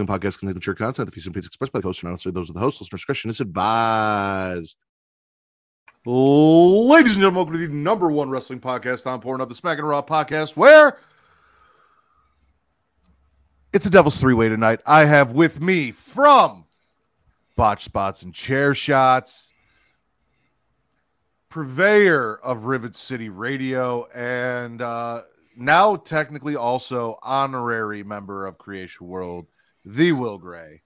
Following podcast contains mature content. The views and opinions expressed by the host not necessarily those of the host. Listener discretion is advised. Ladies and gentlemen, welcome to the number one wrestling podcast on Pornhub, the Smack and Raw podcast, where it's a Devil's Three Way tonight. I have with me from Botch Spots and Chair Shots, purveyor of Rivet City Radio, and uh, now technically also honorary member of Creatia World, the Will Gray.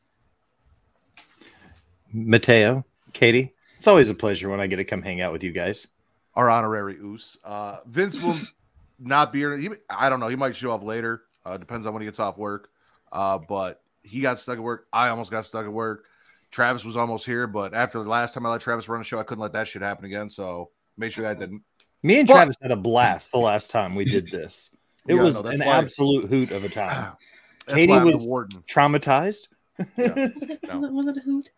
Mateo, Katie, it's always a pleasure when I get to come hang out with you guys. our honorary oos. Uh, Vince will not be here. He, I don't know. He might show up later. Uh, depends on when he gets off work. Uh, but he got stuck at work. I almost got stuck at work. Travis was almost here, but after the last time I let Travis run a show, I couldn't let that shit happen again. So make sure that didn't. Me and But- Travis had a blast the last time we did this. It Yeah, was no, an why- absolute hoot of a time. That's Katie was- warden. Traumatized. Yeah. Was it, No. was, it, was it a hoot?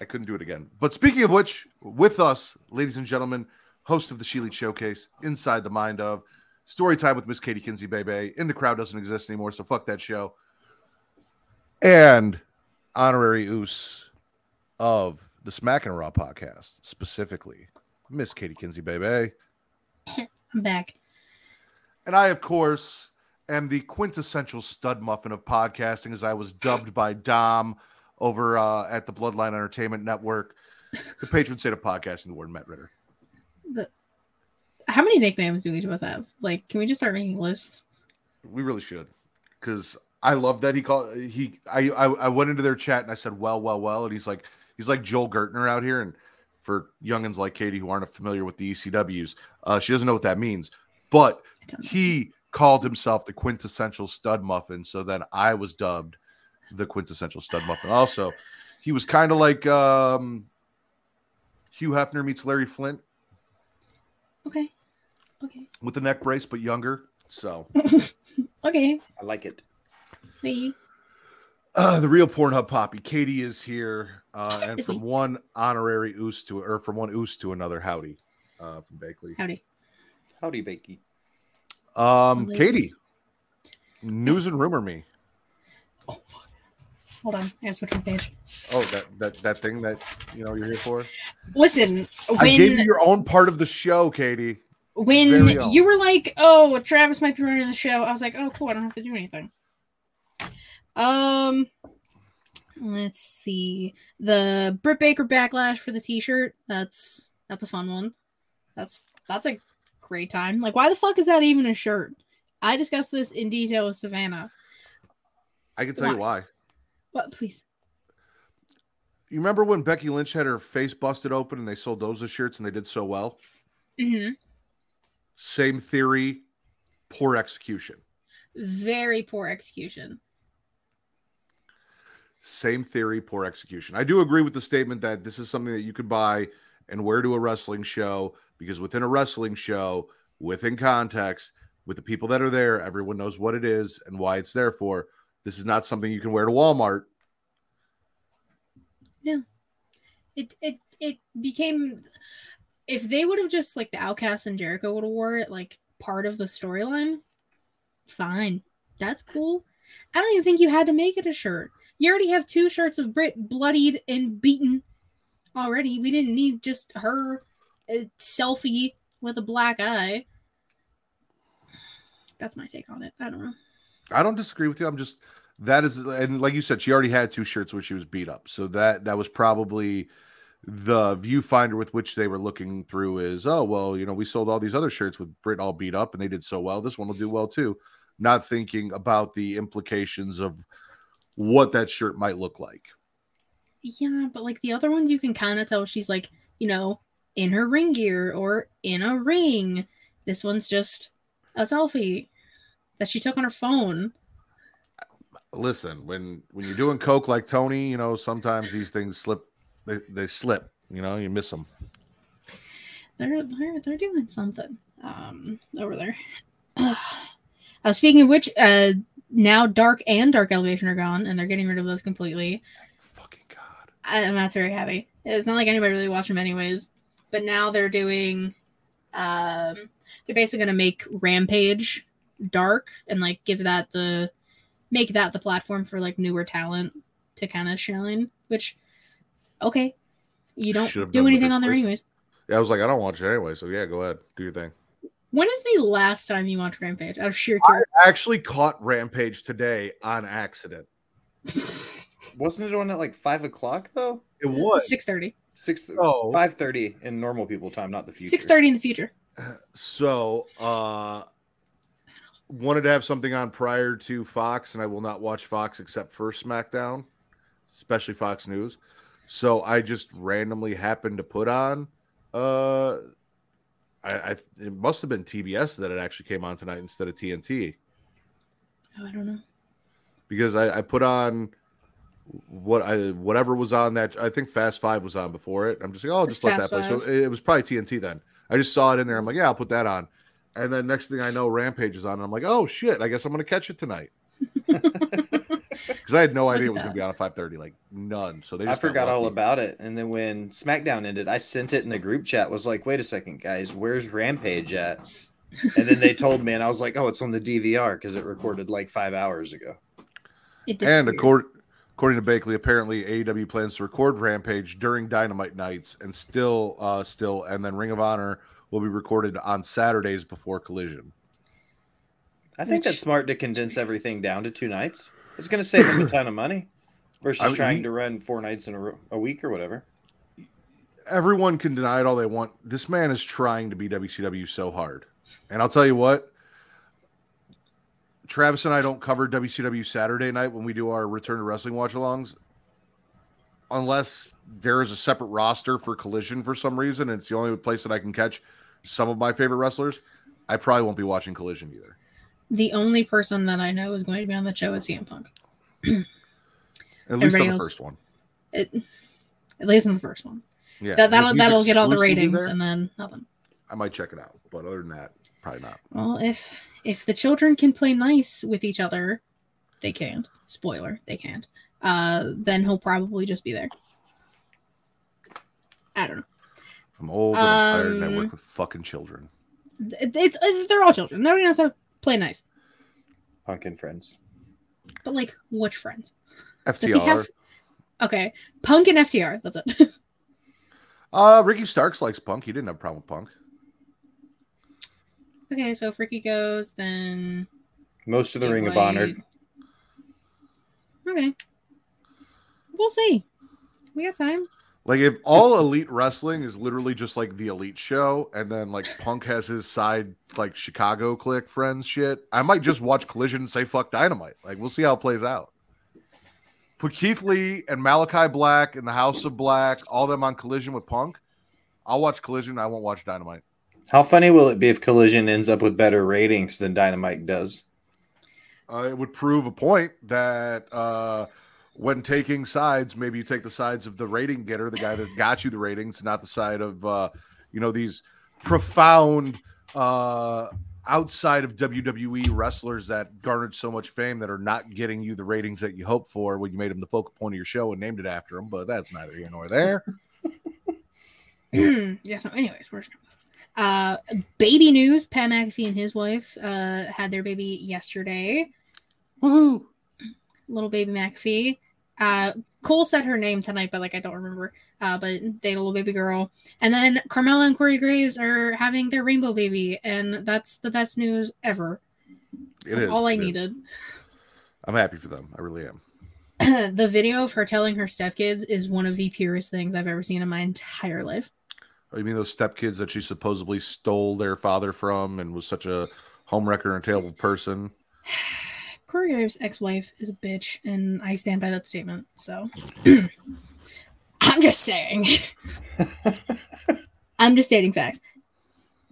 I couldn't do it again. But speaking of which, with us, ladies and gentlemen, host of the She League Showcase, Inside the Mind of, story time with Miss Katie Kinzy, baby. In the crowd doesn't exist anymore, so fuck that show. And honorary oos of the Smack and Raw podcast, specifically, Miss Katie Kinzy, baby. I'm back. And I, of course, am the quintessential stud muffin of podcasting, as I was dubbed by Dom over uh, at the Bloodline Entertainment Network, the patron saint of podcasting, the word Matt Ridder. The, how many nicknames do each of us have? Like, can we just start making lists? We really should, because I love that he called he. I, I I went into their chat and I said, "Well, well, well," and he's like, he's like Joel Gertner out here, and for youngins like Katie who aren't familiar with the ECWs, uh, she doesn't know what that means, but he called himself the quintessential stud muffin. So then I was dubbed the quintessential stud muffin. Also, he was kind of like um, Hugh Hefner meets Larry Flynt Okay. Okay. with the neck brace, but younger. So Okay. I like it. Hey. uh, the real Pornhub Poppy, Katie is here, uh, and It's from me. one honorary oos to or from one oos to another, howdy, uh, from Bakley. Howdy. Howdy, Bakey. Um, Katie, news and rumor me. Oh, fuck. Hold on. I gotta switch my page. Oh, that that that thing that you know you're here for. Listen, I gave you your own part of the show, Katie. when you were like, "Oh, Travis might be running the show," I was like, "Oh, cool. I don't have to do anything." Um, let's see. The Britt Baker backlash for the T-shirt. That's that's a fun one. That's that's a great time. Like, why the fuck is that even a shirt? I discussed this in detail with Savannah. I can tell you why. What? Please. You remember when Becky Lynch had her face busted open and they sold those as shirts and they did so well? hmm Same theory, poor execution. Very poor execution. Same theory, poor execution. I do agree with the statement that this is something that you could buy and where to a wrestling show because within a wrestling show, within context, with the people that are there, everyone knows what it is and why it's there for. This is not something you can wear to Walmart. No. It it it became if they would have just like the outcast and jericho would have wore it like part of the storyline fine that's cool i don't even think you had to make it a shirt you already have two shirts of Britt bloodied and beaten already we didn't need just her uh, selfie with a black eye that's my take on it i don't know I don't disagree with you. I'm just that is and like you said, she already had two shirts where she was beat up. So that that was probably the viewfinder with which they were looking through is oh well, you know, we sold all these other shirts with Britt all beat up and they did so well. This one will do well too. not thinking about the implications of what that shirt might look like. Yeah, but like the other ones, you can kind of tell she's like, you know, in her ring gear or in a ring. This one's just a selfie that she took on her phone. Listen, when when you're doing coke like Tony, you know sometimes these things slip. They, they slip. You know, you miss them. They're they're, they're doing something um over there. Uh, speaking of which, uh, now Dark and Dark Elevation are gone, and they're getting rid of those completely. Fucking god. I, I'm not very happy. It's not like anybody really watched them anyways. But now they're doing, um, they're basically gonna make Rampage dark and like give that the, make that the platform for like newer talent to kind of shine. Which, okay, you don't Should've do anything on there anyways. Yeah, I was like, I don't watch it anyway, so yeah, go ahead, do your thing. When is the last time you watched Rampage? Out of sheer I actually caught Rampage today on accident. Wasn't it on at like five o'clock though? It was Six thirty. Six Oh. five thirty in normal people time, not the future. Six thirty in the future. so. uh Wanted to have something on prior to Fox, and I will not watch Fox except for SmackDown, especially Fox News. So I just randomly happened to put on. uh I, I it must have been TBS that it actually came on tonight instead of TNT. Oh, I don't know. because I, I put on what I whatever was on that. I think Fast Five was on before it. I'm just like, oh, I'll just let Fast that play. So Five. it, it was probably TNT then. I just saw it in there. I'm like, yeah, I'll put that on. And then next thing I know, Rampage is on. And I'm like, oh shit, I guess I'm gonna catch it tonight. Because I had no idea it was gonna be on at 5:30. Like none. So they I just got forgot all about it. And then when SmackDown ended, I sent it in the group chat. Was like, wait a second, guys, where's Rampage at? And then they told me, and I was like, oh, it's on the DVR because it recorded like five hours ago. It And disappeared. Accord, according to Bakley, apparently AEW plans to record Rampage during Dynamite nights, and still, uh, still, and then Ring of Honor will be recorded on Saturdays before Collision. I think Which- that's smart to condense everything down to two nights. It's going to save them a ton of money versus I mean, trying he- to run four nights in a, a week or whatever. everyone can deny it all they want. This man is trying to be WCW so hard. And I'll tell you what, Travis and I don't cover WCW Saturday night when we do our return to wrestling watch alongs unless there is a separate roster for collision for some reason. And it's the only place that I can catch some of my favorite wrestlers. I probably won't be watching collision either. the only person that I know is going to be on the show is CM Punk. At least Everybody on the else- first one. It, at least in the first one. Yeah. that, that'll that'll get all the ratings there, and then nothing. I might check it out. But other than that, probably not. Well, if if the children can play nice with each other, they can't. Spoiler, they can't. Uh, then he'll probably just be there. I don't know. I'm old and I'm tired and I Um, work with fucking children. It's uh, they're all children. Nobody knows how to play nice. Pumpkin friends. But like, which friends? FTR. Does he have? Okay, Punk and FTR. That's it. Uh, Ricky Starks likes Punk. He didn't have a problem with Punk. Okay, so if Ricky goes, then Most of the Jay Ring of Honor. Okay, we'll see. We got time. Like if all elite wrestling is literally just like the elite show, and then like Punk has his side like Chicago clique friends shit, I might just watch Collision and say fuck Dynamite. Like we'll see how it plays out. Put Keith Lee and Malakai Black and the House of Black, all them on Collision with Punk. I'll watch Collision. I won't watch Dynamite. How funny will it be if Collision ends up with better ratings than Dynamite does? Uh, it would prove a point that uh, when taking sides, maybe you take the sides of the rating getter, the guy that got you the ratings, not the side of uh, you know these profound uh, outside of WWE wrestlers that garnered so much fame that are not getting you the ratings that you hoped for when you made them the focal point of your show and named it after them. But that's neither here nor there. yeah. So, anyways, we're just gonna move. Uh, baby news: Pat McAfee and his wife uh had their baby yesterday. Woohoo! Little baby McAfee. Uh, Cole said her name tonight, but like I don't remember. Uh, but they had a little baby girl, and then Carmella and Corey Graves are having their rainbow baby, and that's the best news ever. It is all I it is. needed. I'm happy for them. I really am. the video of her telling her stepkids is one of the purest things I've ever seen in my entire life. You mean those stepkids that she supposedly stole their father from and was such a homewrecker and terrible person? Corey Graves' ex-wife is a bitch, and I stand by that statement. So I'm just saying. I'm just stating facts.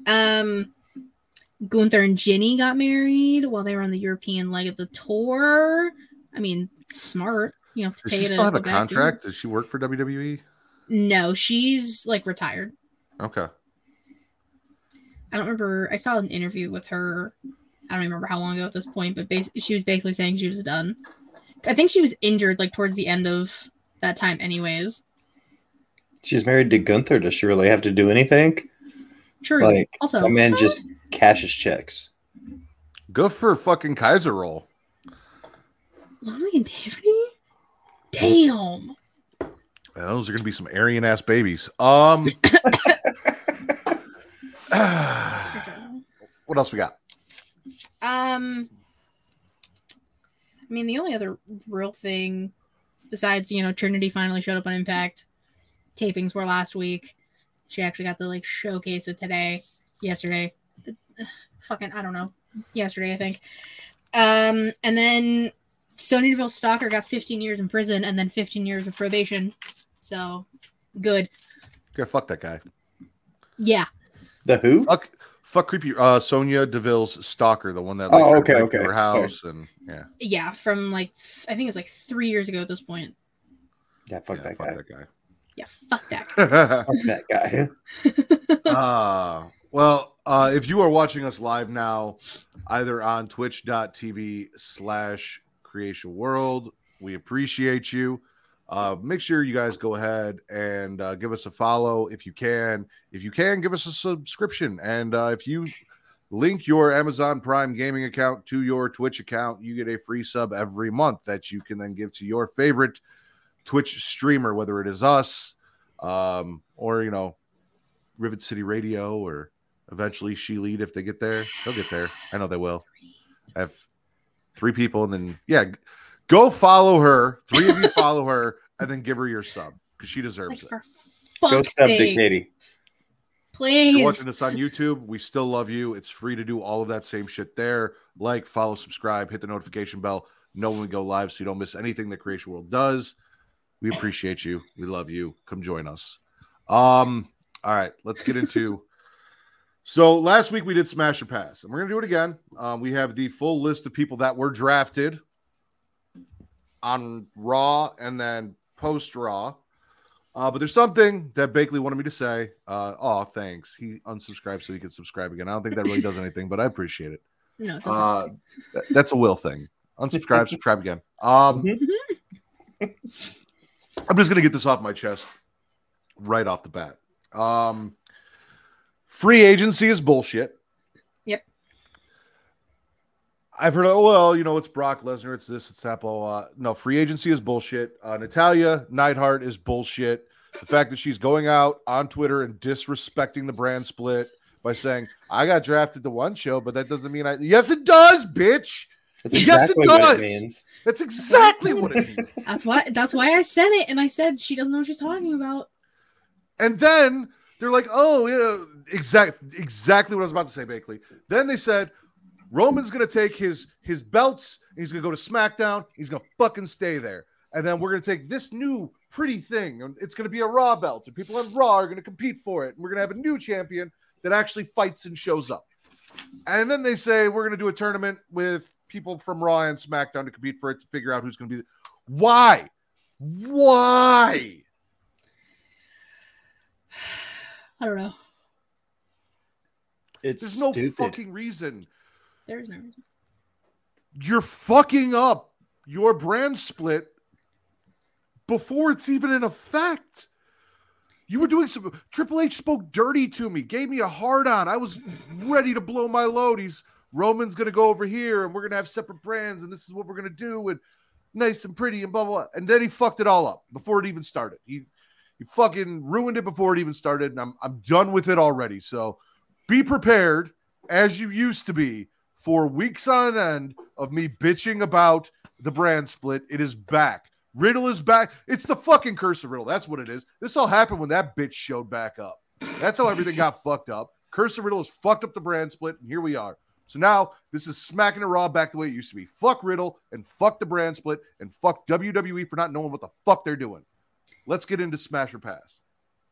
Um, Gunther and Jinny got married while they were on the European leg of the tour. I mean, smart. You don't have to Does pay she to still have a back to- contract? Does she work for WWE? No, she's like retired. Okay. I don't remember. I saw an interview with her. I don't remember how long ago at this point, but bas- she was basically saying she was done. I think she was injured like towards the end of that time, anyways. She's married to Gunther. Does she really have to do anything? True. Like also, that man just cashes checks. Go for fucking Kaiser roll. Ludwig and Tiffany. Damn. Those are gonna be some Aryan ass babies. Um. what else we got? Um, I mean, the only other real thing besides you know Trinity finally showed up on Impact. Tapings were last week. She actually got the like showcase it today, yesterday. Fucking, I don't know, yesterday I think. Um, and then Sonya Deville Stalker got 15 years in prison and then 15 years of probation. So good. Yeah, fuck that guy. Yeah. The who? Fuck, fuck creepy. Uh, Sonya Deville's stalker, the one that Oh, okay, okay, her house and yeah, Yeah. From like, I think it was like three years ago at this point. Yeah, fuck yeah, that fuck guy. that guy. Yeah. Fuck that. Fuck that guy. uh, well, uh, if you are watching us live now, either on twitch.tv slash creatia world, we appreciate you. Uh, make sure you guys go ahead and uh, give us a follow if you can. If you can, give us a subscription. And uh, if you link your Amazon Prime gaming account to your Twitch account, you get a free sub every month that you can then give to your favorite Twitch streamer, whether it is us um, or, you know, Rivet City Radio or eventually She Lead if they get there. They'll get there. I know they will. I have three people, and then yeah, go follow her. Three of you follow her, and then give her your sub because she Like, deserves it. Go sub step to sake. Katie. If you're Please. watching this on YouTube, we still love you. It's free to do all of that same shit there. Like, follow, subscribe, hit the notification bell. Know when we go live so you don't miss anything that Creatia World does. We appreciate you. We love you. Come join us. Um, all right, let's get into. So last week we did Smash or Pass, and we're gonna do it again. Um, we have the full list of people that were drafted on Raw and then post Raw. Uh, but there's something that Bakley wanted me to say. Uh, oh, thanks. He unsubscribed so he could subscribe again. I don't think that really does anything, but I appreciate it. No, it doesn't. Uh, th- that's a will thing. Unsubscribe, subscribe again. Um, I'm just gonna get this off my chest right off the bat. Um, free agency is bullshit. Yep. I've heard, oh, well, you know, it's Brock Lesnar, it's this, it's that, blah, blah, blah. No, free agency is bullshit. Uh, Natalya Neidhart is bullshit. The fact that she's going out on Twitter and disrespecting the brand split by saying, I got drafted to one show, but that doesn't mean I. Yes, it does, bitch. That's Yes, it exactly what does. it means. That's exactly what it means. that's why. That's why I sent it, and I said she doesn't know what she's talking about. And then they're like, oh, yeah, exact, exactly what I was about to say, Bakley. Then they said, Roman's gonna take his his belts, and he's gonna go to SmackDown, he's gonna fucking stay there. And then we're gonna take this new pretty thing, and it's gonna be a Raw belt, and people on Raw are gonna compete for it. And we're gonna have a new champion that actually fights and shows up. And then they say we're gonna do a tournament with people from Raw and SmackDown to compete for it to figure out who's gonna be the- why? Why? I don't know. It's There's no stupid. fucking reason. There is no reason. You're fucking up your brand split before it's even in effect. You were doing some Triple H spoke dirty to me, gave me a hard on. I was ready to blow my load. He's Roman's gonna go over here and we're gonna have separate brands, and this is what we're gonna do, and nice and pretty and blah blah. blah. And then he fucked it all up before it even started. He he fucking ruined it before it even started, and I'm I'm done with it already. So be prepared as you used to be for weeks on end of me bitching about the brand split. It is back. Riddle is back. It's the fucking curse of Riddle. That's what it is. This all happened when that bitch showed back up. That's how everything got fucked up. Curse of Riddle has fucked up the brand split, and here we are. So now this is smacking the Raw back the way it used to be. Fuck Riddle and fuck the brand split and fuck WWE for not knowing what the fuck they're doing. Let's get into Smash or Pass.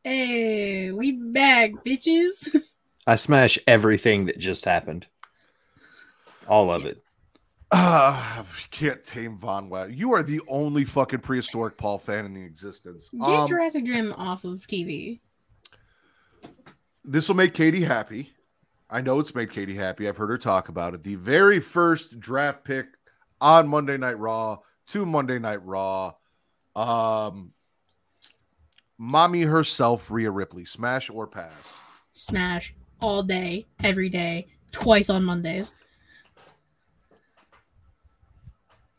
Hey, we back, bitches. I smash everything that just happened. All of it. Uh, can't tame Von Wagner. You are the only fucking prehistoric Paul fan in the existence. Get Um, Jurassic Gym off of TV. this will make Katie happy. I know it's made Katie happy. I've heard her talk about it. The very first draft pick on Monday Night Raw to Monday Night Raw. Um, mommy herself, Rhea Ripley, smash or pass. Smash all day, every day, twice on Mondays. That's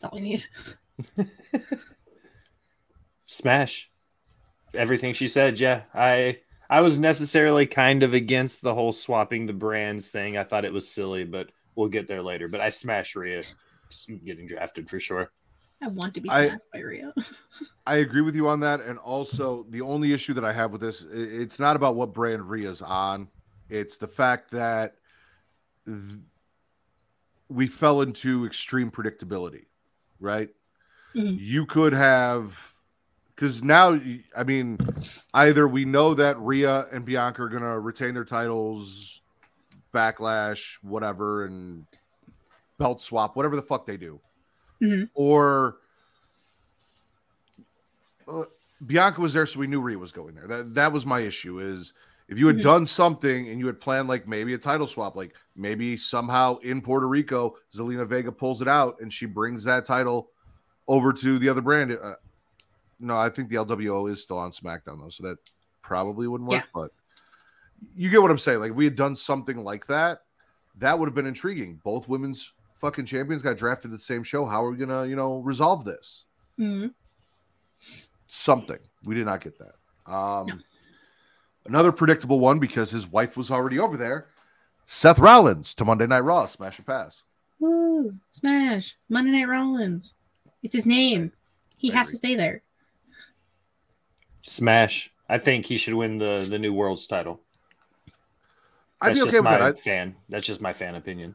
all we need. Smash. Everything she said, yeah. I I was necessarily kind of against the whole swapping the brands thing. I thought it was silly, but we'll get there later. But I smash Rhea getting drafted for sure. I want to be I- smashed by Rio. I agree with you on that. And also, the only issue that I have with this, it's not about what brand Rhea's on. It's the fact that th- we fell into extreme predictability, right? Mhm. You could have, because now, I mean, either we know that Rhea and Bianca are going to retain their titles, backlash, whatever, and belt swap, whatever the fuck they do. Mhm. Or uh, Bianca was there, so we knew Rhea was going there. That that was my issue. Is if you had Mhm. done something and you had planned like maybe a title swap, like maybe somehow in Puerto Rico, Zelina Vega pulls it out and she brings that title over to the other brand. Uh, no, I think the LWO is still on SmackDown though, so that probably wouldn't work. Yeah. But you get what I'm saying. Like if we had done something like that, that would have been intriguing. Both women's fucking champions got drafted at the same show. How are we gonna, you know, resolve this? Mhm. something. We did not get that. Um, No. Another predictable one because his wife was already over there. Seth Rollins to Monday Night Raw, smash or pass. Woo! Smash! Monday Night Rollins. It's his name. He I has agree. to stay there. Smash. I think he should win the the new world's title. I'd be okay just with my that. fan. That's just my fan opinion.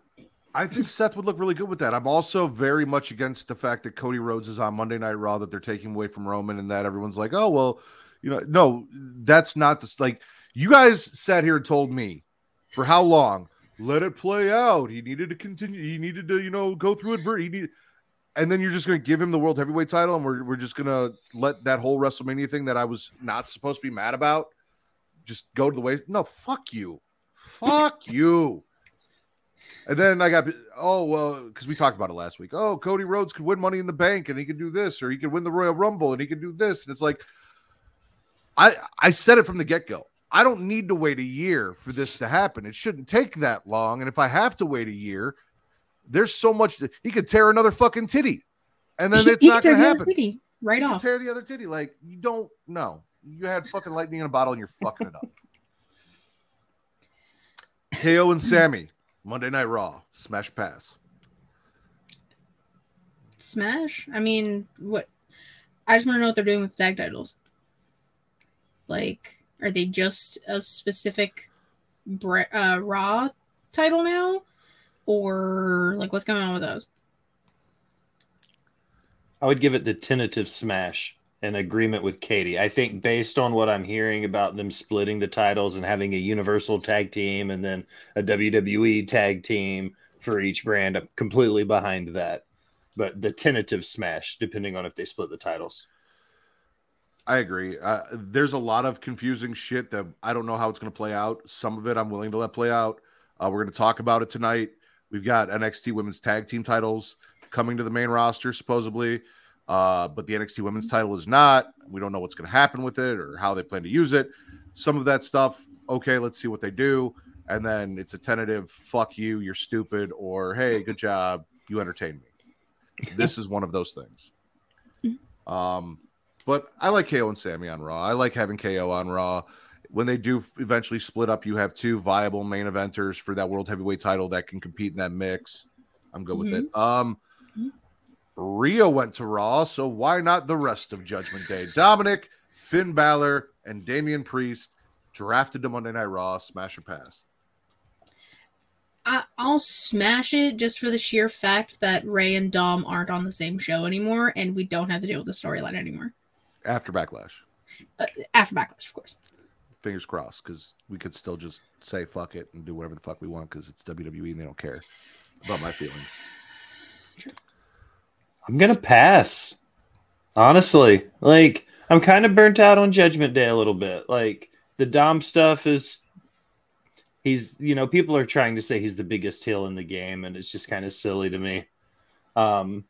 I, I think Seth would look really good with that. I'm also very much against the fact that Cody Rhodes is on Monday Night Raw that they're taking away from Roman and that everyone's like, oh well, you know, no, that's not the like. You guys sat here and told me for how long? Let it play out. He needed to continue. He needed to, you know, go through it. He need, and then you're just going to give him the world heavyweight title, and we're we're just going to let that whole WrestleMania thing that I was not supposed to be mad about just go to the waste. No, fuck you, fuck you. And then I got oh well because we talked about it last week. Oh, Cody Rhodes could win Money in the Bank and he could do this, or he could win the Royal Rumble and he could do this, and it's like I I said it from the get go. I don't need to wait a year for this to happen. It shouldn't take that long. And if I have to wait a year, there's so much that he could tear another fucking titty, and then He- it's he not going to happen. titty Right could off. tear the other titty. Like you don't know. You had fucking lightning in a bottle and you're fucking it up. KO and Sammy, Monday Night Raw, smash pass. Smash. I mean, what? I just want to know what they're doing with the tag titles. Like, are they just a specific bra- uh, Raw title now, or like what's going on with those? I would give it the tentative smash in agreement with Katie. I think based on what I'm hearing about them splitting the titles and having a universal tag team and then a WWE tag team for each brand, I'm completely behind that. But the tentative smash, depending on if they split the titles. I agree. Uh, there's a lot of confusing shit that I don't know how it's going to play out. Some of it I'm willing to let play out. Uh, we're going to talk about it tonight. We've got NXT Women's Tag Team titles coming to the main roster, supposedly. Uh, but the NXT Women's title is not. We don't know what's going to happen with it or how they plan to use it. Some of that stuff, okay, let's see what they do. And then it's a tentative, fuck you, you're stupid, or hey, good job, you entertain me. This is one of those things. Um, but I like KO and Sammy on Raw. I like having KO on Raw. When they do eventually split up, you have two viable main eventers for that world heavyweight title that can compete in that mix. I'm good with it. Um, Mhm. Rio went to Raw, so why not the rest of Judgment Day? Dominic, Finn Balor, and Damian Priest drafted to Monday Night Raw, smash or pass. I'll smash it just for the sheer fact that Ray and Dom aren't on the same show anymore, and we don't have to deal with the storyline anymore. After Backlash, After Backlash, of course. fingers crossed, because we could still just say fuck it and do whatever the fuck we want because it's WWE and they don't care about my feelings. I'm gonna pass. Honestly, like I'm kind of burnt out on Judgment Day a little bit. Like the Dom stuff is, he's you know people are trying to say he's the biggest heel in the game, and it's just kind of silly to me. Um,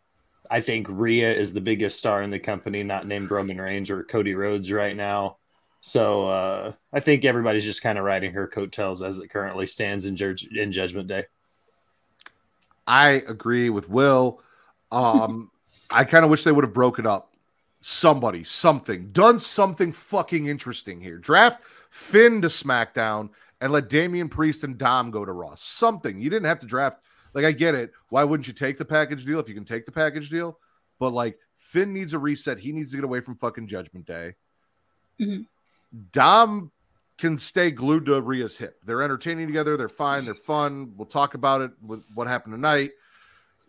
I think Rhea is the biggest star in the company, not named Roman Reigns or Cody Rhodes right now. So uh, I think everybody's just kind of riding her coattails as it currently stands in, in Judgment Day. I agree with Will. Um, I kind of wish they would have broken up. Somebody, something, done something fucking interesting here. Draft Finn to SmackDown and let Damian Priest and Dom go to Raw. Something. You didn't have to draft. Like, I get it. Why wouldn't you take the package deal if you can take the package deal? But like, Finn needs a reset. He needs to get away from fucking Judgment Day. Mhm. Dom can stay glued to Rhea's hip. They're entertaining together. They're fine. They're fun. We'll talk about it with what happened tonight.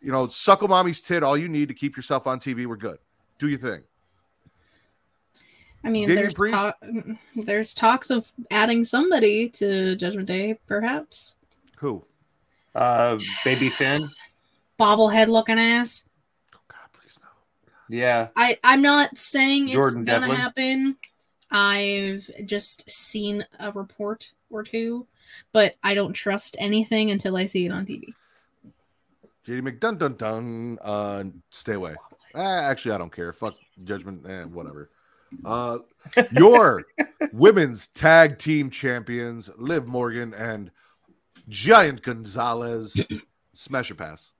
You know, suckle mommy's tit. All you need to keep yourself on TV. We're good. Do your thing. I mean, Damian there's Priest? there's talks of adding somebody to Judgment Day, perhaps. Who? Uh, Baby Finn, Bobblehead looking ass. Oh God, please no. yeah. I I'm not saying Jordan it's gonna Devlin? happen. I've just seen a report or two, but I don't trust anything until I see it on TV. JD McDun dun dun. Uh, stay away. Eh, actually, I don't care. Fuck judgment. Eh, whatever. Uh, your women's tag team champions, Liv Morgan and Giant Gonzalez. Smash or pass?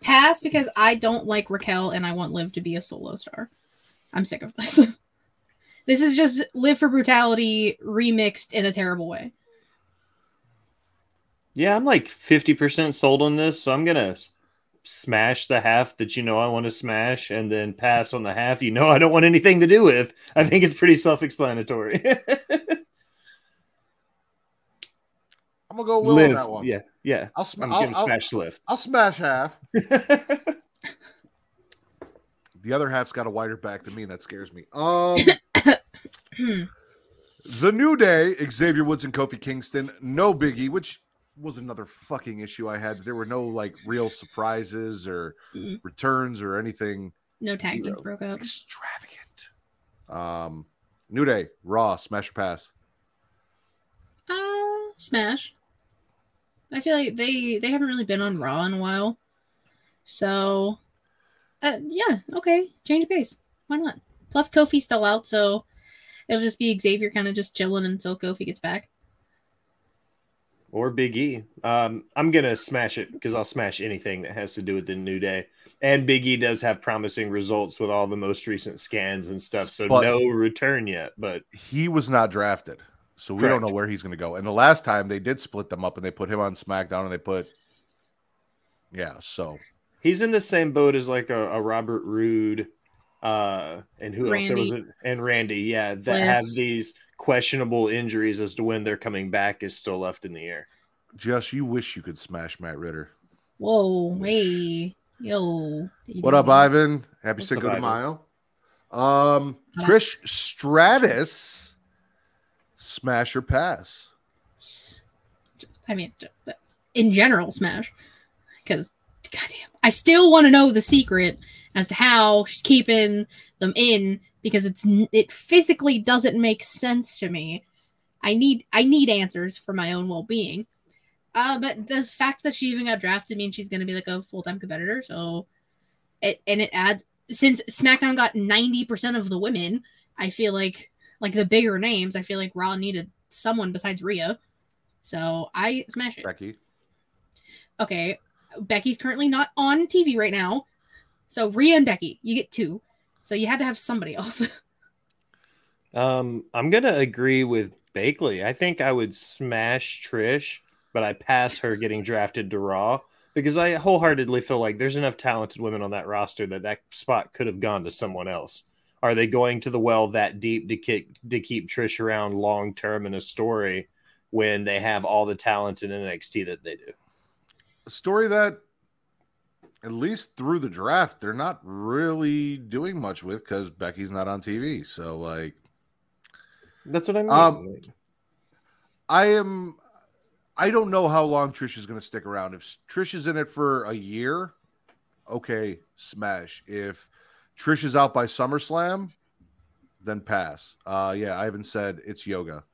Pass because I don't like Raquel and I want Liv to be a solo star. I'm sick of this. this is just Liv for Brutality remixed in a terrible way. Yeah, I'm like 50% sold on this, so I'm going to smash the half that you know I want to smash and then pass on the half you know I don't want anything to do with. I think it's pretty self explanatory. I'm gonna go Will on that one. Yeah, yeah. I'll, sm- I'm I'll, going to I'll, smash Liv. I'll smash half. The other half's got a wider back than me, and that scares me. Um, the New Day, Xavier Woods and Kofi Kingston, no biggie, which was another fucking issue I had. There were no like real surprises or Mm. returns or anything no tag team broke up. extravagant. Um, New Day, Raw, smash or pass. Uh, Smash. I feel like they they haven't really been on Raw in a while, so uh, yeah, okay, change of pace. Why not? Plus, Kofi's still out, so it'll just be Xavier kind of just chilling until Kofi gets back. or Big E. Um, I'm going to smash it because I'll smash anything that has to do with the New Day. And Big E does have promising results with all the most recent scans and stuff. So But- no return yet, but He was not drafted, so we Correct. don't know where he's going to go. And the last time they did split them up, and they put him on SmackDown, and they put, yeah. So he's in the same boat as like a, a Robert Roode, uh, and who else? There was Randy. a, and Randy, yeah, that have these questionable injuries as to when they're coming back is still left in the air. Just you wish you could smash Matt Ridder. Whoa, hey, yo. What up, Ivan? Happy What's Cinco de Mayo. Um, Trish Stratus, smash or pass? I mean, in general, Smash. Because, goddamn, I still want to know the secret as to how she's keeping them in because it's it physically doesn't make sense to me. I need I need answers for my own well being. Uh, but the fact that she even got drafted means she's going to be like a full time competitor. So, it and it adds since SmackDown got ninety percent of the women. I feel like like the bigger names. I feel like Raw needed someone besides Rhea. So I smash it. Becky. Okay, Becky's currently not on TV right now. So Rhea and Becky, you get two. So you had to have somebody else. Um, I'm gonna agree with Bakley. I think I would smash Trish, but I pass her getting drafted to Raw because I wholeheartedly feel like there's enough talented women on that roster that that spot could have gone to someone else. Are they going to the well that deep to keep to keep Trish around long term in a story when they have all the talent in NXT that they do? A story that, at least through the draft, they're not really doing much with because Becky's not on TV. So, like, That's what I mean. Um, I am. I don't know how long Trish is going to stick around. If Trish is in it for a year, okay, smash. If Trish is out by SummerSlam, then pass. Uh, yeah, Ivan said it's yoga.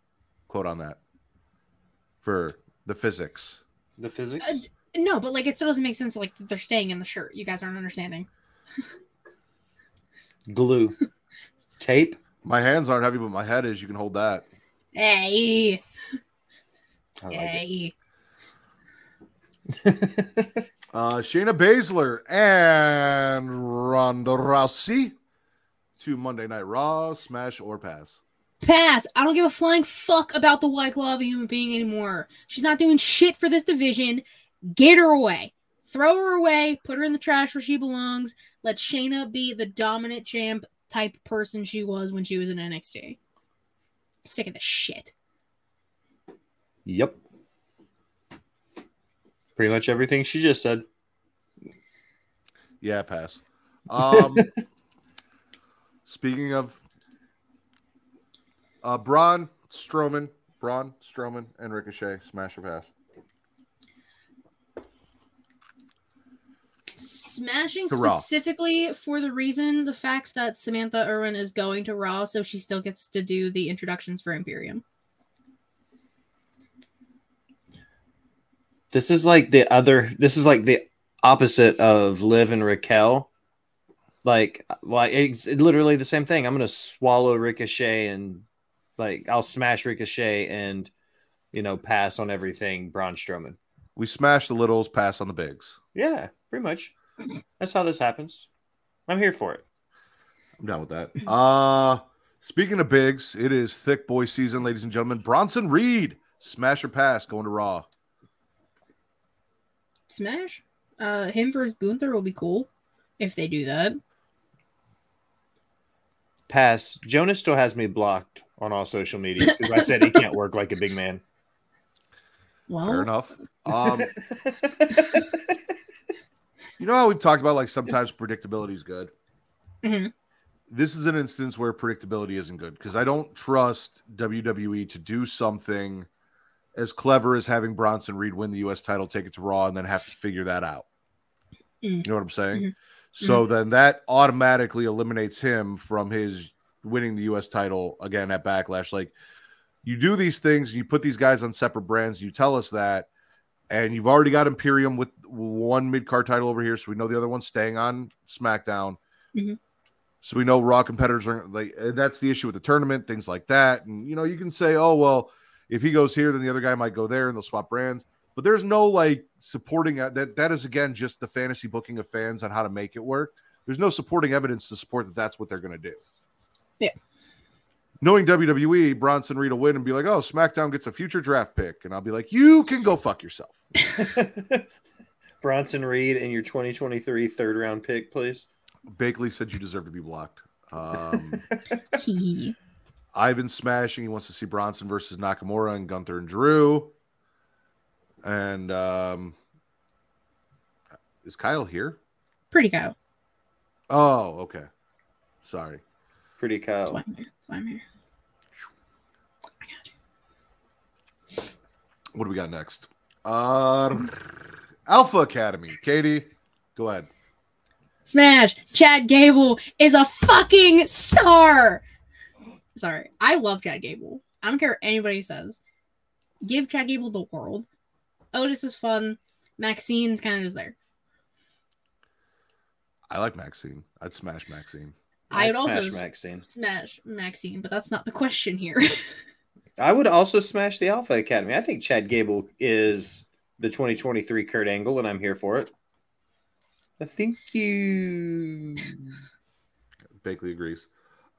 Quote on that for the physics. the physics. Uh, No, but like it still doesn't make sense. Like they're staying in the shirt. You guys aren't understanding. glue, tape. My hands aren't heavy, but my head is. You can hold that. Hey, I like hey. it. Uh, Shayna Baszler and Ronda Rousey to Monday Night Raw, smash or pass. Pass. I don't give a flying fuck about the white glove human being anymore. She's not doing shit for this division. Get her away. Throw her away. Put her in the trash where she belongs. Let Shayna be the dominant champ type person she was when she was in NXT. sick of this shit. Yep. Pretty much everything she just said. Yeah, pass. Um, speaking of uh, Braun Strowman, Braun Strowman, and Ricochet, smash or pass. Smashing To Raw. specifically for the reason the fact that Samantha Irvin is going to Raw, so she still gets to do the introductions for Imperium. This is like the other. This is like the opposite of Liv and Raquel. Like, like it's literally the same thing. I'm gonna swallow Ricochet and like I'll smash Ricochet and you know pass on everything. Braun Strowman. We smash the littles, pass on the bigs. Yeah, pretty much. That's how this happens. I'm here for it. I'm down with that. Uh speaking of bigs, it is thick boy season, ladies and gentlemen. Bronson Reed, smash or pass, going to Raw. Smash. Uh, him versus Gunther will be cool if they do that. Pass. Jonas still has me blocked on all social media because I said he can't work like a big man. Well, Fair enough. Um, you know how we've talked about like sometimes predictability is good. Mhm. This is an instance where predictability isn't good because I don't trust WWE to do something as clever as having Bronson Reed win the U.S. title, take it to Raw, and then have to figure that out. Mm. You know what I'm saying? Mhm. So then that automatically eliminates him from his winning the U.S. title again at Backlash. Like you do these things, you put these guys on separate brands, you tell us that, and you've already got Imperium with one mid card title over here, so we know the other one's staying on SmackDown. Mhm. So we know Raw competitors are like that's the issue with the tournament, things like that. And you know, you can say, oh well, if he goes here, then the other guy might go there, and they'll swap brands. But there's no like supporting uh, that. That is again just the fantasy booking of fans on how to make it work. There's no supporting evidence to support that that's what they're going to do. Yeah. Knowing WWE, Bronson Reed will win and be like, "Oh, SmackDown gets a future draft pick," and I'll be like, "You can go fuck yourself." Bronson Reed in your 2023 third round pick, please. Bakley said you deserve to be blocked. Um, Hee. Ivan smashing. He wants to see Bronson versus Nakamura and Gunther and Drew. And um, is Kyle here? Pretty go. Oh, okay. Sorry. Pretty That's Kyle. why I'm here. That's why I'm here. What do we got next? Uh, Alpha Academy. Katie, go ahead. Smash! Chad Gable is a fucking star. Sorry, I love Chad Gable. I don't care what anybody says. Give Chad Gable the world. Otis is fun. Maxine's kind of just there. I like Maxine. I'd smash Maxine. I would I'd also smash Maxine. smash Maxine, but that's not the question here. I would also smash the Alpha Academy. I think Chad Gable is the 2023 Kurt Angle, and I'm here for it. I think you. Bakley agrees.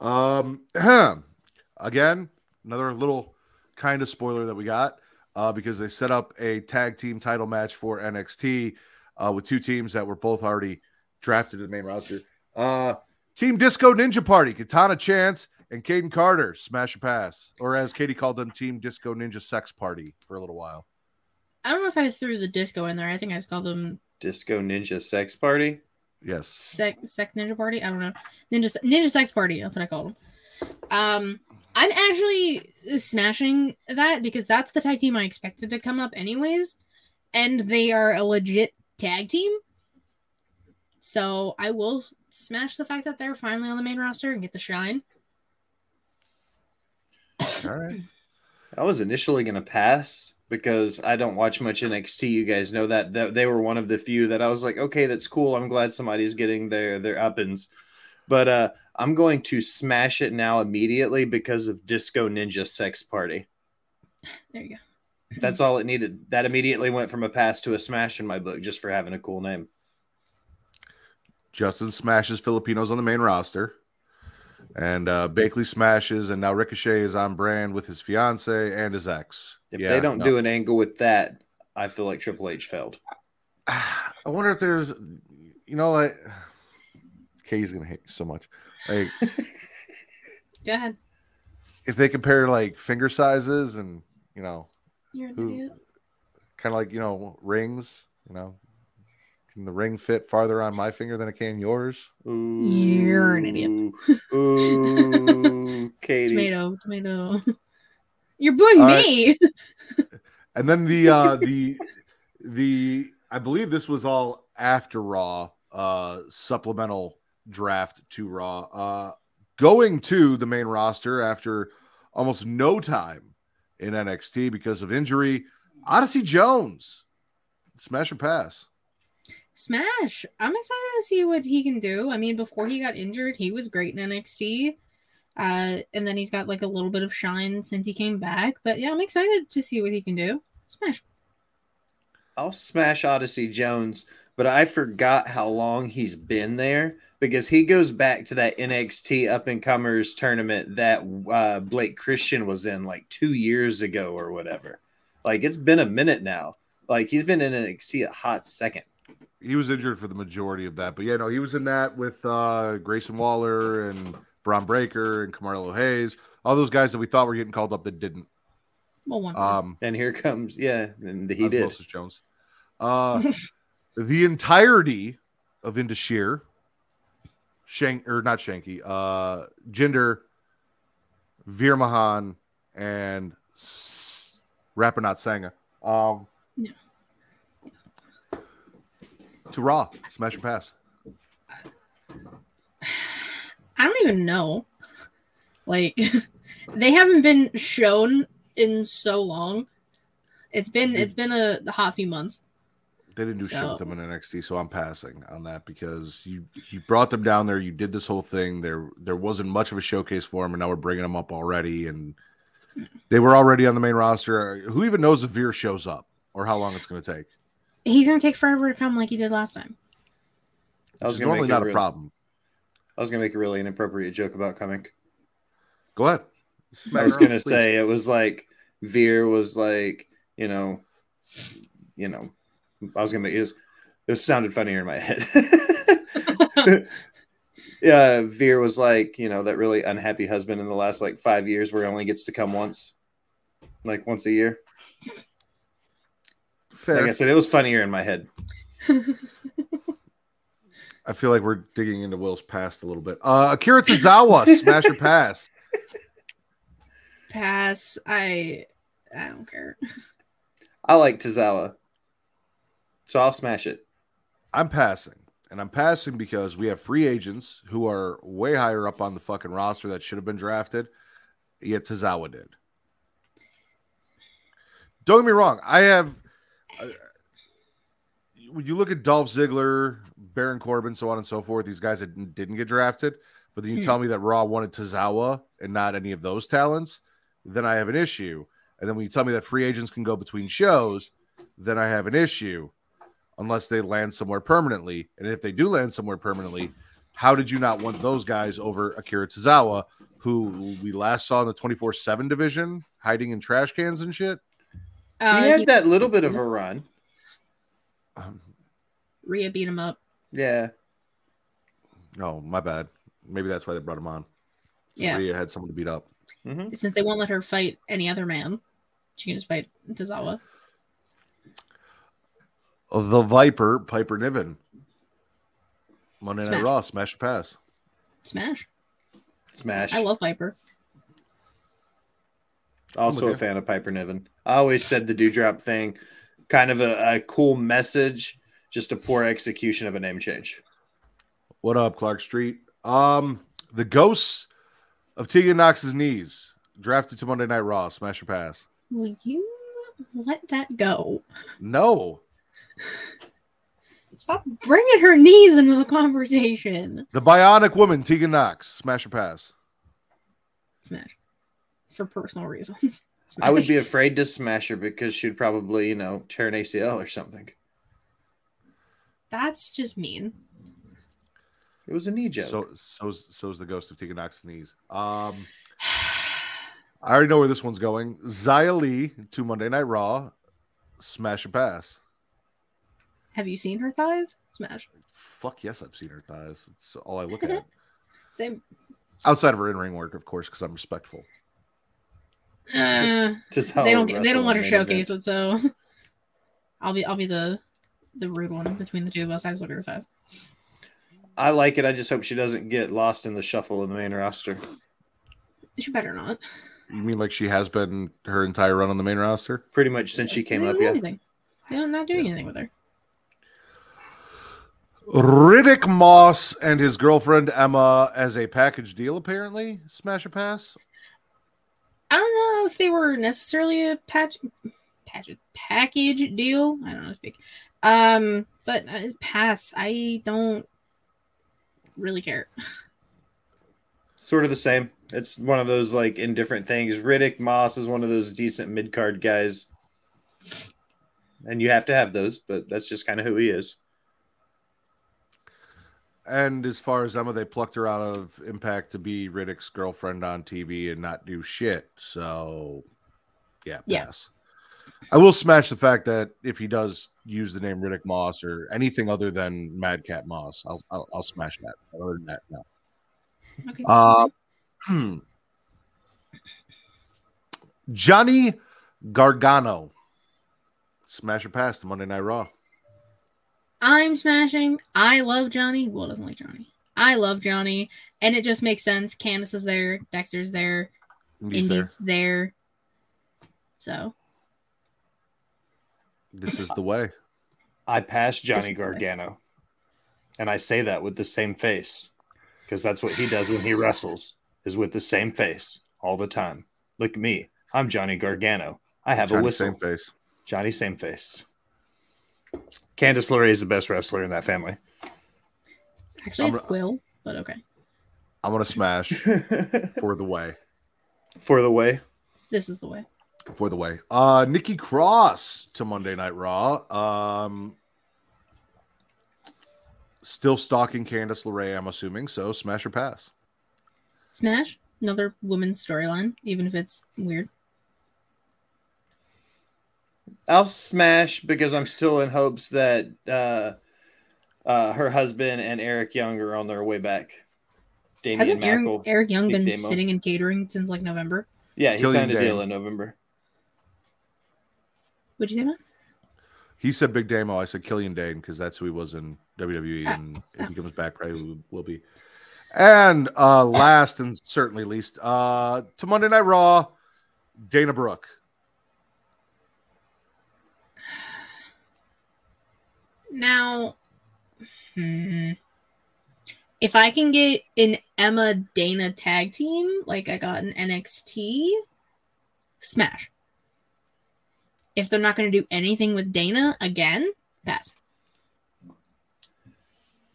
Um, again, another little kind of spoiler that we got uh, because they set up a tag team title match for NXT uh, with two teams that were both already drafted to the main roster. Uh, Team Disco Ninja Party, Katana Chance and Kayden Carter, smash a pass. Or as Katie called them, Team Disco Ninja Sex Party for a little while. I don't know if I threw the disco in there. I think I just called them Disco Ninja Sex Party. Yes. sex sex ninja party. I don't know. Ninja ninja sex party. That's what I called them. Um, I'm actually smashing that because that's the tag team I expected to come up anyways, and they are a legit tag team. So I will smash the fact that they're finally on the main roster and get the shine. All right. I was initially going to pass because I don't watch much NXT. You guys know that. that they were one of the few that I was like, okay, that's cool. I'm glad somebody's getting their their uppins. But uh, I'm going to smash it now immediately because of Disco Ninja Sex Party. There you go. That's all it needed. That immediately went from a pass to a smash in my book just for having a cool name. Justin smashes Filipinos on the main roster. And uh Bakley smashes, and now Ricochet is on brand with his fiance and his ex. If Yeah, they don't no. do an angle with that, I feel like Triple H failed. I wonder if there's, you know, like Kay's gonna hate you so much. Like Go ahead. if they compare like finger sizes and you know, You're an Who- idiot. kind of like you know rings, you know, can the ring fit farther on my finger than it can yours? You're an idiot. Ooh, Katie. Tomato, tomato. You're booing All right. me. And then the uh the the I believe this was all after Raw uh supplemental draft to Raw. Uh going to the main roster after almost no time in NXT because of injury. Odyssey Jones. Smash or pass. Smash. I'm excited to see what he can do. I mean, before he got injured, he was great in NXT. Uh, and then he's got like a little bit of shine since he came back. But yeah, I'm excited to see what he can do. Smash. I'll smash Odyssey Jones, but I forgot how long he's been there because he goes back to that NXT up and comers tournament that uh, Blake Christian was in like two years ago or whatever. Like it's been a minute now. Like he's been in NXT a hot second. He was injured for the majority of that, but yeah, no, he was in that with uh Grayson Waller and Bron Breakker and Carmelo Hayes, all those guys that we thought were getting called up that didn't. Well. Um And here comes, yeah, and he did. Moses Jones. Uh, the entirety of Indus Sher, Shank or not Shanky, uh, Jinder, Veer Mahaan, and S- Rapinat Sangha. Um, Yeah. To Raw, smash or pass. I don't even know. Like, they haven't been shown in so long. It's been it's been a, hot few months. They didn't do shit with them in NXT, so I'm passing on that because you you brought them down there, you did this whole thing. There there wasn't much of a showcase for them, and now we're bringing them up already, and they were already on the main roster. Who even knows if Veer shows up or how long it's going to take? He's gonna take forever to come like he did last time. I was normally not a a real- problem. I was gonna make a really inappropriate joke about coming. Go ahead. I was her gonna please. say it was like Veer was like, you know, you know, I was gonna make it was, it sounded funnier in my head. yeah, Veer was like, you know, that really unhappy husband in the last like five years where he only gets to come once, like once a year. Fair. Like I said, it was funnier in my head. I feel like we're digging into Will's past a little bit. Uh, Akira Tozawa, smash or pass. Pass. I I don't care. I like Tozawa, so I'll smash it. I'm passing. And I'm passing because we have free agents who are way higher up on the fucking roster that should have been drafted. Yet Tozawa did. Don't get me wrong. I have. When you look at Dolph Ziggler, Baron Corbin, so on and so forth, these guys that didn't- didn't get drafted, but then you Hmm. tell me that Raw wanted Tozawa and not any of those talents, then I have an issue. And then when you tell me that free agents can go between shows, then I have an issue unless they land somewhere permanently. And if they do land somewhere permanently, how did you not want those guys over Akira Tozawa, who we last saw in the 24 7 division hiding in trash cans and shit? Uh, he had he- that little bit of a run. Um, Rhea beat him up. Yeah. oh, my bad. Maybe that's why they brought him on. Yeah. Rhea had someone to beat up. Mhm. Since they won't let her fight any other man, she can just fight Tozawa. The Viper, Piper Niven. Monday Night Smash. Raw, smash or pass. Smash. Smash. I love Viper. Also Okay. a fan of Piper Niven. I always said the dewdrop thing, kind of a, a cool message, just a poor execution of a name change. What up, Clark Street? Um, the ghosts of Tegan Nox's knees drafted to Monday Night Raw, smash or pass. Will you let that go? No, Stop bringing her knees into the conversation. the Bionic Woman, Tegan Nox, smash or pass. Smash. For personal reasons. I would be afraid to smash her because she'd probably, you know, tear an ACL or something. That's just mean. It was a knee joke. So, so's so's the ghost of Tegan Nox's knees. Um, I already know where this one's going. Xia Li to Monday Night Raw, smash or pass. Have you seen her thighs? Smash. Fuck yes, I've seen her thighs. It's all I look at. Same. Outside of her in-ring work, of course, because I'm respectful. Uh, Just how they don't. a They don't let her wrestle in main showcase it, so I'll be. I'll be the the rude one between the two of us. I just look at her thighs. I like it. I just hope she doesn't get lost in the shuffle in the main roster. She better not. You mean like she has been her entire run on the main roster? Pretty much since she came don't up, yeah. anything. They're not doing anything with her. Riddick Moss and his girlfriend Emma as a package deal, apparently. Smash a pass? I don't know if they were necessarily a patch, patch package deal. I don't know speak. Um, but uh, pass. I don't really care. Sort of the same. It's one of those like indifferent things. Riddick Moss is one of those decent mid card guys. And you have to have those, but that's just kind of who he is. And as far as Emma, they plucked her out of Impact to be Riddick's girlfriend on TV and not do shit. So, yeah, Yeah. I will smash the fact that if he does use the name Riddick Moss or anything other than Mad Cap Moss, I'll I'll, I'll smash that. Other than that, no. Okay. Uh, hmm. Johnny Gargano. Smash or pass to Monday Night Raw. I'm smashing. I love Johnny. Well, doesn't like Johnny. I love Johnny, and it just makes sense. Candice is there. Dexter's there. Indi's there. There. So This is the way. I pass Johnny This is the way. Gargano. And I say that with the same face because that's what he does when he wrestles is with the same face all the time. Look at me. I'm Johnny Gargano. I have a whistle. same face. Johnny same face. Candice LeRae is the best wrestler in that family. actually, I'm- it's Quill, but okay. I'm gonna smash for the way. For the way. This is the way. For the way. Uh Nikki Cross to Monday Night Raw. Um still stalking Candice LeRae, I'm assuming. So smash or pass. Smash. Another women's storyline, even if it's weird. I'll smash because I'm still in hopes that uh, uh, her husband and Eric Young are on their way back. Damian Hasn't Eric, Eric Young been Damo. sitting and catering since like November? Yeah, he Killian signed a Dane. deal in November. What'd you say, man? He said Big Damo. I said Killian Dain because that's who he was in WWE, Ah, and ah. if he comes back, probably will- will be. And uh last and certainly least, uh to Monday Night Raw, Dana Brooke. Now, hmm, if I can get an Emma Dana tag team like I got an NXT, smash. If they're not going to do anything with Dana again, pass.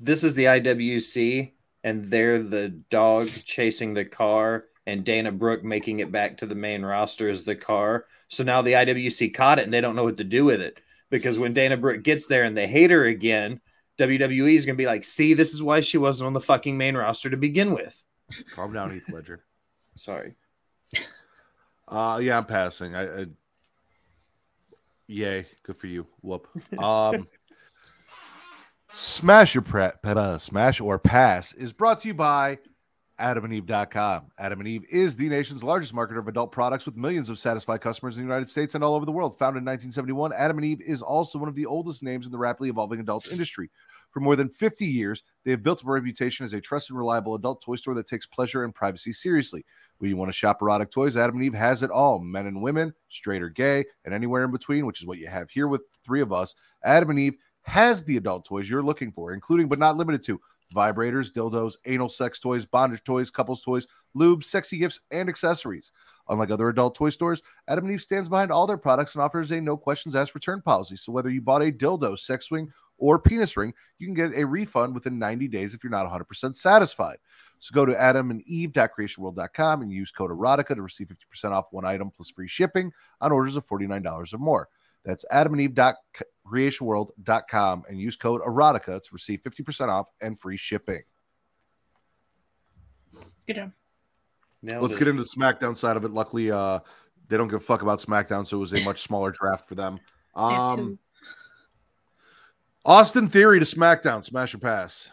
This is the IWC, and they're the dog chasing the car, and Dana Brooke making it back to the main roster is the car. So now the IWC caught it, and they don't know what to do with it because when Dana Brooke gets there and they hate her again, WWE is going to be like, "See, this is why she wasn't on the fucking main roster to begin with." Calm down, Heath Ledger. Sorry. Uh yeah, I'm passing. I, I yay, good for you. Whoop. Um Smash your pre- uh, smash or pass is brought to you by adamandeve.com. Adam and Eve is the nation's largest marketer of adult products with millions of satisfied customers in the United States and all over the world. Founded in 1971, Adam and Eve is also one of the oldest names in the rapidly evolving adult industry. For more than 50 years, they have built a reputation as a trusted reliable adult toy store that takes pleasure and privacy seriously. When you want to shop erotic toys, Adam and Eve has it all men and women, straight or gay, and anywhere in between, which is what you have here with three of us. Adam and Eve has the adult toys you're looking for, including but not limited to vibrators, dildos, anal sex toys, bondage toys, couples toys, lube, sexy gifts, and accessories. Unlike other adult toy stores, Adam and Eve stands behind all their products and offers a no questions asked return policy. So whether you bought a dildo, sex swing, or penis ring, you can get a refund within 90 days if you're not 100% satisfied. So go to adamandeve.creatiaworld.com and use code erotica to receive 50% off one item plus free shipping on orders of $49 or more. That's adamandeve.creatiaworld.com and use code erotica to receive 50% off and free shipping. Good job. Nailed Let's it. get into the SmackDown side of it. Luckily, uh, they don't give a fuck about SmackDown, so it was a much smaller draft for them. Um. Austin Theory to SmackDown, smash or pass.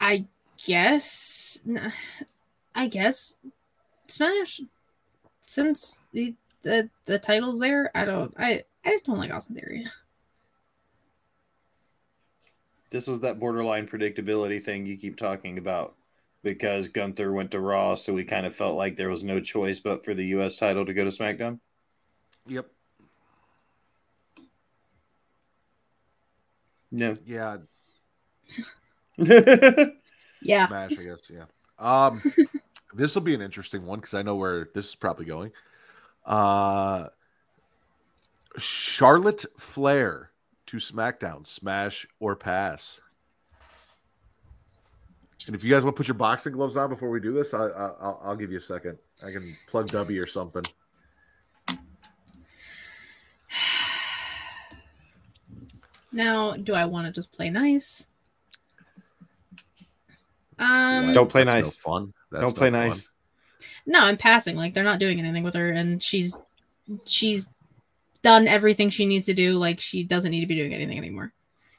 I guess. I guess. Smash. Since the the the title's there, I don't. I I just don't like Austin Theory. this was that borderline predictability thing you keep talking about because Gunther went to Raw, so we kind of felt like there was no choice but for the U.S. title to go to SmackDown. Yep. No. Yeah, Yeah. smash, I guess. Yeah. Um, this will be an interesting one because I know where this is probably going. Uh, Charlotte Flair to SmackDown, smash or pass. And if you guys want to put your boxing gloves on before we do this, I, I, I'll, I'll give you a second. I can plug Dubby or something. Now, do I want to just play nice? Um, Don't play That's no nice. fun. That's Don't play fun. nice. No, I'm passing. Like they're not doing anything with her, and she's she's done everything she needs to do. Like she doesn't need to be doing anything anymore.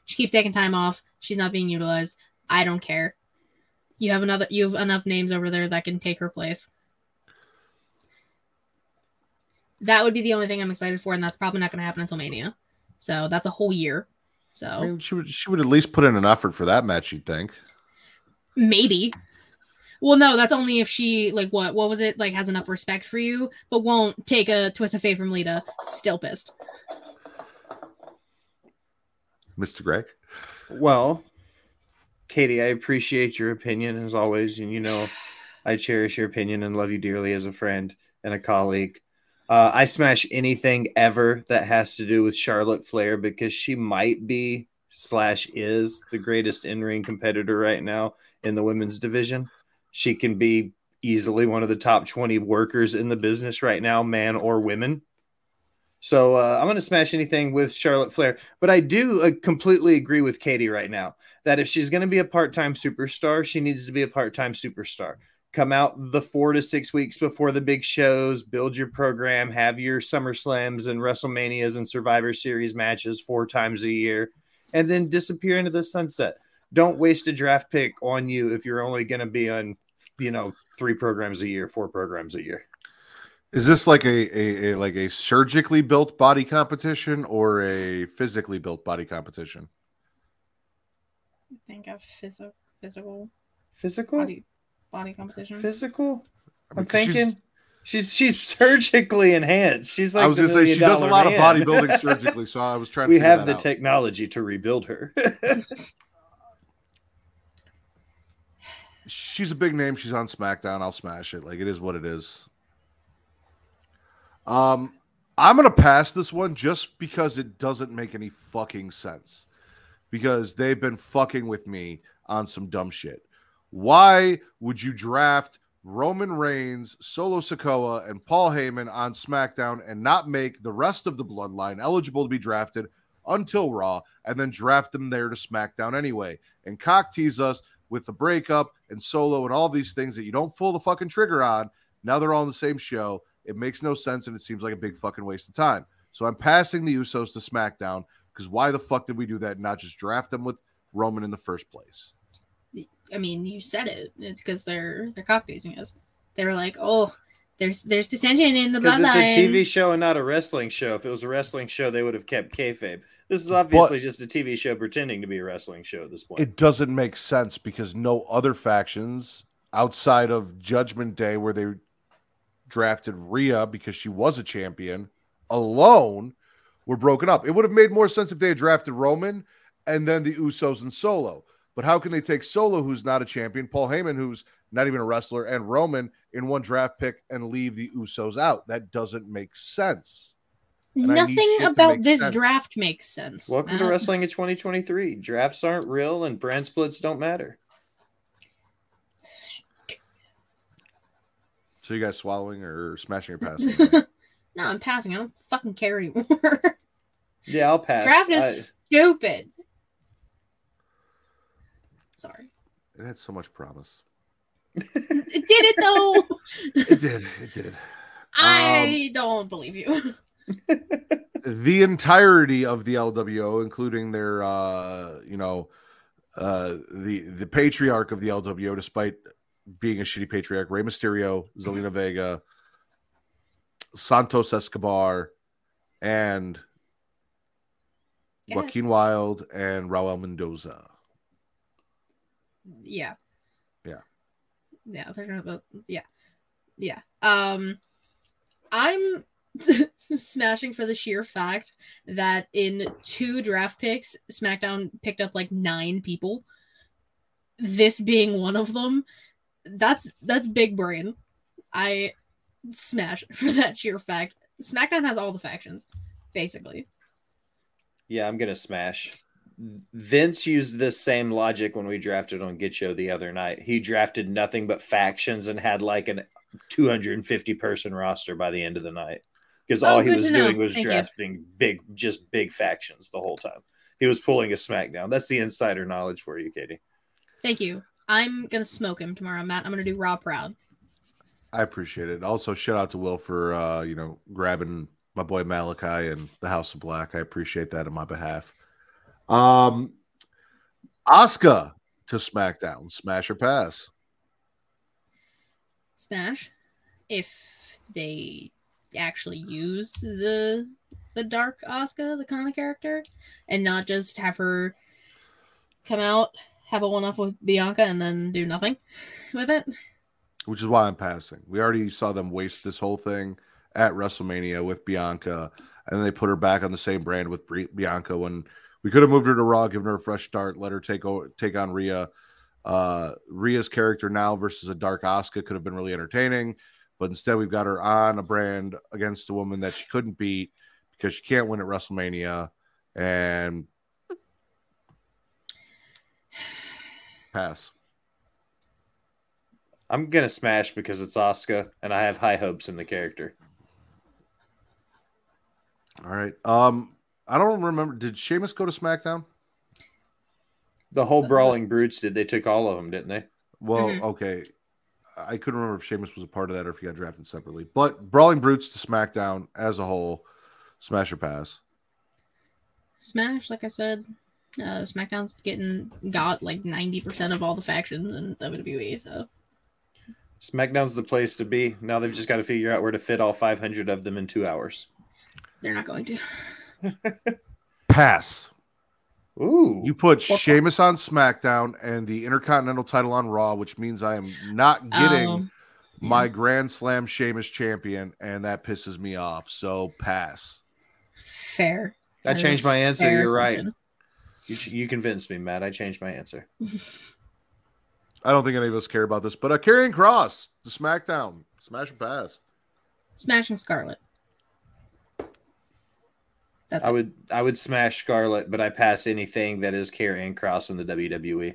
She keeps taking time off. She's not being utilized. I don't care. You have another. You have enough names over there that can take her place. That would be the only thing I'm excited for, and that's probably not going to happen until Mania. So that's a whole year. So I mean, she would she would at least put in an effort for that match. You'd think. maybe. Well, no, that's only if she like what what was it like has enough respect for you, but won't take a twist of fate from Lita. Still pissed. Mr. Greg. Well, Katie, I appreciate your opinion as always, and you know I cherish your opinion and love you dearly as a friend and a colleague. Uh, I smash anything ever that has to do with Charlotte Flair because she might be slash is the greatest in ring competitor right now in the women's division. She can be easily one of the top 20 workers in the business right now, man or women. So uh, I'm going to smash anything with Charlotte Flair. But I do uh, completely agree with Katie right now that if she's going to be a part time superstar, she needs to be a part time superstar. Come out the four to six weeks before the big shows, build your program, have your Summer Slams and WrestleManias and Survivor Series matches four times a year, and then disappear into the sunset. Don't waste a draft pick on you if you're only going to be on, you know, three programs a year, four programs a year. Is this like a, a, a like a surgically built body competition or a physically built body competition? I think a physical physical Physical? body body competition. Physical? I mean, I'm 'cause she's- thinking she's she's surgically enhanced. She's like I was gonna say she does a dollar lot of bodybuilding surgically, so I was trying. to we have that the out. technology to rebuild her. She's a big name. She's on SmackDown. I'll smash it. Like it is what it is. Um, I'm gonna pass this one just because it doesn't make any fucking sense. Because they've been fucking with me on some dumb shit. Why would you draft Roman Reigns, Solo Sikoa, and Paul Heyman on SmackDown and not make the rest of the bloodline eligible to be drafted until Raw and then draft them there to SmackDown anyway? And cock tease us with the breakup and Solo and all these things that you don't pull the fucking trigger on. Now they're all on the same show. It makes no sense and it seems like a big fucking waste of time. So I'm passing the Usos to SmackDown because why the fuck did we do that and not just draft them with Roman in the first place? I mean, you said it. It's because they're they're cockteasing us. They were like, "Oh, there's there's dissension in the Because it's a. TV show and not a wrestling show. If it was a wrestling show, they would have kept kayfabe. This is obviously just a TV show pretending to be a wrestling show at this point. It doesn't make sense because no other factions outside of Judgment Day, where they drafted Rhea because she was a champion alone, were broken up. It would have made more sense if they had drafted Roman and then the Usos and Solo. But how can they take Solo, who's not a champion, Paul Heyman, who's not even a wrestler, and Roman in one draft pick and leave the Usos out? That doesn't make sense. And Nothing about make this sense. draft makes sense. Welcome to wrestling in 2023. Drafts aren't real and brand splits don't matter. So you guys swallowing or smashing your passing? no, I'm passing. I don't fucking care anymore. Yeah, I'll pass. draft I- is stupid. Sorry. it had so much promise. It did it though. It did. It did. I um, don't believe you. the entirety of the LWO, including their, uh, you know, uh, the the patriarch of the LWO, despite being a shitty patriarch, Rey Mysterio, Zelina Vega, Santos Escobar, and Yeah. Joaquin Wilde and Raul Mendoza. Yeah. Yeah. Yeah, there's no the yeah. Yeah. Um I'm smashing for the sheer fact that in two draft picks, SmackDown picked up like nine people. This being one of them. That's that's big brain. I smash for that sheer fact. SmackDown has all the factions, basically. Yeah, I'm gonna smash. Vince used this same logic when we drafted on Get Show the other night. He drafted nothing but factions and had like an 250 person roster by the end of the night because Oh, all he was to know. doing was Thank you. drafting big, just big factions the whole time. He was pulling a SmackDown. That's the insider knowledge for you, Katie. Thank you. I'm gonna smoke him tomorrow, Matt. I'm gonna do Raw proud. I appreciate it. Also, shout out to Will for uh, you know grabbing my boy Malakai and the House of Black. I appreciate that on my behalf. Um, Asuka to SmackDown, smash or pass. Smash. If they actually use the the dark Asuka, the comic character, and not just have her come out, have a one off with Bianca, and then do nothing with it. which is why I'm passing. We already saw them waste this whole thing at WrestleMania with Bianca, and then they put her back on the same brand with Bianca when we could have moved her to Raw, given her a fresh start, let her take take on Rhea. Uh, Rhea's character now versus a Dark Asuka could have been really entertaining, but instead we've got her on a brand against a woman that she couldn't beat because she can't win at WrestleMania, and pass. I'm gonna smash because it's Asuka, and I have high hopes in the character. All right. Um, I don't remember. Did Sheamus go to SmackDown? The whole Brawling Brutes did. They took all of them, didn't they? Well, Mhm. okay. I couldn't remember if Sheamus was a part of that or if he got drafted separately. But Brawling Brutes to SmackDown as a whole, smash or pass. Smash, like I said, uh, SmackDown's getting got like ninety percent of all the factions in WWE. So SmackDown's the place to be. Now they've just got to figure out where to fit all 500 of them in two hours. they're not going to. Pass. Ooh, You put What- Sheamus on SmackDown and the Intercontinental title on Raw, which means I am not getting yeah. my Grand Slam Sheamus champion, and that pisses me off. So pass. fair. I changed my answer. You're right. you, you convinced me, Matt. I changed my answer. I don't think any of us care about this, but uh, Karrion Kross to SmackDown, smash or pass. Smashing Scarlet. That's I it. would I would smash Scarlet, but I pass anything that is Karrion Kross in the. WWE.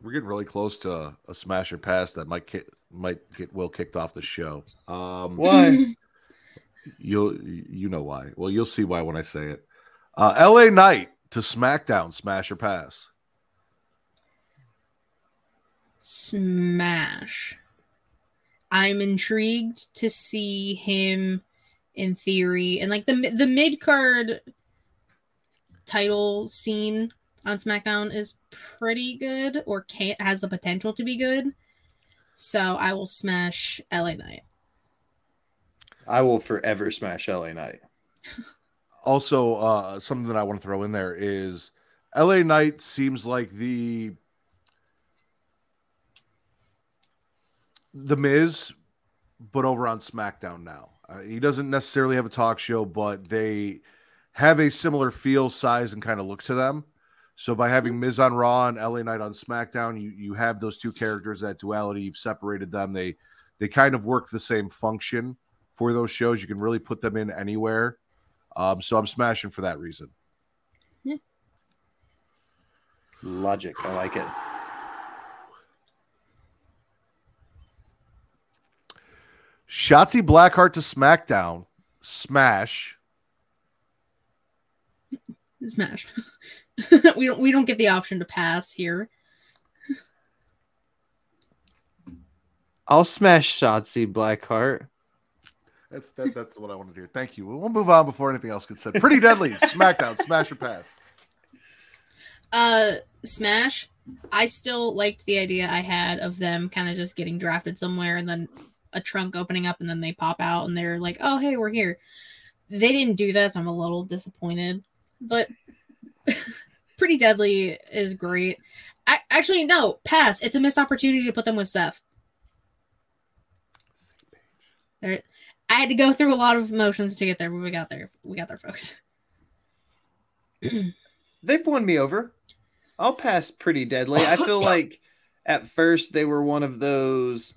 We're getting really close to a, a smash or pass that might ki- might get Will kicked off the show. Um, Why? You'll you know why. Well, you'll see why when I say it. Uh, L.A. Knight to SmackDown, smash or pass. Smash. I'm intrigued to see him in theory and like the the mid card title scene on SmackDown is pretty good or can has the potential to be good. So I will smash LA Knight. I will forever smash LA Knight. Also, uh, something that I want to throw in there is LA Knight seems like the the Miz, but over on SmackDown now. Uh, he doesn't necessarily have a talk show, but they have a similar feel, size, and kind of look to them. So by having Miz on Raw and LA Knight on SmackDown, you you have those two characters that duality. You've separated them. They they kind of work the same function for those shows. You can really put them in anywhere. Um, so I'm smashing for that reason. Logic. I like it. Shotzi Blackheart to SmackDown. Smash. Smash. we don't we don't get the option to pass here. I'll smash Shotzi Blackheart. That's that, that's what I want to do. Thank you. We'll move on before anything else gets said. Pretty deadly. SmackDown. Smash or pass. Uh Smash. I still liked the idea I had of them kind of just getting drafted somewhere and then a trunk opening up and then they pop out and they're like, "Oh, hey, we're here." They didn't do that, so I'm a little disappointed. But Pretty Deadly is great. I, actually, no, pass. It's a missed opportunity to put them with Seth. There, I had to go through a lot of emotions to get there, but we got there. We got there, folks. They've won me over. I'll pass pretty deadly. I feel like at first they were one of those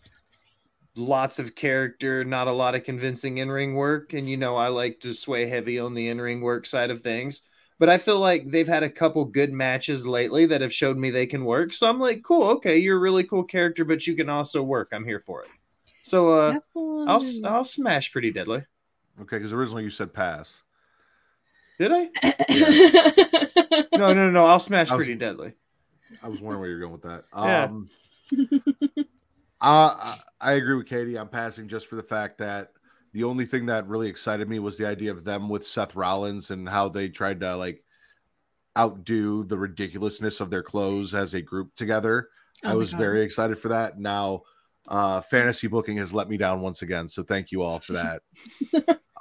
lots of character, not a lot of convincing in ring work. And you know, I like to sway heavy on the in ring work side of things. But I feel like they've had a couple good matches lately that have showed me they can work. So I'm like, cool, okay, you're a really cool character, but you can also work. I'm here for it. So uh, I'll I'll smash pretty deadly. Okay, because originally you said pass. Did I? No, no, no. I'll smash was- pretty deadly. I was wondering where you're going with that. Yeah. Um, uh, I agree with Katie. I'm passing just for the fact that the only thing that really excited me was the idea of them with Seth Rollins and how they tried to like outdo the ridiculousness of their clothes as a group together. Oh I was God. very excited for that. Now, uh, fantasy booking has let me down once again. So thank you all for that.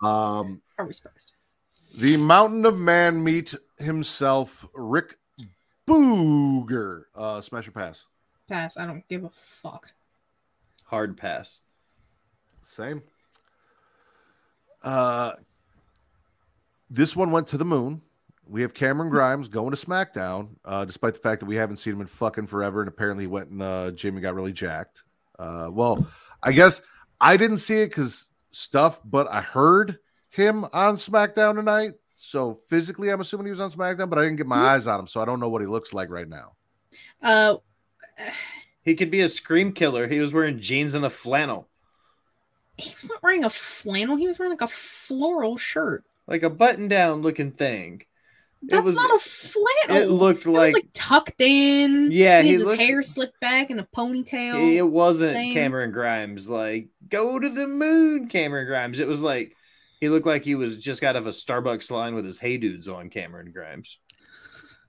um, Are we supposed? the Mountain of Man meet himself, Rick Boogs. Uh, smash or pass? Pass. I don't give a fuck. Hard pass. Same. Uh, this one went to the moon. We have Cameron Grimes going to SmackDown, uh, despite the fact that we haven't seen him in fucking forever, and apparently he went and uh, Jamie got really jacked. Uh, well, I guess I didn't see it because stuff, but I heard him on SmackDown tonight. So physically, I'm assuming he was on SmackDown, but I didn't get my eyes on him, so I don't know what he looks like right now. Uh, He could be a scream killer. He was wearing jeans and a flannel, he was not wearing a flannel. He was wearing like a floral shirt. like a button down looking thing. That's was- not a flannel. It looked It was like, like tucked in. Yeah, he he had his looked- hair slicked back in a ponytail. it wasn't Same. Cameron Grimes. Like, go to the moon, Cameron Grimes. It was like he looked like he was just out of a Starbucks line with his Hey Dudes on Cameron Grimes.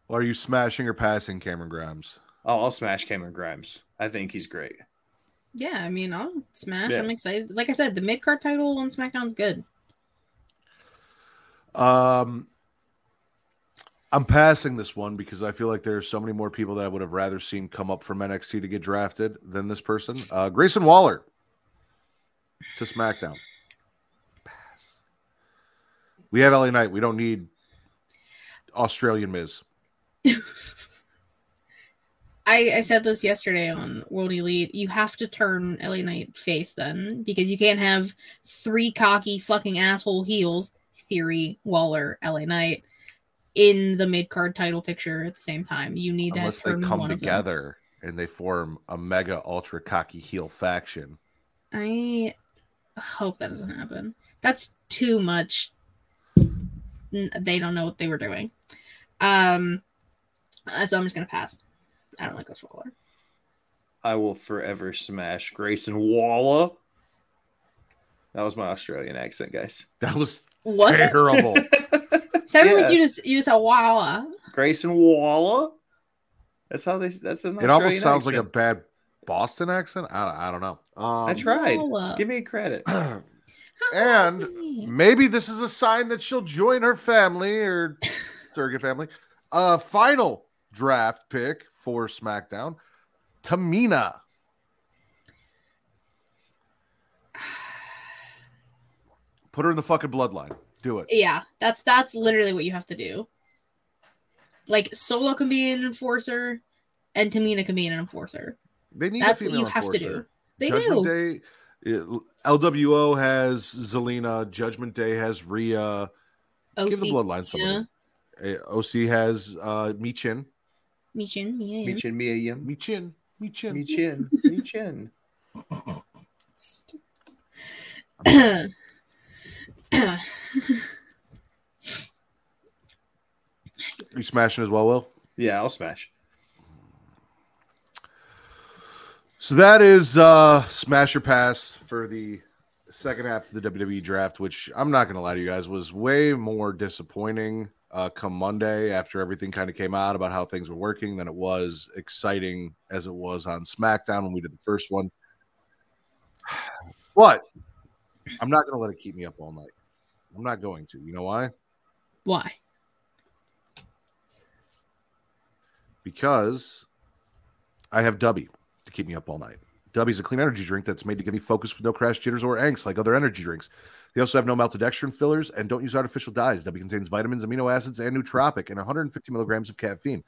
Are you smashing or passing Cameron Grimes? Oh, I'll smash Cameron Grimes. I think he's great. Yeah, I mean, I'll smash. Yeah. I'm excited. Like I said, the mid card title on SmackDown's good. Um, I'm passing this one because I feel like there's so many more people that I would have rather seen come up from NXT to get drafted than this person. Uh, Grayson Waller to SmackDown. Pass. We have LA Knight. We don't need Australian Miz. I, I said this yesterday on World Elite. You have to turn LA Knight face then because you can't have three cocky fucking asshole heels, Theory, Waller, LA Knight, in the mid card title picture at the same time. You need Unless to they turn come one of them. together and they form a mega ultra cocky heel faction. I hope that doesn't happen. That's too much. They don't know what they were doing. Um, so I'm just gonna pass. I don't like Ghost Waller. I will forever smash Grayson Waller. That was my Australian accent, guys. That was Was it? terrible. Sounded Yeah. like you just you just said wow. Grayson Waller. That's how they. That's an It almost Australian sounds like a bad Boston accent. I, I don't know. Um, I tried. Walla. Give me credit. and maybe this is a sign that she'll join her family or surrogate family. Uh, final draft pick for SmackDown, Tamina. Put her in the fucking bloodline. Do it. Yeah, that's that's literally what you have to do. Like Solo can be an enforcer, and Tamina can be an enforcer. They need That's what you have to do. They Judgment do. Day, LWO has Zelina. Judgment Day has Rhea. OC, Give the bloodline. Uh, OC has uh, Michin. Michin, yeah. Me chin, me a yum. Michin. Michin. Me chin mee chin, me chin. You smashing as well, Will? Yeah, I'll smash. So that is uh Smash or Pass for the second half of the WWE draft, which I'm not gonna lie to you guys was way more disappointing uh come Monday after everything kind of came out about how things were working than it was exciting as it was on SmackDown when we did the first one. But I'm not gonna let it keep me up all night. I'm not going to. You know why? Why? because I have Dubby to keep me up all night. Dubby is a clean energy drink that's made to give you focus with no crash, jitters, or angst like other energy drinks. They also have no maltodextrin fillers and don't use artificial dyes. Dubby contains vitamins, amino acids, and nootropic, and 150 milligrams of caffeine.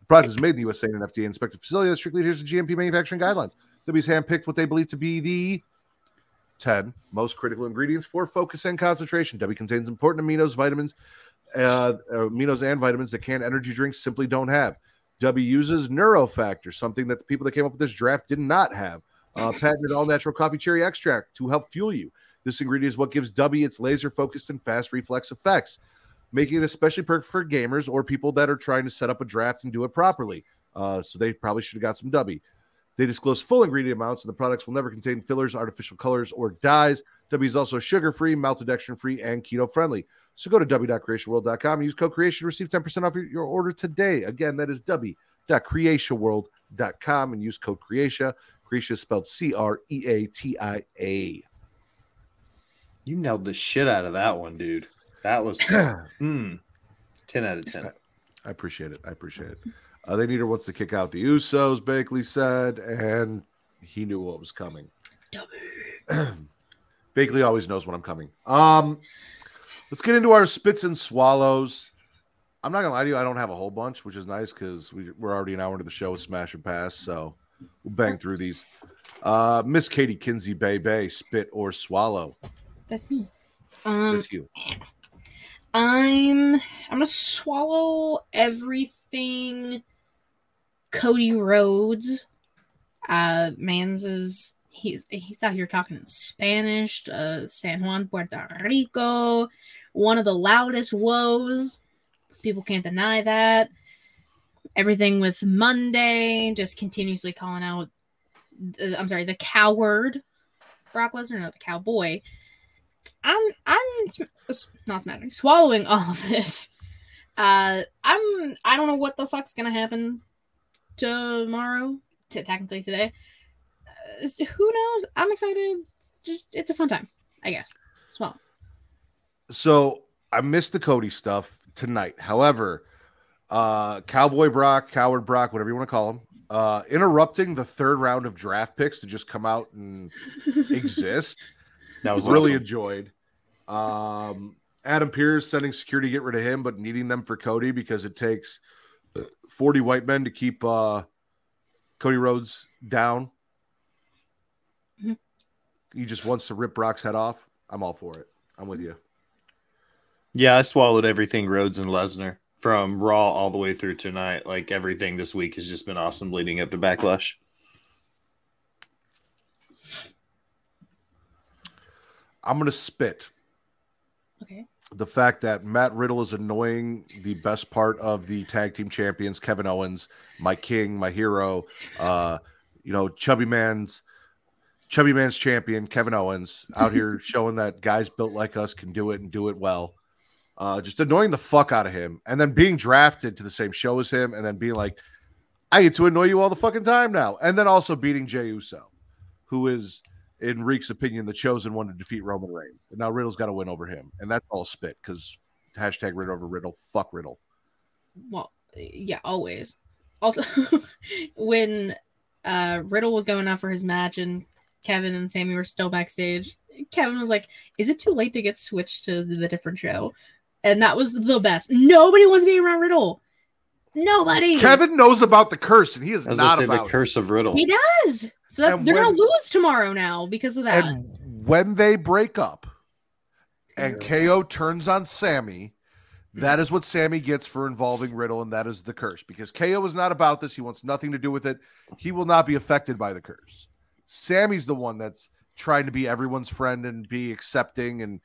The product is made in the USA in an FDA inspected facility that strictly adheres to GMP manufacturing guidelines. Dubby's handpicked what they believe to be the 10 most critical ingredients for focus and concentration. Dubby contains important aminos, vitamins, uh, aminos, and vitamins that canned energy drinks simply don't have. Dubby uses Neurofactor, something that the people that came up with this draft did not have. Uh, patented all natural coffee cherry extract to help fuel you. This ingredient is what gives Dubby its laser focused and fast reflex effects, making it especially perfect for gamers or people that are trying to set up a draft and do it properly. Uh, so they probably should have got some Dubby. They disclose full ingredient amounts, and the products will never contain fillers, artificial colors, or dyes. Dubby is also sugar free, maltodextrin free, and keto friendly. So go to dubby.creatiaworld.com and use code creatia to receive 10% off your, your order today. Again, that is dubby.creatiaworld.com and use code creatia. Creatia spelled C R E A T I A. You nailed the shit out of that one, dude. That was mm, ten out of ten. I appreciate it. I appreciate it. Uh, they neither wants to kick out the Usos, Bakley said, and he knew what was coming. Bakley always knows when I'm coming. Um, let's get into our spits and swallows. I'm not gonna lie to you, I don't have a whole bunch, which is nice because we, we're already an hour into the show with Smash and Pass, so we'll bang through these. Uh, Miss Katie Kinzy Bay Bay, spit or swallow. That's me. Um, Just you. I'm I'm gonna swallow everything. Cody Rhodes, uh, Mans is he's he's out here talking in Spanish. Uh, San Juan, Puerto Rico, one of the loudest woes. People can't deny that. Everything with Monday, just continuously calling out. uh, I'm sorry, the coward, Brock Lesnar, not the cowboy. I'm I'm not smattering, swallowing all of this. Uh, I'm I don't know what the fuck's gonna happen tomorrow. To technically today, uh, who knows? I'm excited. Just it's a fun time, I guess. Swallow. So I missed the Cody stuff tonight. However, uh, Cowboy Brock, Coward Brock, whatever you want to call him, uh, interrupting the third round of draft picks to just come out and exist. That was really awesome. enjoyed. Um, Adam Pearce sending security to get rid of him, but needing them for Cody because it takes 40 white men to keep uh, Cody Rhodes down. Mhm. He just wants to rip Brock's head off. I'm all for it. I'm with you. Yeah, I swallowed everything Rhodes and Lesnar from Raw all the way through tonight. Like everything this week has just been awesome leading up to Backlash. I'm going to spit. Okay. the fact that Matt Riddle is annoying the best part of the tag team champions, Kevin Owens, my king, my hero, uh, you know, Chubby Man's Chubby Man's champion, Kevin Owens, out here showing that guys built like us can do it and do it well. Uh, just annoying the fuck out of him, and then being drafted to the same show as him, and then being like, I get to annoy you all the fucking time now, and then also beating Jey Uso, who is in Reek's opinion the chosen one to defeat Roman Reigns, and now Riddle's got to win over him, and that's all spit because hashtag Riddle over Riddle, fuck Riddle. Well, yeah, always. Also, when uh Riddle was going out for his match and Kevin and Sammy were still backstage, Kevin was like, "Is it too late to get switched to the different show?" And that was the best. Nobody wants to be around Riddle. Nobody. Kevin knows about the curse, and he is not gonna say the about it. curse of Riddle. He does. So that, they're gonna lose tomorrow now because of that. And when they break up, and KO turns on Sammy, that is what Sammy gets for involving Riddle, and that is the curse. Because KO is not about this; he wants nothing to do with it. He will not be affected by the curse. Sammy's the one that's trying to be everyone's friend and be accepting and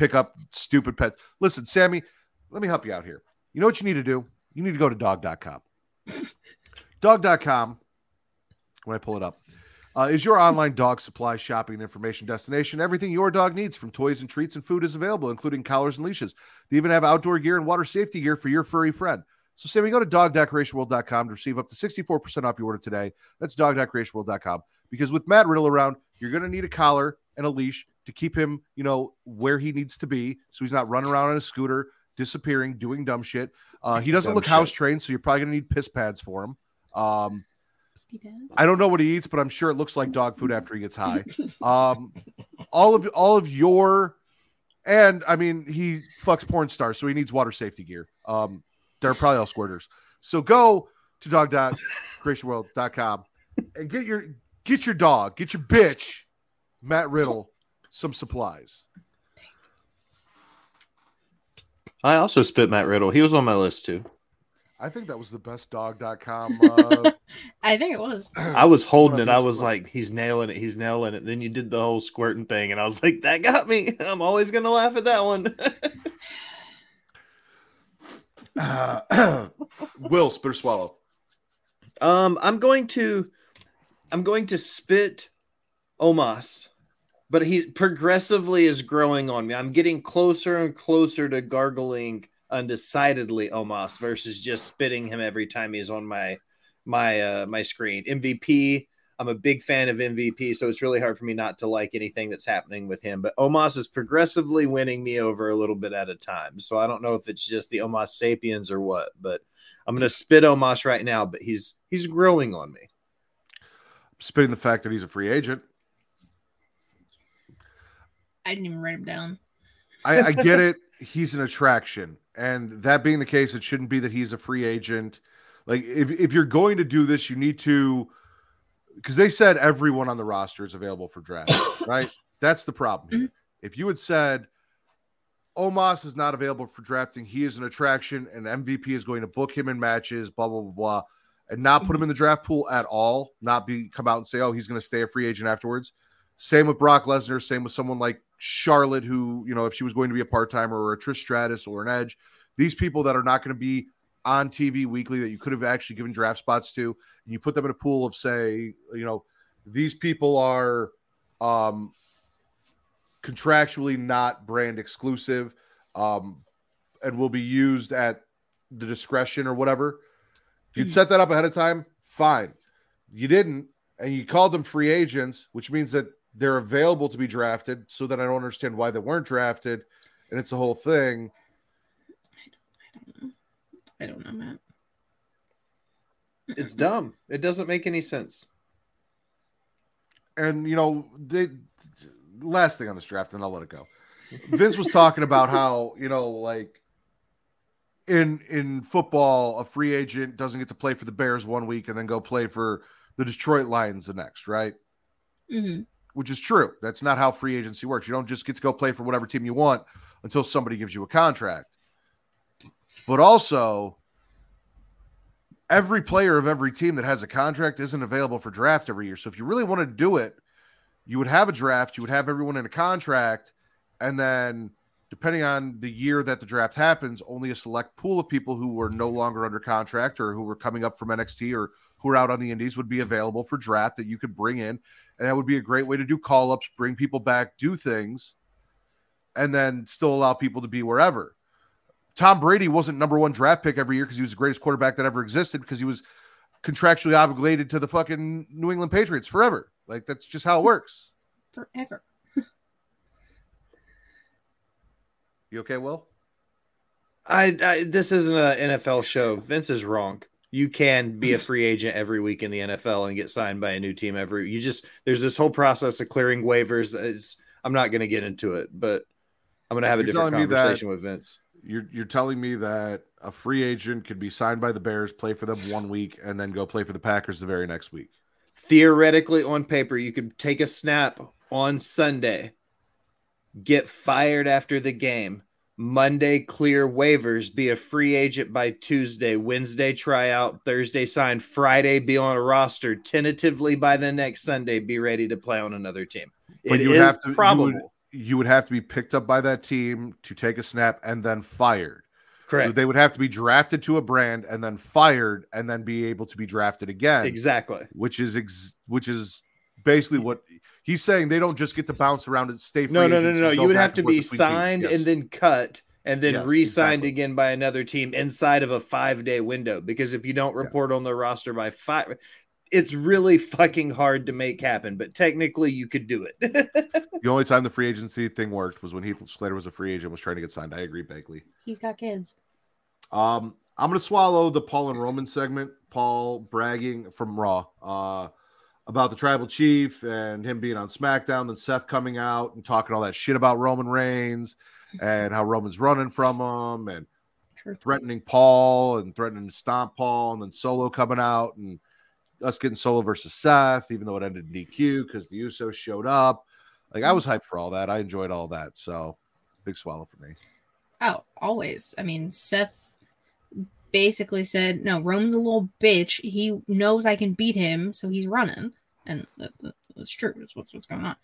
pick up stupid pets. Listen, Sammy, let me help you out here. You know what you need to do? You need to go to dog.com. dog.com, when I pull it up, uh, is your online dog supply shopping information destination. Everything your dog needs, from toys and treats and food, is available, including collars and leashes. They even have outdoor gear and water safety gear for your furry friend. So, Sammy, go to dog.creatiaworld.com to receive up to 64% off your order today. That's dog.creatiaworld.com. Because with Matt Riddle around, you're going to need a collar and a leash to keep him, you know, where he needs to be. So he's not running around on a scooter, disappearing, doing dumb shit. Uh, he doesn't Dumb look shit. house trained, so you're probably going to need piss pads for him. Um, I don't know what he eats, but I'm sure it looks like dog food after he gets high. Um, all of all of your, and I mean, he fucks porn stars, so he needs water safety gear. Um, they're probably all squirters. So go to dog.creatiaworld.com and get your get your dog, get your bitch, Matt Riddle, some supplies. I also spit Matt Riddle. He was on my list too. I think that was the best dog.com. Uh, I think it was. I was holding it. I was like, he's nailing it. He's nailing it. Then you did the whole squirting thing, and I was like, that got me. I'm always gonna laugh at that one. uh, Will spit or swallow. um, I'm going to, I'm going to spit Omos, but he progressively is growing on me. I'm getting closer and closer to gargling undecidedly Omos versus just spitting him every time he's on my my uh my screen. MVP. I'm a big fan of MVP, so it's really hard for me not to like anything that's happening with him. But Omos is progressively winning me over a little bit at a time. So I don't know if it's just the Omos sapiens or what, but I'm gonna spit Omos right now, but he's he's growing on me. Spitting the fact that he's a free agent. I didn't even write him down. I, I get it. He's an attraction. And that being the case, it shouldn't be that he's a free agent. Like, if, if you're going to do this, you need to, because they said everyone on the roster is available for draft, right? That's the problem here. Mm-hmm. If you had said Omos is not available for drafting, he is an attraction, and MVP is going to book him in matches, blah, blah, blah, blah, and not put him mm-hmm. in the draft pool at all, not be come out and say, oh, he's going to stay a free agent afterwards. Same with Brock Lesnar. Same with someone like Charlotte, who, you know, if she was going to be a part timer or a Trish Stratus or an Edge, these people that are not going to be on TV weekly that you could have actually given draft spots to, and you put them in a pool of, say, you know, these people are um, contractually not brand exclusive um, and will be used at the discretion or whatever. If you'd Mhm. set that up ahead of time, fine. You didn't, and you called them free agents, which means that they're available to be drafted. So then I don't understand why they weren't drafted, and it's a whole thing. I don't I don't know, I don't know, Matt. It's dumb. It doesn't make any sense. And you know, they last thing on this draft, and I'll let it go. Vince was talking about how you know, like in in football, a free agent doesn't get to play for the Bears one week and then go play for the Detroit Lions the next, right? Mhm. Which is true. That's not how free agency works. You don't just get to go play for whatever team you want until somebody gives you a contract. But also, every player of every team that has a contract isn't available for draft every year. So if you really wanted to do it, you would have a draft, you would have everyone in a contract, and then depending on the year that the draft happens, only a select pool of people who were no longer under contract or who were coming up from NXT or who are out on the indies would be available for draft that you could bring in. And that would be a great way to do call ups, bring people back, do things, and then still allow people to be wherever. Tom Brady wasn't number one draft pick every year because he was the greatest quarterback that ever existed because he was contractually obligated to the fucking New England Patriots forever. Like that's just how it works. Forever. You okay, Will? I, I this isn't an NFL show. Vince is wrong. You can be a free agent every week in the NFL and get signed by a new team every. You just there's this whole process of clearing waivers. It's I'm not going to get into it, but I'm going to have a You're different me that- conversation with Vince. You're you're telling me that a free agent could be signed by the Bears, play for them one week, and then go play for the Packers the very next week. Theoretically, on paper, you could take a snap on Sunday, get fired after the game. Monday, clear waivers, be a free agent by Tuesday, Wednesday, try out, Thursday, sign, Friday, be on a roster, tentatively by the next Sunday, be ready to play on another team. But It you have to- you would- probable. You would have to be picked up by that team to take a snap and then fired. So Correct. they would have to be drafted to a brand and then fired and then be able to be drafted again. exactly. which is ex- which is basically what he's saying. They don't just get to bounce around and stay. Free No, no, no, no, no. You would have to be signed Yes. and then cut and then Yes, re-signed exactly. again by another team inside of a five-day window. Because if you don't Yeah. report on the roster by five, it's really fucking hard to make happen. But technically, you could do it. the only time the free agency thing worked was when Heath Slater was a free agent, was trying to get signed. I agree, Bagley. He's got kids. Um, I'm gonna swallow the Paul and Roman segment. Paul bragging from Raw uh, about the tribal chief and him being on SmackDown. Then Seth coming out and talking all that shit about Roman Reigns and how Roman's running from him and True. threatening Paul and threatening to stomp Paul, and then Solo coming out and us getting Solo versus Seth, even though it ended in DQ because the Usos showed up. Like I was hyped for all that. I enjoyed all that. So big swallow for me. Oh, always. I mean, Seth basically said, "No, Roman's a little bitch. He knows I can beat him, so he's running." And that, that- that's true. That's what's what's going on.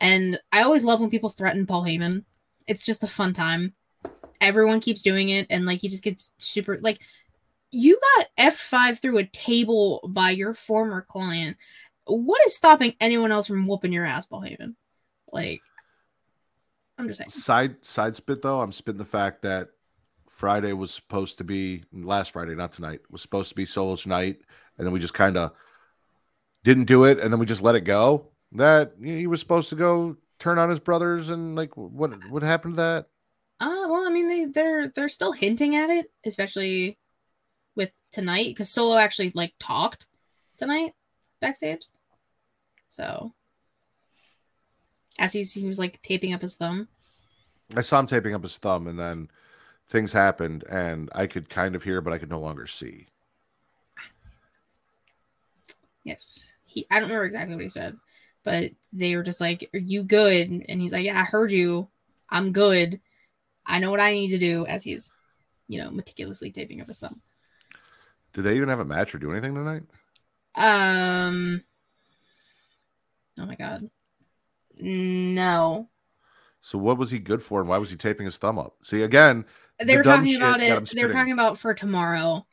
And I always love when people threaten Paul Heyman. It's just a fun time. Everyone keeps doing it, and like he just gets super like. You got F five through a table by your former client. What is stopping anyone else from whooping your ass, Paul Heyman? Like, I'm just saying. Side side spit though, I'm spitting the fact that Friday was supposed to be last Friday, not tonight, was supposed to be Solo's night, and then we just kind of didn't do it, and then we just let it go. That he was supposed to go turn on his brothers, and like what what happened to that? Uh, well, I mean, they they're they're still hinting at it, especially with tonight, because Solo actually like talked tonight backstage. So, as he's he was like taping up his thumb. I saw him taping up his thumb, and then things happened, and I could kind of hear, but I could no longer see. Yes, he. I don't remember exactly what he said, but they were just like, "Are you good?" And he's like, "Yeah, I heard you. I'm good. I know what I need to do." As he's, you know, meticulously taping up his thumb. Did they even have a match or do anything tonight? Um. Oh my god. No. So what was he good for, and why was he taping his thumb up? See again. They the were talking about it. They were talking about for tomorrow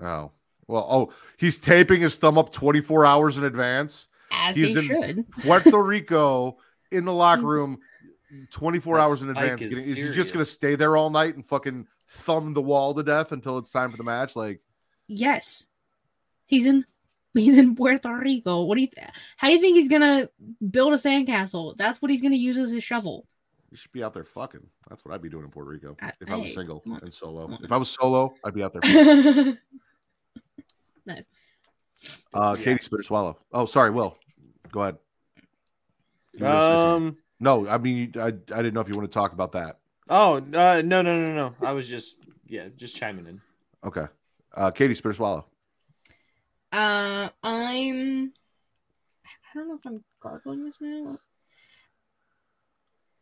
Oh well. Oh, he's taping his thumb up 24 hours in advance. as He's he in- should. Puerto Rico in the locker room 24 That hours in advance. is Getting, is he just going to stay there all night and fucking thumb the wall to death until it's time for the match? Like, Yes. He's in he's in Puerto Rico. What do you how do you think he's gonna build a sandcastle? That's what he's gonna use as his shovel. you should be out there fucking. That's what I'd be doing in Puerto Rico I- if I was hey, single and solo. If I was solo, I'd be out there. nice. Uh, Yeah. Katie Spitter Swallow. Oh, sorry, Will. Go ahead. You were gonna say something. Um. no, I mean, I, I didn't know if you want to talk about that. Oh uh, no no no no! I was just yeah just chiming in. Okay. Uh, Katie Spitter Swallow. Uh I'm I don't know if I'm gargling this now.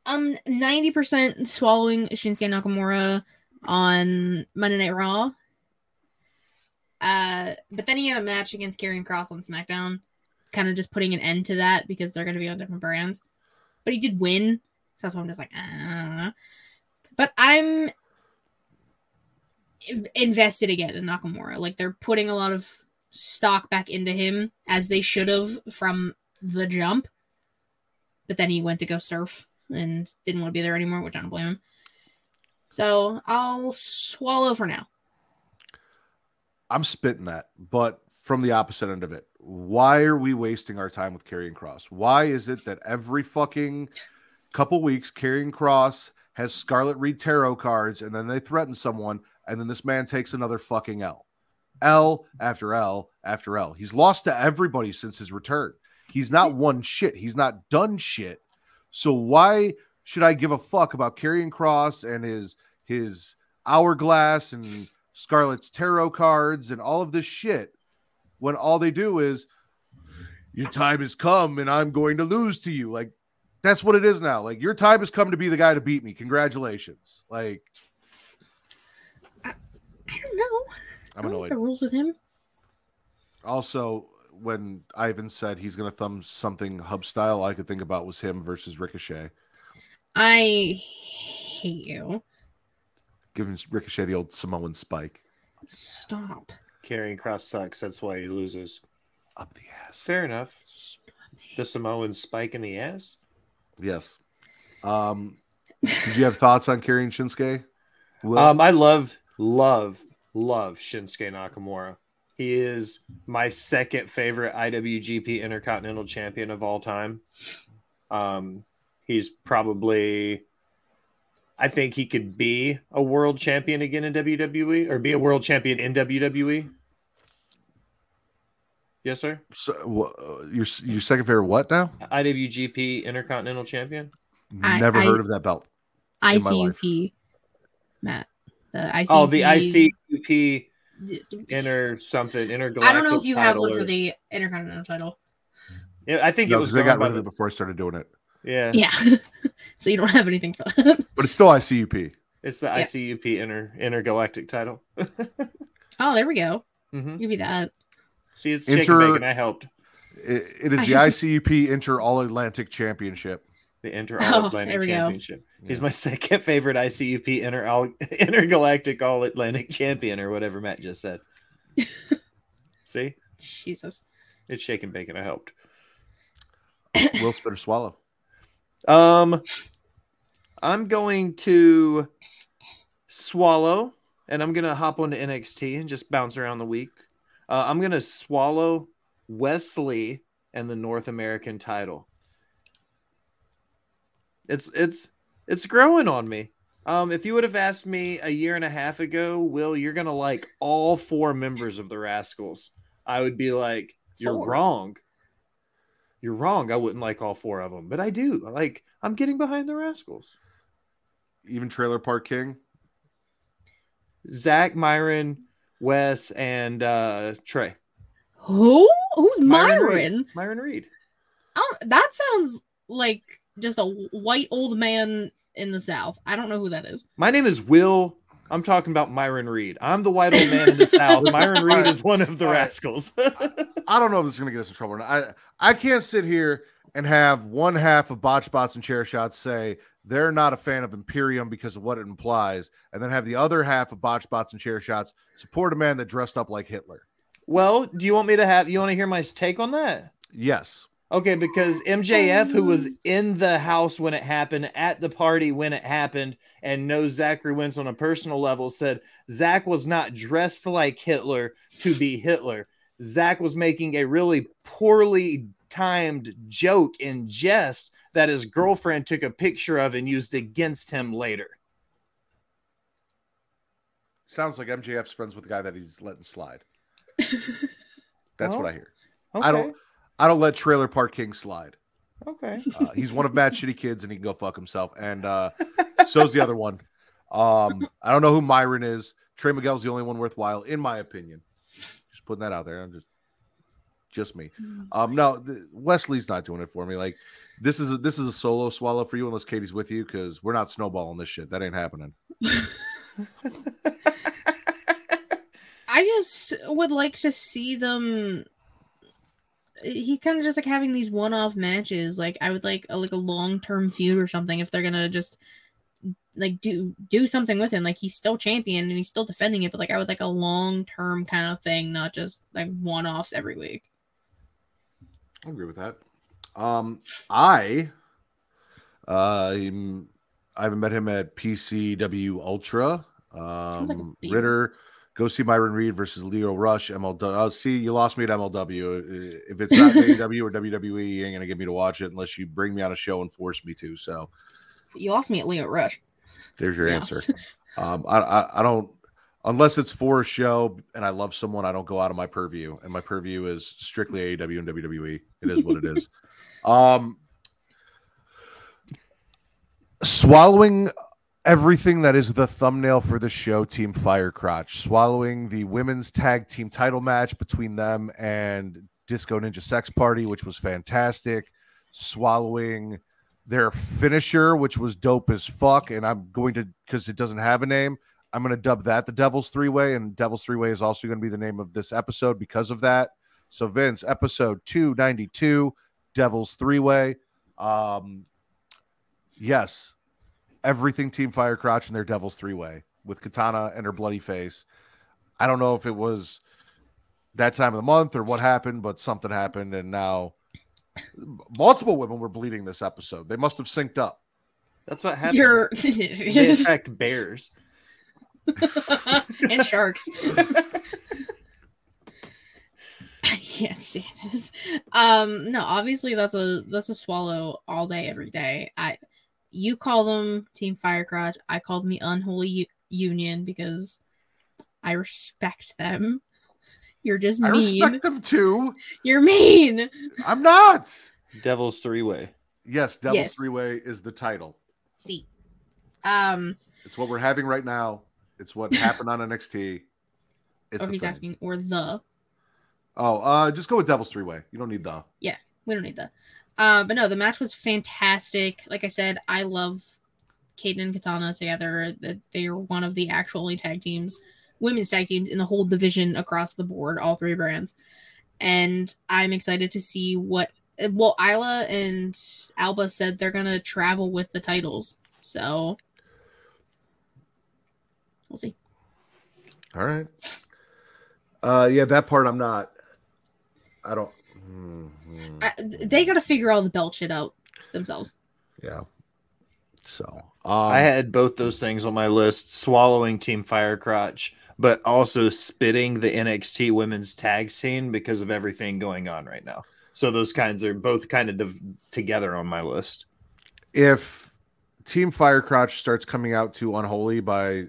I'm 90% swallowing Shinsuke Nakamura on Monday Night Raw. But then he had a match against Karrion Kross on SmackDown, kind of just putting an end to that because they're going to be on different brands. But he did win, so that's why I'm just like, ah. But I'm invested again in Nakamura. Like they're putting a lot of stock back into him as they should have from the jump. But then he went to go surf and didn't want to be there anymore, which I don't blame him. So I'll swallow for now. I'm spitting that, but from the opposite end of it. Why are we wasting our time with Karrion Kross? Why is it that every fucking couple weeks Karrion Kross has Scarlett Reed tarot cards and then they threaten someone and then this man takes another fucking L. L after L after L. He's lost to everybody since his return. He's not won shit. He's not done shit. So why should I give a fuck about Karrion Kross and his his hourglass and Scarlett's tarot cards and all of this shit when all they do is your time has come and I'm going to lose to you. Like that's what it is now. Like your time has come to be the guy to beat me. Congratulations. Like I don't know. I'm I annoyed. the rules with him. Also, when Ivan said he's gonna thumb something hub style, I could think about was him versus Ricochet. I hate you. Giving Ricochet the old Samoan spike Stop. Karrion Kross sucks. That's why he loses. up the ass. Fair enough. The Samoan spike in the ass. Yes. Um, did you have thoughts on carrying Shinsuke? Will? Um, I love, love, love Shinsuke Nakamura. He is my second favorite IWGP Intercontinental Champion of all time. Um, he's probably, I think he could be a world champion again in WWE or be a world champion in WWE. Yes, sir. So, wha- your your second favorite what now? IWGP Intercontinental Champion. I- Never I- heard of that belt. in. ICUP, Matt. The ICUP. Oh, the ICUP D- inter something intergalactic. I don't know if you have title one for the Intercontinental title. Yeah, I think No, it was they got rid of the- it before I started doing it. Yeah, Yeah. so you don't have anything for that. But it's still ICUP. it's the Yes. ICUP inter intergalactic title. Oh, there we go. hmm Give me that. See, it's Inter- shaking bacon. I helped It, it is the ICUP Inter All Atlantic Championship. the Inter Oh, All Atlantic there we go. Championship. He's Yeah. my second favorite ICUP inter all, intergalactic All Atlantic Champion or whatever Matt just said. See, Jesus. it's shaking bacon. I helped. Will spit or swallow. Um, I'm going to swallow, and I'm gonna hop onto NXT and just bounce around the week. Uh, I'm gonna swallow Wes Lee and the North American title. It's it's it's growing on me. Um, if you would have asked me a year and a half ago, Will, you're gonna like all four members of the Rascals, I would be like, you're Four? wrong. You're wrong. I wouldn't like all four of them, but I do. Like, I'm getting behind the Rascals. Even Trailer Park King. Zach, Myron, Wes, and uh Trey. Who? Who's Myron Myron? Reed. Myron Reed. Oh, that sounds like just a white old man in the South. I don't know who that is. My name is Will. I'm talking about Myron Reed. I'm the white old man in the South. Myron Reed is one of the. Rascals. I don't know if this is going to get us in trouble. or not. I I can't sit here and have one half of botch spots and chair shots say they're not a fan of Imperium because of what it implies, and then have the other half of botch spots and chair shots support a man that dressed up like Hitler. well, do you want me to have you want to hear my take on that? Yes, Okay, because MJF, who was in the house when it happened, at the party when it happened, and knows Zachary Wentz on a personal level, said Zach was not dressed like Hitler to be Hitler. Zach was making a really poorly timed joke in jest that his girlfriend took a picture of and used against him later. sounds like MJF's friends with the guy that he's letting slide. That's Oh, what I hear. Okay. I don't. I don't let Trailer Park King slide. Okay. Uh, he's one of Matt's shitty kids, and he can go fuck himself. And uh, so's the other one. Um, I don't know who Myron is. Trey Miguel's the only one worthwhile, in my opinion. Just putting that out there. I'm just, just me. Um, no, th- Wes Lee's not doing it for me. Like this is a, this is a solo swallow for you, unless Katie's with you, because we're not snowballing this shit. That ain't happening. I just would like to see them. He's kind of just like having these one-off matches. Like I would like a, like a long-term feud or something. If they're gonna just like do do something with him, like he's still champion and he's still defending it, but like I would like a long-term kind of thing, not just like one-offs every week. I agree with that. Um, I, uh, I haven't met him at PCW Ultra. Um, like. Ridder, go see Myron Reed versus Leo Rush. MLW. Oh, see, you lost me at MLW. If it's not AEW or WWE, you ain't gonna get me to watch it unless you bring me on a show and force me to. So You lost me at Leo Rush. there's your Yes. answer. Um, I, I I don't unless it's for a show and I love someone, I don't go out of my purview, and my purview is strictly AEW and WWE. It is what it is. Um, swallowing everything that is the thumbnail for the show, Team Firecrotch, swallowing the women's tag team title match between them and Disco Ninja Sex Party, which was fantastic, swallowing their finisher, which was dope as fuck. And I'm going to, because it doesn't have a name, I'm going to dub that the Devil's Three Way. And Devil's Three Way is also going to be the name of this episode because of that. So, Vince, episode 292, Devil's Three Way. Um, yes, everything Team Firecrotch and their Devil's Three Way with Katana and her bloody face. I don't know if it was that time of the month or what happened, but something happened. And now multiple women were bleeding this episode. They must have synced up. That's what happens. You're They attract bears. and sharks. I can't stand this. Um, no, obviously that's a that's a swallow all day, every day. I you call them Team Firecrotch. I call them the Unholy U- Union because I respect them. You're just mean. I mean. respect them too. You're mean. I'm not. Devil's three way. Yes, Devil's Yes. Three Way is the title. See. Um, It's what we're having right now. It's what happened on NXT. It's or the he's thing. asking, or the. Oh, uh, just go with Devil's Three Way. You don't need the. Yeah, we don't need that. Uh, but no, the match was fantastic. Like I said, I love Kayden and Katana together. That they are one of the actual only tag teams, women's tag teams in the whole division across the board, all three brands. And I'm excited to see what. Well, Isla and Alba said they're gonna travel with the titles, so we'll see. All right. Uh, yeah, that part I'm not. I don't. I, they got to figure all the belt shit out themselves. yeah. So um, I had both those things on my list: swallowing Team Firecrotch, but also spitting the NXT women's tag scene because of everything going on right now. So those kinds are both kind of div- together on my list. if Team Firecrotch starts coming out to Unholy by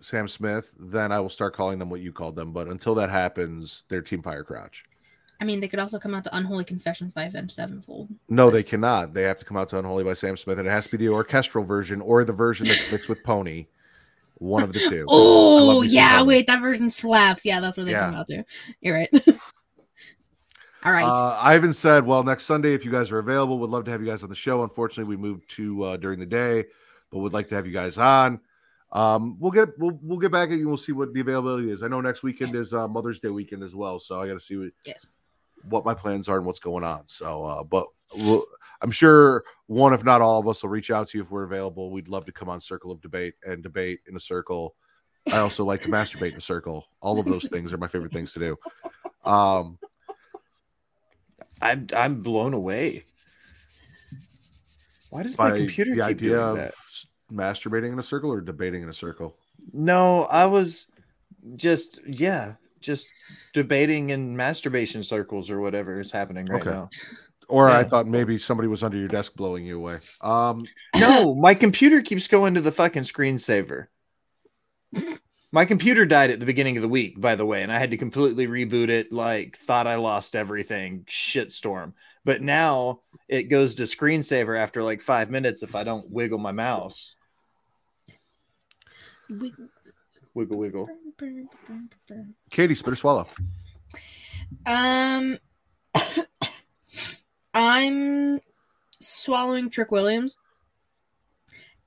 Sam Smith, then I will start calling them what you called them. But until that happens, they're Team Firecrotch. I mean, they could also come out to Unholy Confessions by Avenged Sevenfold. No, they cannot. They have to come out to Unholy by Sam Smith, and it has to be the orchestral version or the version that's mixed with Pony. One of the two. Oh love me some yeah, wait, that version slaps. Yeah, that's what they Yeah. come out to. You're right. All right. Uh, Ivan said, "Well, next Sunday, if you guys are available, would love to have you guys on the show. Unfortunately, we moved to uh, during the day, but would like to have you guys on. Um, we'll get we'll, we'll get back at you. And we'll see what the availability is. I know next weekend is uh, Mother's Day weekend as well, so I got to see what, yes. What my plans are and what's going on. So, uh, but we'll, I'm sure one, if not all of us, will reach out to you if we're available. We'd love to come on Circle of Debate and debate in a circle. I also like to masturbate in a circle. All of those things are my favorite things to do. Um, I'm I'm blown away. Why does my computer the keep idea doing of that? masturbating in a circle or debating in a circle. No, I was just yeah, just debating in masturbation circles or whatever is happening right Okay. now. Or I thought maybe somebody was under your desk blowing you away. Um, No, my computer keeps going to the fucking screensaver. My computer died at the beginning of the week, by the way, and I had to completely reboot it. Like, thought I lost everything, shitstorm. But now it goes to screensaver after like five minutes if I don't wiggle my mouse. Wiggle, wiggle. Wiggle. Katie, spit or swallow. Um, I'm swallowing Trick Williams.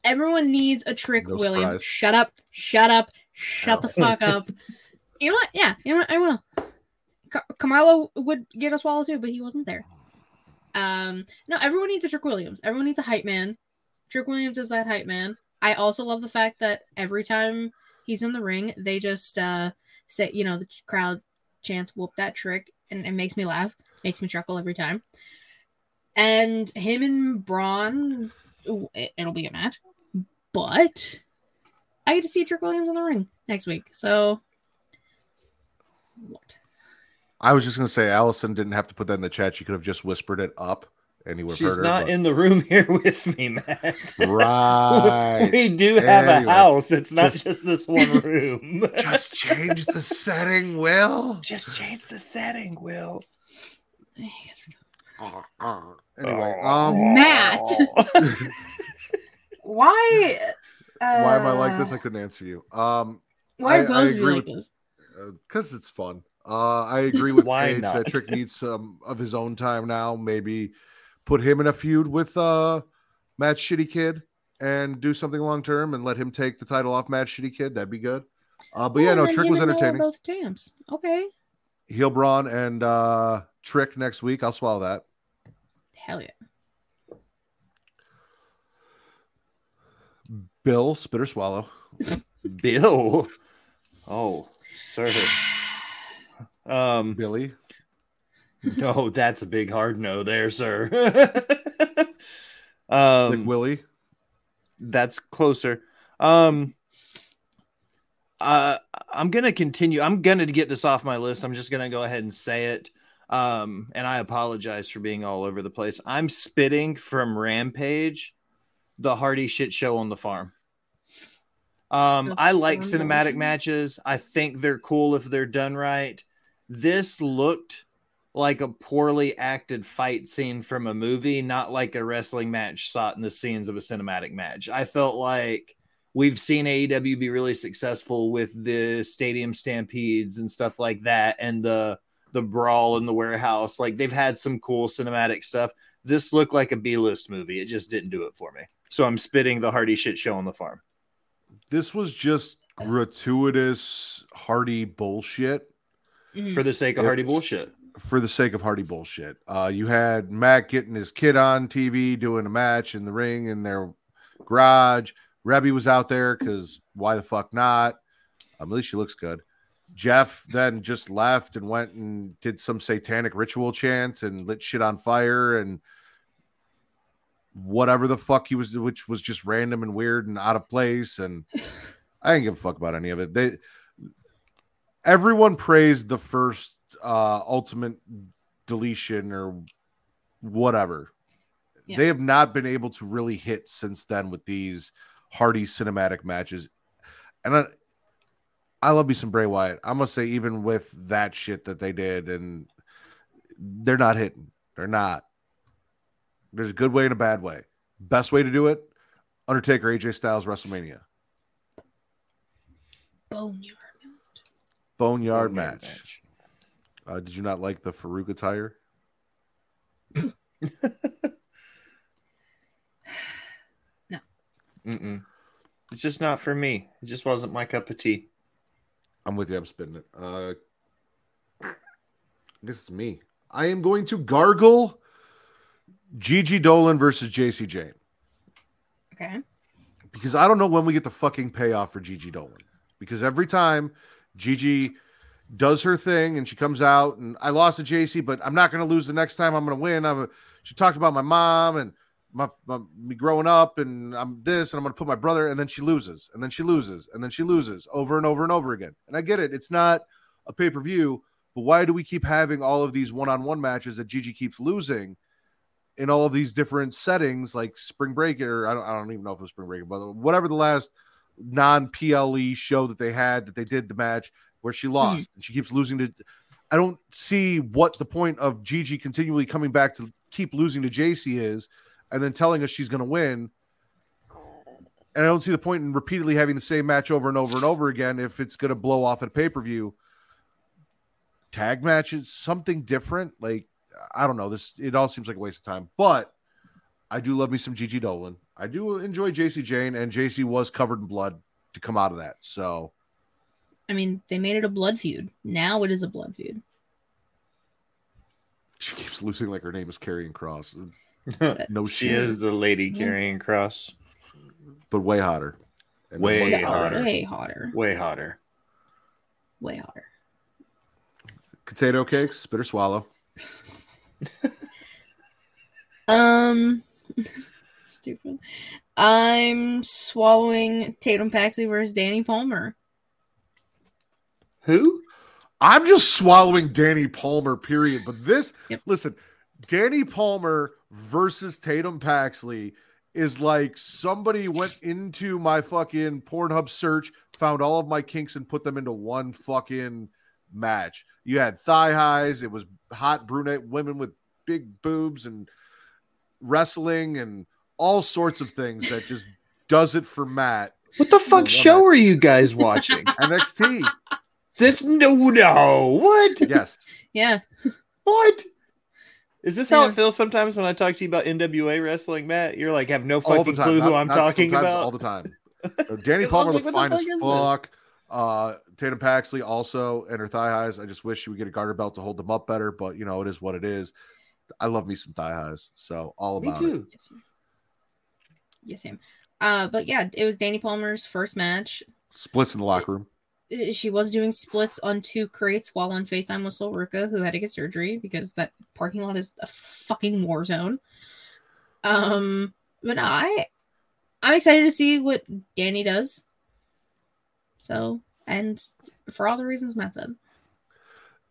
Everyone needs a Trick No Williams. surprise. Shut up! Shut up! Shut the fuck up! You know what? Yeah, you know what? I will. Ka- Carmelo would get a swallow too, but he wasn't there. Um, no, everyone needs a Trick Williams. Everyone needs a hype man. Trick Williams is that hype man. I also love the fact that every time he's in the ring, they just uh say, you know, the crowd chants "whoop that trick," and it makes me laugh, makes me chuckle every time. And him and Bron, it, it'll be a match. but I get to see Trick Williams in the ring next week. So what? I was just gonna say Allison didn't have to put that in the chat. She could have just whispered it up, and he would have She's heard her. not but- in the room here with me, Matt. Right. we do have Anyway. a house. It's not Just- just this one room. just change the setting, Will. just change the setting, Will. I guess. Anyway, Oh. um, Matt. Why? Uh, why am I like this? I couldn't answer you. Um, Why I- are I both of you agree like with- this? because it's fun. Uh, I agree with Why Paige not? that Trick needs some of his own time now. Maybe put him in a feud with uh, Matt Shitty Kid and do something long term and let him take the title off Matt Shitty Kid. That'd be good. Uh, but Oh, yeah, no, Trick was and Noah are entertaining. Both champs. Okay. Heel Bron and uh, Trick next week. I'll swallow that. Hell yeah. Bill, Spitter Swallow. Bill. Oh, sir. Um, Billy. No, that's a big hard no there, sir. Nick um, Willie. that's closer. Um, uh, I'm gonna continue. I'm gonna get this off my list. I'm just gonna go ahead and say it. Um, and I apologize for being all over the place. I'm spitting from Rampage, the Hardy shit show on the farm. Um, The I like farm cinematic version? matches. I think they're cool if they're done right. This looked like a poorly acted fight scene from a movie, not like a wrestling match shot in the scenes of a cinematic match. I felt like we've seen AEW be really successful with the stadium stampedes and stuff like that, and the the brawl in the warehouse. Like they've had some cool cinematic stuff. This looked like a B list movie. It just didn't do it for me. So I'm spitting the Hardy shit show on the farm. This was just gratuitous Hardy bullshit. Mhm. for the sake of Yeah. Hardy bullshit. For the sake of Hardy bullshit. Uh, you had Matt getting his kid on TV doing a match in the ring in their garage. Reby was out there because why the fuck not? Um, at least she looks good. Jeff then just left and went and did some satanic ritual chant and lit shit on fire and whatever the fuck he was, which was just random and weird and out of place. And I didn't give a fuck about any of it. They everyone praised the first uh ultimate deletion or whatever. Yeah. They have not been able to really hit since then with these Hardy cinematic matches. And I, I love me some Bray Wyatt. I'm gonna say even with that shit that they did, and they're not hitting. They're not. There's a good way and a bad way. Best way to do it: Undertaker, AJ Styles, WrestleMania, Boneyard. Boneyard match. Uh, did you not like the Farouk attire? No. Mm-mm. It's just not for me. It just wasn't my cup of tea. I'm with you. I'm spitting it. Uh, this is me. I am going to gargle Gigi Dolan versus Jacy Jayne Okay. because I don't know when we get the fucking payoff for Gigi Dolan. Because every time Gigi does her thing and she comes out and I lost to Jacy, but I'm not going to lose the next time. I'm going to win. I'm a, she talked about my mom and my, my me growing up and I'm this and I'm going to put my brother and then she loses and then she loses and then she loses over and over and over again. And I get it. It's not a pay per view, but why do we keep having all of these one on one matches that Gigi keeps losing? In all of these different settings, like Spring Break, or I don't, I don't even know if it was Spring Break, but whatever the last non PLE show that they had that they did the match where she hmm. lost and she keeps losing to. I don't see what the point of Gigi continually coming back to keep losing to Jacy is, and then telling us she's going to win. And I don't see the point in repeatedly having the same match over and over and over again if it's going to blow off at pay per view. Tag matches, something different. Like I don't know. This it all seems like a waste of time, but I do love me some Gigi Dolan. I do enjoy Jacy Jayne, and Jacy was covered in blood to come out of that. So I mean, they made it a blood feud. Now it is a blood feud. she keeps losing like her name is Karrion Kross. No She shit, is the lady Yeah. Karrion Kross. but way hotter. And Way much Yeah, hotter. way hotter. Way hotter. Way hotter. Potato cakes, spit or swallow. Um, stupid. I'm swallowing Tatum Paxley versus Dani Palmer. Who? I'm just swallowing Dani Palmer, period. But this, Yep. listen, Dani Palmer versus Tatum Paxley is like somebody went into my fucking Pornhub search, found all of my kinks, and put them into one fucking match. You had thigh highs, it was hot brunette women with big boobs and wrestling and all sorts of things that just does it for Matt. What the fuck show it. are you guys watching? NXT, this no no what yes. Yeah. what? Is this how Yeah. it feels sometimes when I talk to you about NWA wrestling, Matt? You're like have no fucking time. clue who not- I'm not talking about. all the time. Dani Palmer was was fine as the fuck fuck. Uh, Tatum Paxley also and her thigh highs. I just wish she would get a garter belt to hold them up better, but you know it is what it is. I love me some thigh highs, so all Me about it. too. Yes, ma'am. Yes, ma'am. Uh, but yeah, it was Dani Palmer's first match. Splits in the locker room. Uh, She was doing splits on two crates while on FaceTime with Sol Ruca, who had to get surgery because that parking lot is a fucking war zone. Um, but no, I I'm excited to see what Dani does. So, and for all the reasons Matt said.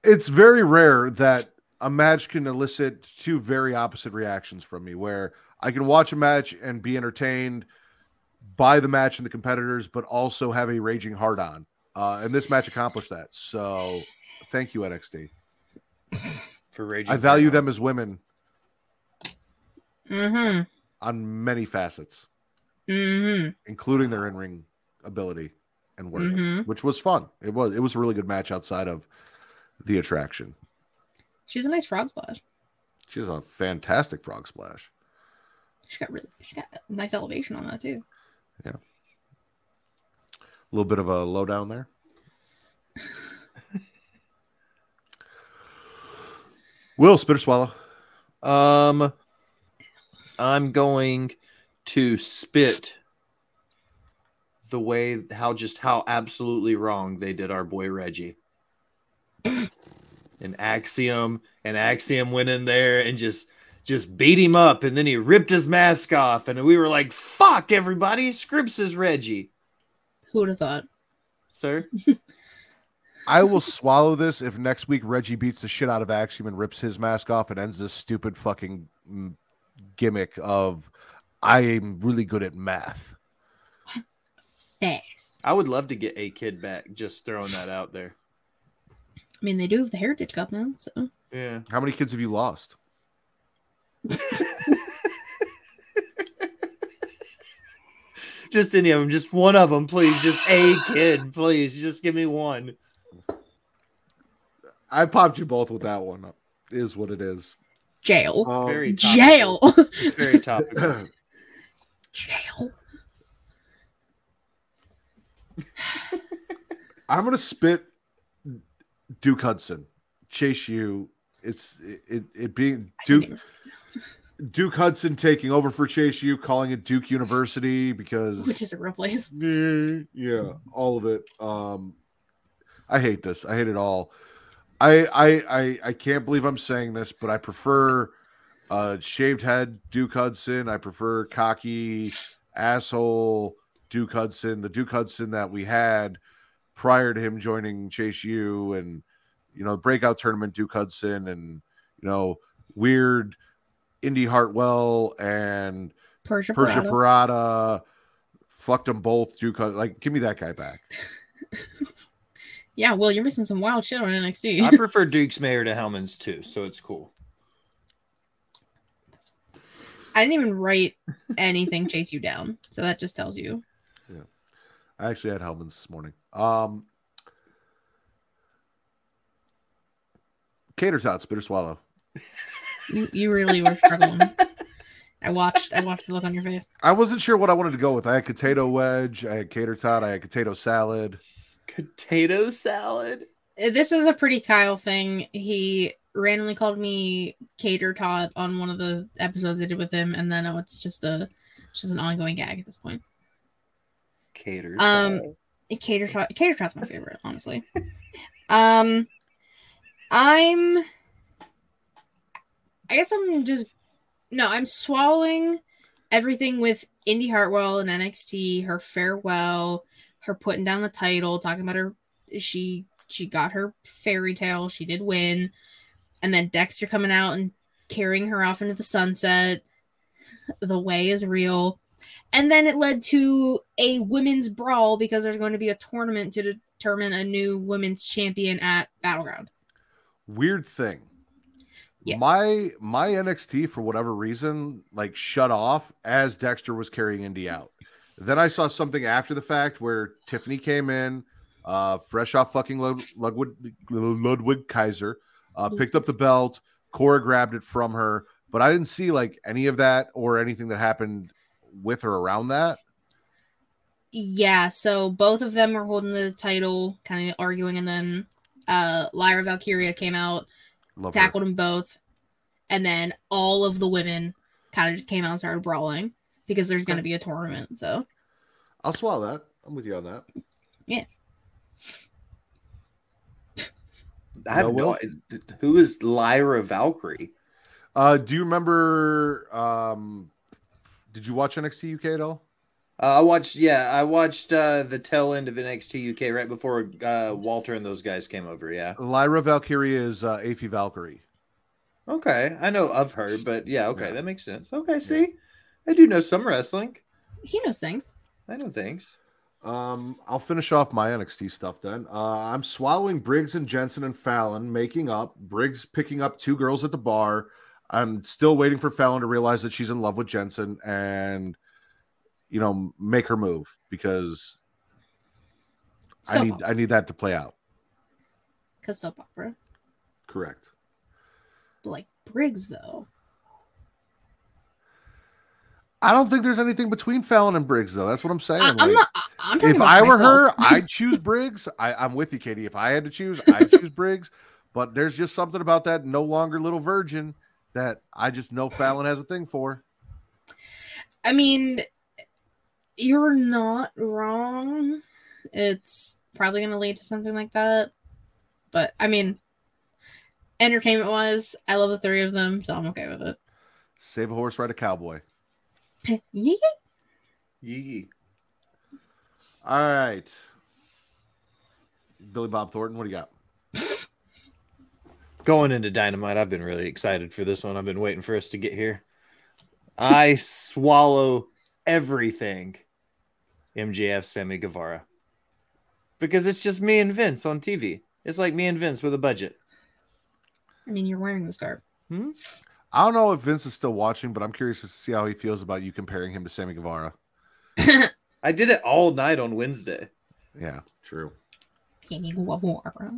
It's very rare that a match can elicit two very opposite reactions from me. Where I can watch a match and be entertained by the match and the competitors, but also have a raging hard on. Uh, and this match accomplished that. So, thank you NXT. For Raging I value them as women Mm-hmm. on many facets, Mm-hmm. including their in-ring ability and work, Mhm. which was fun. It was it was a really good match outside of the attraction. She's a nice frog splash. She has a fantastic frog splash. She got really she got a nice elevation on that too. A little bit of a lowdown there. Will spit or swallow? Um, I'm going to spit the way how just how absolutely wrong they did our boy Reggie. An Axiom, and Axiom went in there and just just beat him up, and then he ripped his mask off, and we were like, "Fuck everybody!" Scrypts is Reggie, Who would have thought? sir. I will swallow this if next week Reggie beats the shit out of Axiom and rips his mask off and ends this stupid fucking mm, gimmick of I am really good at math. Fast. I would love to get a kid back. Just throwing that out there. I mean, they do have the Heritage Cup now, so Yeah. How many kids have you lost? Just any of them, just one of them, please. Just a kid, please. Just give me one. I popped you both with that one. Is what it is. jail, Um, Very jail, topical. Very topical. jail. I'm gonna spit Duke Hudson. Chase U. It's it, it, it being Duke didn't Duke Hudson taking over for Chase U, calling it Duke University because which is a real place. Yeah, all of it. Um, I hate this. I hate it all. I I I, I can't believe I'm saying this, but I prefer uh, shaved head Duke Hudson. I prefer cocky asshole Duke Hudson, the Duke Hudson that we had prior to him joining Chase U, and you know the breakout tournament Duke Hudson, and you know weird Indi Hartwell and Persia, Persia Pirotta. Pirotta, fucked them both. Duke, like, give me that guy back. Yeah, well, you're missing some wild shit on NXT. I prefer Duke's Mayor to Hellmann's too, so it's cool. I didn't even write anything chase you down, so that just tells you. Yeah, I actually had Hellmann's this morning. Um, Cater tot, spit or swallow. You, you really were struggling. I watched. I watched the look on your face. I wasn't sure what I wanted to go with. I had potato wedge, I had cater tot, I had potato salad. Potato salad. This is a pretty Kyle thing. He randomly called me Cater Tot on one of the episodes I did with him, and then oh, it's just a, it's just an ongoing gag at this point. Cater. Um. Cater Tot. Cater Tot's my favorite, honestly. um, I'm. I guess I'm just no. I'm swallowing everything with Indi Hartwell and NXT, her farewell, her putting down the title, talking about her she she got her fairy tale, she did win, and then Dexter coming out and carrying her off into the sunset. The way is real. And then it led to a women's brawl because there's going to be a tournament to determine a new women's champion at Battleground. Weird thing. Yes. My my NXT for whatever reason like shut off as Dexter was carrying Indi out. Then I saw something after the fact where Tiffany came in, uh, fresh off fucking Lud- Ludwig, Ludwig Kaiser, uh, picked up the belt. Cora grabbed it from her, but I didn't see like any of that or anything that happened with her around that. Yeah, so both of them were holding the title, kind of arguing, and then uh Lyra Valkyria came out, Love her. tackled them both, and then all of the women kind of just came out and started brawling because there's going to be a tournament. So I'll swallow that. I'm with you on that. Yeah. I have No, no, idea. Who is Lyra Valkyria? Uh, do you remember? Um, did you watch NXT UK at all? Uh, I watched, yeah, I watched uh, the tail end of NXT UK right before uh, Walter and those guys came over. Yeah. Lyra Valkyria is uh, Aoife Valkyrie. Okay, I know of her, but yeah, okay, Yeah. that makes sense. Okay, see, I do know some wrestling. he knows things. I know things. Um, I'll finish off my NXT stuff then. Uh, I'm swallowing Briggs and Jensen and Fallon, making up. Briggs picking up two girls at the bar. I'm still waiting for Fallon to realize that she's in love with Jensen and, you know, make her move because I need opera. I need that to play out. Because soap opera. Correct. Like Briggs, though. I don't think there's anything between Fallon and Briggs though. That's what I'm saying. I, am Like, not. I- I'm if I were myself. her, I'd choose Briggs. I, I'm with you, Katie. If I had to choose, I'd choose Briggs. But there's just something about that no longer little virgin that I just know Fallon has a thing for. I mean, you're not wrong. It's probably going to lead to something like that. But I mean, entertainment wise, I love the three of them, so I'm okay with it. Save a horse, ride a cowboy. yeah. Yee. All right. Billy Bob Thornton, what do you got? Going into Dynamite, I've been really excited for this one. I've been waiting for us to get here. I swallow everything MJF Sammy Guevara because it's just me and Vince on TV. It's like me and Vince with a budget. I mean, you're wearing the scarf. Hmm? I don't know if Vince is still watching, but I'm curious to see how he feels about you comparing him to Sammy Guevara. I did it all night on Wednesday. Yeah, true. Sammy Guevara.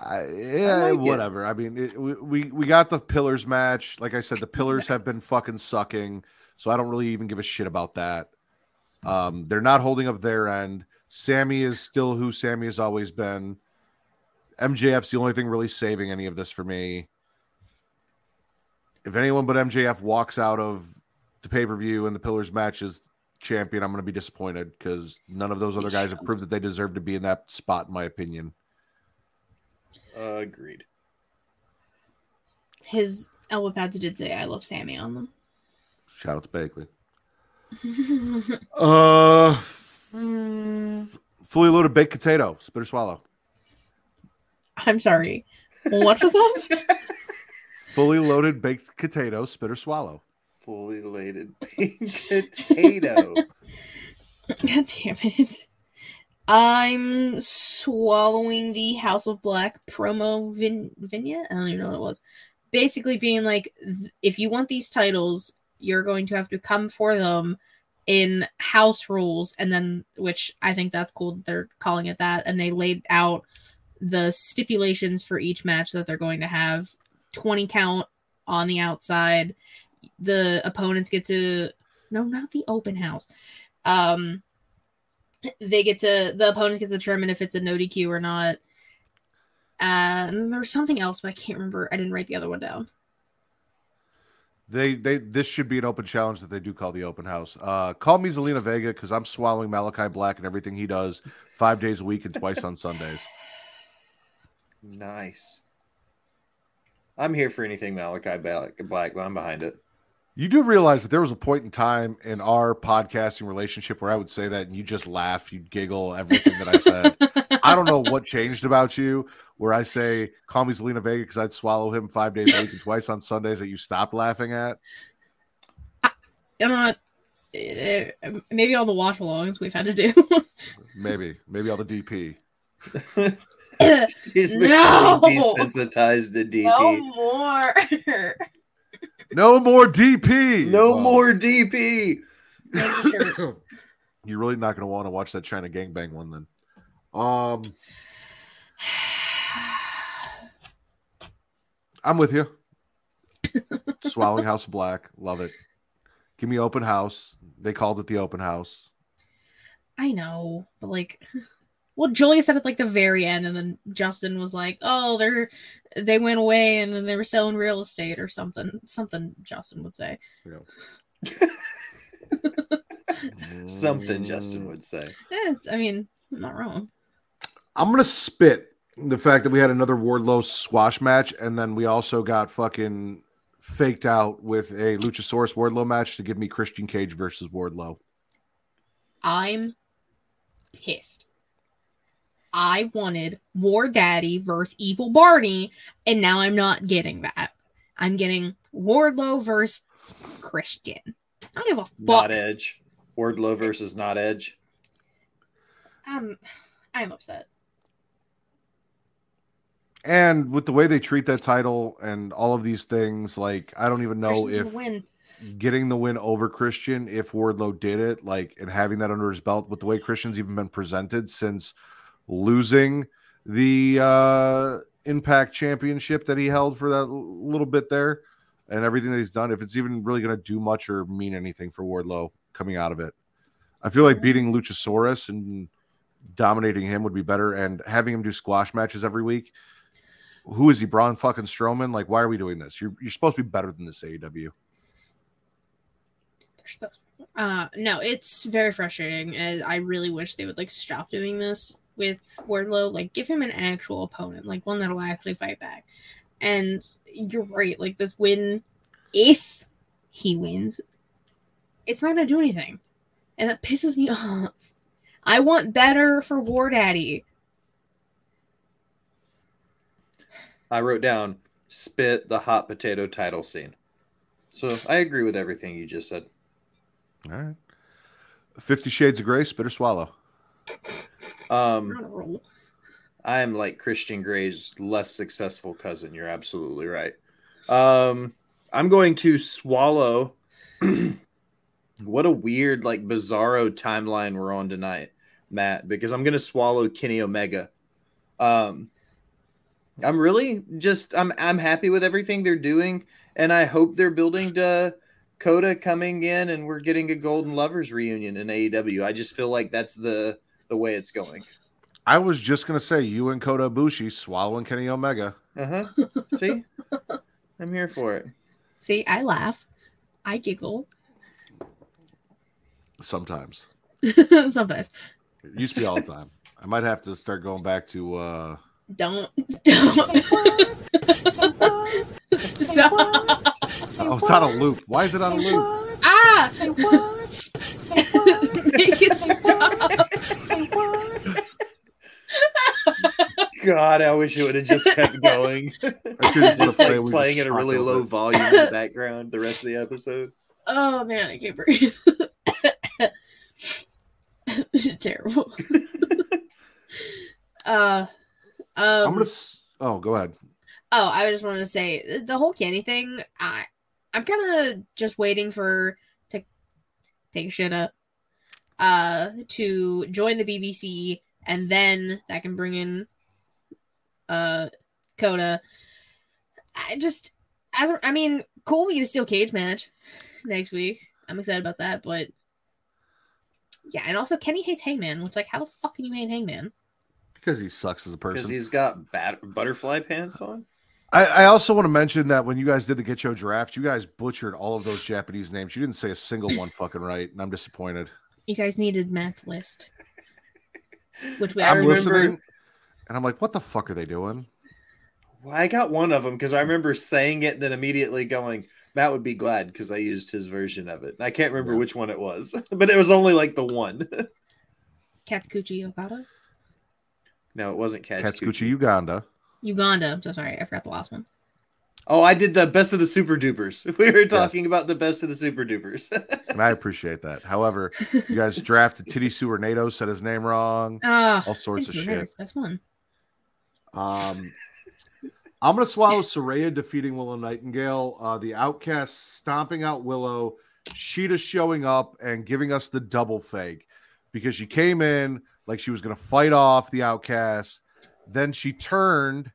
I, yeah, like it. whatever. I mean, it, we, we we got the pillars match. Like I said, the pillars have been fucking sucking, so I don't really even give a shit about that. Um, they're not holding up their end. Sammy is still who Sammy has always been. MJF's the only thing really saving any of this for me. If anyone but MJF walks out of the pay per view and the pillars match is champion, I'm going to be disappointed because none of those other guys have proved that they deserve to be in that spot, in my opinion. Uh, agreed. His elbow pads did say I love Sammy on them. Shout out to Bakley. Uh, fully loaded baked potato, spit or swallow. I'm sorry. What was that? Fully loaded baked potato, spit or swallow. Fully loaded baked potato. God damn it. I'm swallowing the House of Black promo vin- vignette. I don't even know what it was. Basically, being like, th- if you want these titles, you're going to have to come for them in house rules. And then, which I think that's cool that they're calling it that. And they laid out the stipulations for each match that they're going to have 20 count on the outside. The opponents get to, no, not the open house. Um, they get to the opponents get to determine if it's a no DQ or not. Uh, and there's something else, but I can't remember. I didn't write the other one down. They they this should be an open challenge that they do call the open house. Uh, call me Zelina Vega because I'm swallowing Malakai Black and everything he does five days a week and twice on Sundays. nice. I'm here for anything Malakai Black, Black, but I'm behind it. You do realize that there was a point in time in our podcasting relationship where I would say that and you just laugh, you'd giggle everything that I said. I don't know what changed about you where I say, call me Zelina Vega because I'd swallow him five days a week and twice on Sundays that you stopped laughing at. I'm not. eh, maybe all the watch alongs we've had to do. Maybe, maybe all the DP. He's No! desensitized to DP. no No, more. No more DP. Well, more DP. You, sure. You're really not going to want to watch that China gangbang one then. Um, I'm with you. Swallowing House of Black, love it. Give me open house. They called it the open house. I know, but like, well, Julia said at like the very end, and then Justin was like, "Oh, they're they went away, and then they were selling real estate or something." Something Justin would say. You know. Something Justin would say. Yeah, it's. I mean, I'm not wrong. I'm gonna spit the fact that we had another Wardlow squash match, and then we also got fucking faked out with a Luchasaurus Wardlow match to give me Christian Cage versus Wardlow. I'm pissed. I wanted War Daddy versus Evil Barney, and now I'm not getting that. I'm getting Wardlow versus Christian. I don't give a fuck. Not Edge. Wardlow versus Not Edge. I'm, I'm upset. And with the way they treat that title and all of these things, like I don't even know Christian's if getting the win over Christian, if Wardlow did it, like and having that under his belt, with the way Christian's even been presented since losing the uh Impact Championship that he held for that l- little bit there, and everything that he's done, if it's even really going to do much or mean anything for Wardlow coming out of it, I feel like beating Luchasaurus and dominating him would be better, and having him do squash matches every week. Who is he, Braun fucking Strowman? Like, why are we doing this? You're you're supposed to be better than this, AEW. They're supposed. Uh, no, it's very frustrating. and I really wish they would like stop doing this with Wardlow. Like, give him an actual opponent, like one that will actually fight back. And you're right. Like this win, if he wins, it's not gonna do anything, and that pisses me off. I want better for War Daddy. I wrote down spit the hot potato title scene. So I agree with everything you just said. All right. Fifty Shades of Grey, spit or swallow. Um, on a roll. I'm like Christian Grey's less successful cousin. You're absolutely right. Um, I'm going to swallow. what a weird, like, bizarro timeline we're on tonight, Matt, because I'm going to swallow Kenny Omega. Um, I'm really just I'm I'm happy with everything they're doing, and I hope they're building to Kota coming in, and we're getting a Golden Lovers reunion in AEW. I just feel like that's the the way it's going. I was just gonna say you and Kota Ibushi swallowing Kenny Omega. Uh huh. See, I'm here for it. See, I laugh, I giggle Sometimes sometimes. it used to be all the time. I might have to start going back to. uh Don't don't stop. Oh, it's on a loop. Why is it on a loop? Ah! Make it stop. God, I wish it would have just kept going. I couldn't It's put a just like we playing just at a really over low it. volume in the background the rest of the episode. Oh man, I can't breathe. this is terrible. uh, um, I'm gonna. Oh, go ahead. Oh, I just wanted to say the whole candy thing. I I'm kind of just waiting for to take shit up, uh, to join the BBC, and then that can bring in, uh, Kota. I just as I mean, cool. We get a steel cage match next week. I'm excited about that, but yeah, and also Kenny hates Hangman, which like, how the fuck can you hate Hangman? Because he sucks as a person. Because he's got bat- butterfly pants on. I, I also want to mention that when you guys did the Get Show draft, you guys butchered all of those Japanese names. You didn't say a single one fucking right, and I'm disappointed. You guys needed Matt's list, which we I I'm remember- listening, and I'm like, what the fuck are they doing? Well, I got one of them because I remember saying it, and then immediately going, Matt would be glad because I used his version of it. And I can't remember Yeah. which one it was, but it was only like the one. Katsukuchi Okada. No, it wasn't Katsukuchi. Katsukuchi Uganda. Uganda. I'm so sorry. I forgot the last one. Oh, I did the best of the super dupers. We were talking about the best of the super dupers. And I appreciate that. However, you guys drafted Titty Sewer NATO, said his name wrong. Ah, All sorts of Titty shit. Sewer, That's one. Um, I'm gonna swallow Saraya defeating Willow Nightingale. Uh, the Outcast stomping out Willow. Sheeta showing up and giving us the double fake because she came in like she was gonna fight off the Outcast. Then she turned,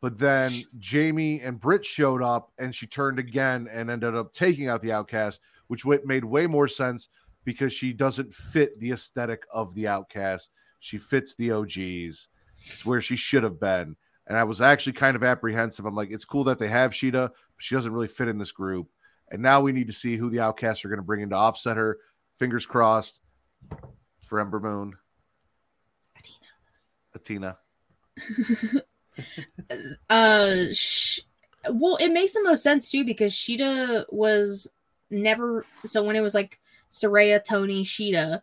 but then Jamie and Britt showed up and she turned again and ended up taking out the Outcast, which made way more sense because she doesn't fit the aesthetic of the Outcast. She fits the OGs. It's where she should have been. And I was actually kind of apprehensive. I'm like, it's cool that they have Sheeta, but she doesn't really fit in this group. And now we need to see who the outcasts are going to bring in to offset her. Fingers crossed for Ember Moon. Athena. uh sh- well it makes the most sense too because sheeta was never so when it was like Saraya, Toni, Sheeta,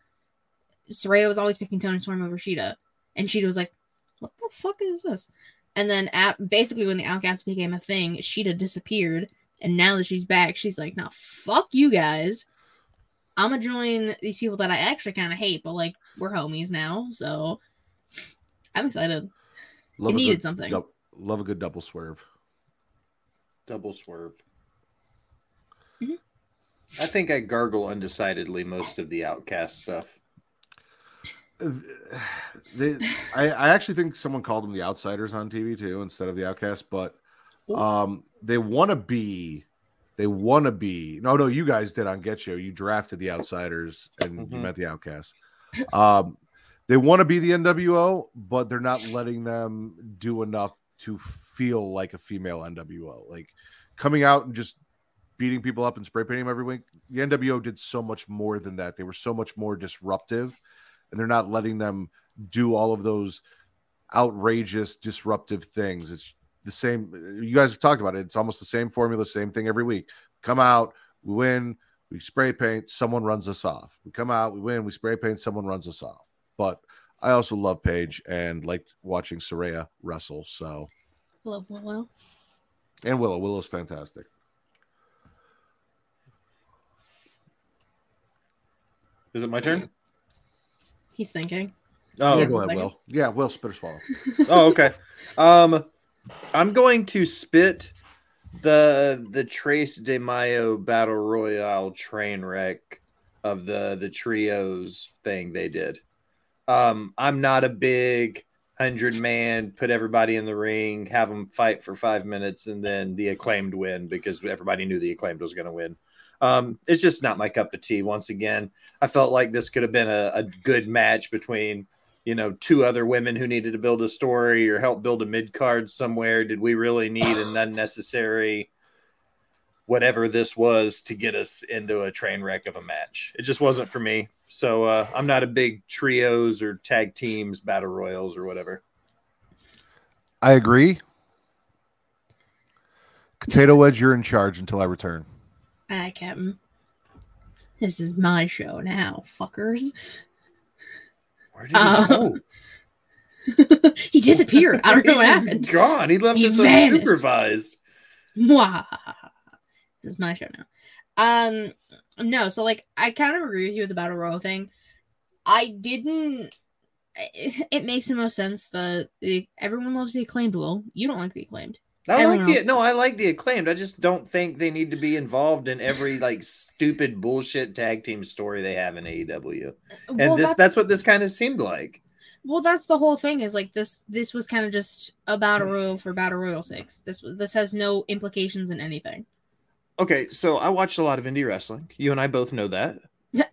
Saraya was always picking Toni Storm over Sheeta. And Sheeta was like, What the fuck is this? And then at basically when the outcast became a thing, Sheeta disappeared. And now that she's back, she's like, Nah, fuck you guys. I'm gonna join these people that I actually kind of hate, but like we're homies now, so I'm excited. Love It a needed good something. dou- love a good double swerve. Double swerve. Mhm. I think I gargle undecidedly most of the outcast stuff. They, I, I actually think someone called them the outsiders on TV too instead of the outcast, but um, they want to be. They want to be. No, no, you guys did on Get You. You drafted the outsiders and you Mhm. met the outcasts. Um, they want to be the NWO, but they're not letting them do enough to feel like a female NWO. Like coming out and just beating people up and spray painting them every week. The NWO did so much more than that. They were so much more disruptive, and they're not letting them do all of those outrageous, disruptive things. It's the same. You guys have talked about it. It's almost the same formula, same thing every week. Come out, we win, we spray paint, someone runs us off. We come out, we win, we spray paint, someone runs us off. But I also love Paige and liked watching Saraya wrestle. So Love Willow. and Willow. Willow's fantastic. Is it my turn? He's thinking. Oh, yeah, go ahead, Will. Yeah, Will, spit or swallow. oh, okay. Um, I'm going to spit the the Trace de Mayo Battle Royale train wreck of the the trios thing they did. Um, I'm not a big hundred man, put everybody in the ring, have them fight for five minutes, and then the acclaimed win because everybody knew the acclaimed was going to win. Um, it's just not my cup of tea. Once again, I felt like this could have been a, a good match between you know, two other women who needed to build a story or help build a mid card somewhere? Did we really need an unnecessary whatever this was to get us into a train wreck of a match? It just wasn't for me. So uh, I'm not a big trios or tag teams, battle royals or whatever. I agree. Potato Wedge, you're in charge until I return. Ah, Captain. This is my show now, fuckers. Where did he Uh, go? he disappeared. I don't know what He's happened. Gone. He left He us vanished. unsupervised. Mwah. This is my show now. Um, no, so like I kind of agree with you with the battle royal thing. I didn't. It, it makes the most sense that the, everyone loves the acclaimed. Will you don't like the acclaimed? I like the no, I like the acclaimed. I just don't think they need to be involved in every like stupid bullshit tag team story they have in AEW. Uh, and well, this that's, that's what this kind of seemed like. well, that's the whole thing. Is like this. This was kind of just a battle hmm. royal for battle royal six. This was this has no implications in anything. Okay, so I watched a lot of indie wrestling. You and I both know that.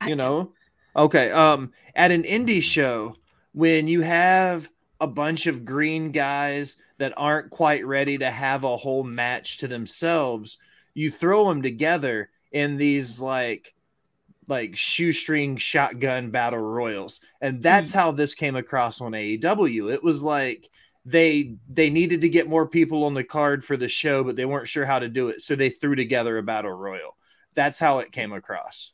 You know okay um at an indie show when you have a bunch of green guys that aren't quite ready to have a whole match to themselves you throw them together in these like like shoestring shotgun battle royals and that's how this came across on AEW it was like they they needed to get more people on the card for the show, but they weren't sure how to do it, so they threw together a battle royal. That's how it came across.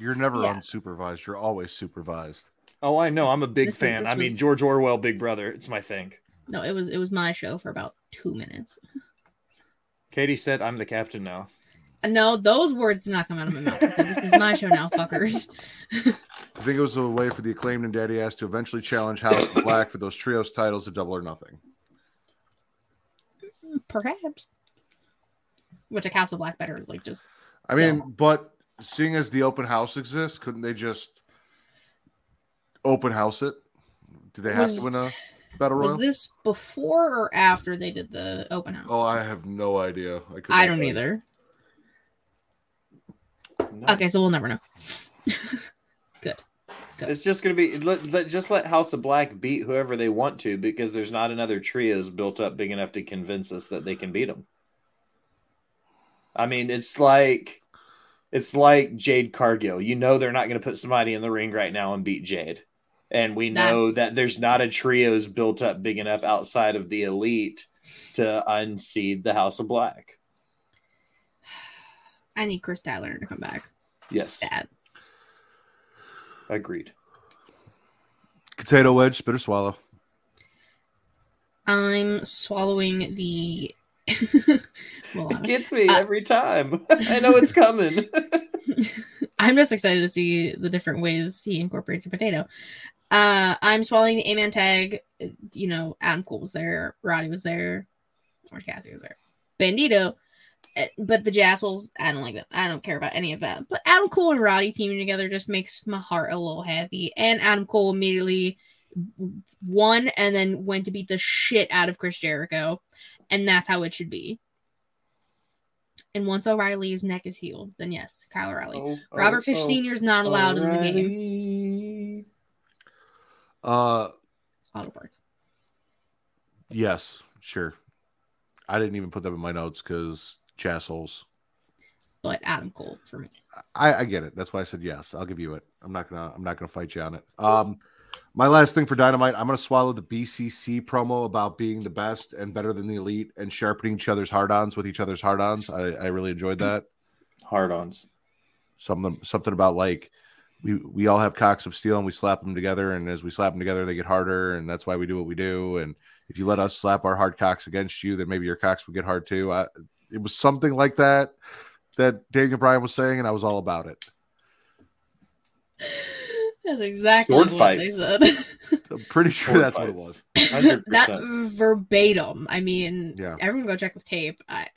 You're never Yeah. unsupervised. You're always supervised. Oh, I know. I'm a big This fan. this I mean, was- George Orwell, Big Brother. It's my thing. No, it was it was my show for about two minutes. Katie said, "I'm the captain now." No, those words did not come out of my mouth. I said, "This is my show now, fuckers." I think it was a way for the acclaimed and Daddy Ass to eventually challenge House of Black for those trios titles at Double or Nothing. Perhaps. Which a Castle Black better like just I mean, but seeing as the open house exists, couldn't they just open house it? Do they have Was- to win a battle was this before or after they did the open house? Oh, I have no idea. I, I don't tell you. either. No. Okay, so we'll never know. Good. It's just gonna be let, let just let House of Black beat whoever they want to because there's not another trios built up big enough to convince us that they can beat them. I mean, it's like it's like Jade Cargill. You know they're not going to put somebody in the ring right now and beat Jade, and we That- know that there's not a trios built up big enough outside of the elite to unseed the House of Black. I need Chris Tyler to come back. Yes, Stat. agreed. Potato wedge, spit or swallow. I'm swallowing the well, It gets me Uh, every time. I know it's coming. I'm just excited to see the different ways he incorporates a potato. Uh, I'm swallowing the eight-man tag. You know, Adam Cole was there, Roddy was there, Orange Cassidy was there, Bandido. Uh, But the Jazzles, I don't like that. I don't care about any of that. But Adam Cole and Roddy teaming together just makes my heart a little happy. And Adam Cole immediately won and then went to beat the shit out of Chris Jericho. And that's how it should be. And once O'Reilly's neck is healed, then yes, Kyle O'Reilly. Oh, Robert oh, Fish oh. Sr. is not allowed in the game. game. Uh, Auto parts. yes, sure. I didn't even put them in my notes because chassholes. But Adam Cole for me. I, I get it. That's why I said yes. I'll give you it. I'm not gonna. I'm not gonna fight you on it. Um, my last thing for Dynamite, I'm gonna swallow the BCC promo about being the best and better than the elite and sharpening each other's hard-ons with each other's hard-ons. I, I really enjoyed that. Hard-ons. Something something about like we we all have cocks of steel and we slap them together, and as we slap them together, they get harder, and that's why we do what we do. And if you let us slap our hard cocks against you, then maybe your cocks would get hard too. I, it was something like that that Daniel Bryan was saying, and I was all about it. That's exactly Sword what they said. I'm pretty sure Sword that's what it was. 100%. that verbatim. I mean, Yeah. everyone go check with tape. I,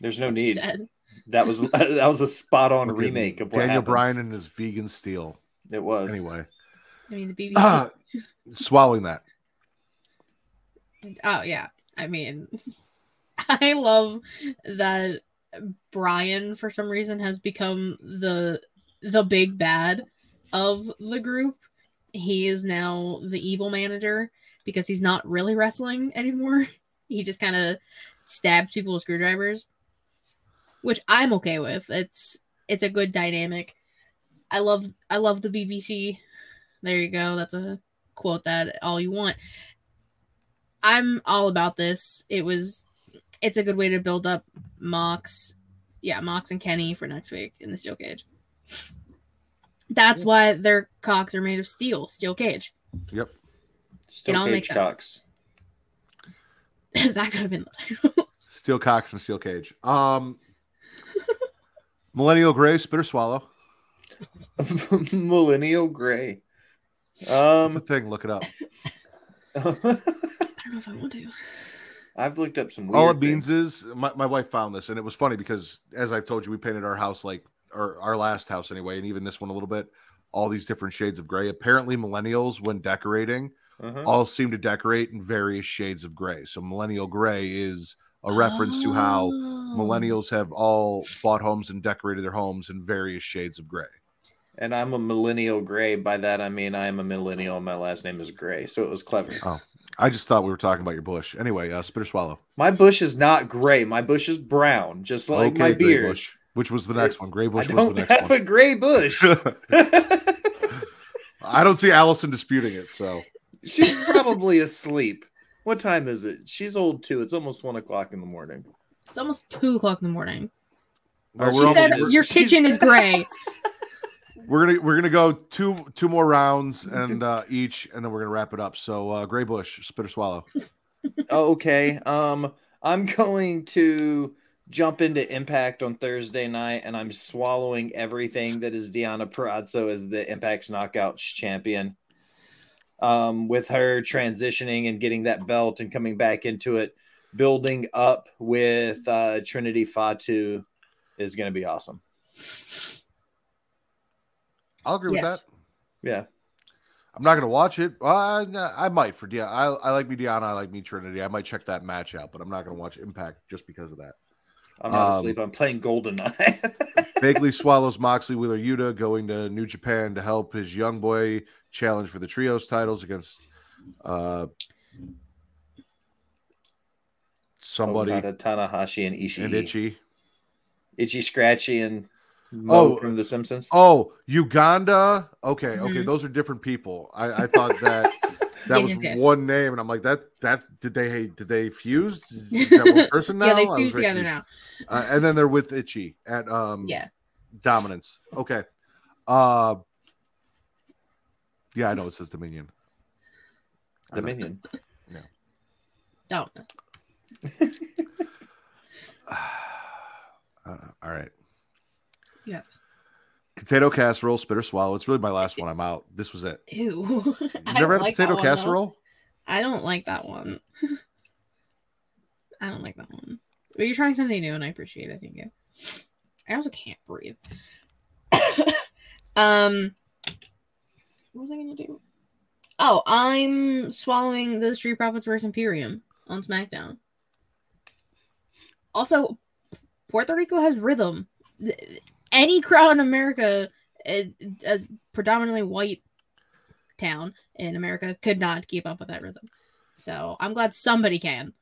There's no need. instead. That was that was a spot on Fucking remake of what Daniel happened. Bryan and his vegan steel. It was Anyway, I mean, the BBC. Ah, swallowing that. Oh yeah. I mean, I love that Bryan for some reason has become the the big bad of the group. He is now the evil manager because he's not really wrestling anymore. He just kind of stabs people with screwdrivers, which I'm okay with. It's it's a good dynamic. I love I love the BBC. There you go. That's a quote that all you want. I'm all about this. It was it's a good way to build up Mox. Yeah, Mox and Kenny for next week in the steel cage. That's why their cocks are made of steel, steel cage. Yep. Still It all cage makes sense. cocks. that could have been the title. Steel cocks and steel cage. Um, Millennial Gray, spit or swallow. Millennial Gray. It's a Um, thing. Look it up. I don't know if I want to. I've looked up some. Weird All it things. means is my, my wife found this, and it was funny because as I've told you, we painted our house like or our last house anyway, and even this one a little bit. All these different shades of gray. Apparently, millennials when decorating Uh-huh. all seem to decorate in various shades of gray. So millennial gray is a reference to how Oh. millennials have all bought homes and decorated their homes in various shades of gray. And I'm a millennial Gray. By that I mean I am a millennial. and My last name is Gray, so it was clever. I just thought we were talking about your bush. Anyway, uh, spit or swallow. My bush is not gray. My bush is brown, just like my Gray beard. Bush, which was the next It's- one. Gray I Bush was don't the next have one. a gray bush. I don't see Allison disputing it. So She's probably asleep. What time is it? She's old too. It's almost one o'clock in the morning. It's almost two o'clock in the morning. Well, She said almost- your kitchen is gray. We're gonna we're gonna go two two more rounds and uh, each, and then we're gonna wrap it up. So, uh, Gray Bush, spit or swallow. Okay. Um, I'm going to jump into Impact on Thursday night, and I'm swallowing everything that is Deonna Purrazzo as the Impact's Knockouts champion. Um, with her transitioning and getting that belt and coming back into it, building up with uh, Trinity Fatu is going to be awesome. I'll agree with that. Yeah. I'm not gonna watch it. Well, I, I might for Deonna. I, I like me Deonna. I like me Trinity. I might check that match out, but I'm not gonna watch Impact just because of that. I'm not Um, asleep. I'm playing GoldenEye. Bagley swallows Moxley with Wheeler Yuta going to New Japan to help his young boy challenge for the trios titles against uh somebody Okada, Tanahashi and Ishii. and Itchy. Itchy Scratchy and Mo Oh, from The Simpsons. Oh, Uganda. Okay, okay, Mhm. those are different people. I, I thought that that Yes, was yes, yes. one name, and I'm like, that that did they did they fuse? Is that one person now? yeah, they I was fused together confused. now. Uh, and then they're with Itchy at um Yeah. Dominance. Okay. Uh yeah, I know it says Dominion. I know. Dominion. Don't. Uh, all right. This. Potato casserole, spit or swallow. It's really my last one. I'm out. This was it. Ew. You I never had like potato one, though. casserole? I don't like that one. I don't like that one. But you're trying something new, and I appreciate it. Thank you. I also can't breathe. um, what was I gonna do? Oh, I'm swallowing the Street Profits versus Imperium on SmackDown. Also, Puerto Rico has rhythm. Any crowd in America, eh, as predominantly white town in America, could not keep up with that rhythm. So I'm glad somebody can,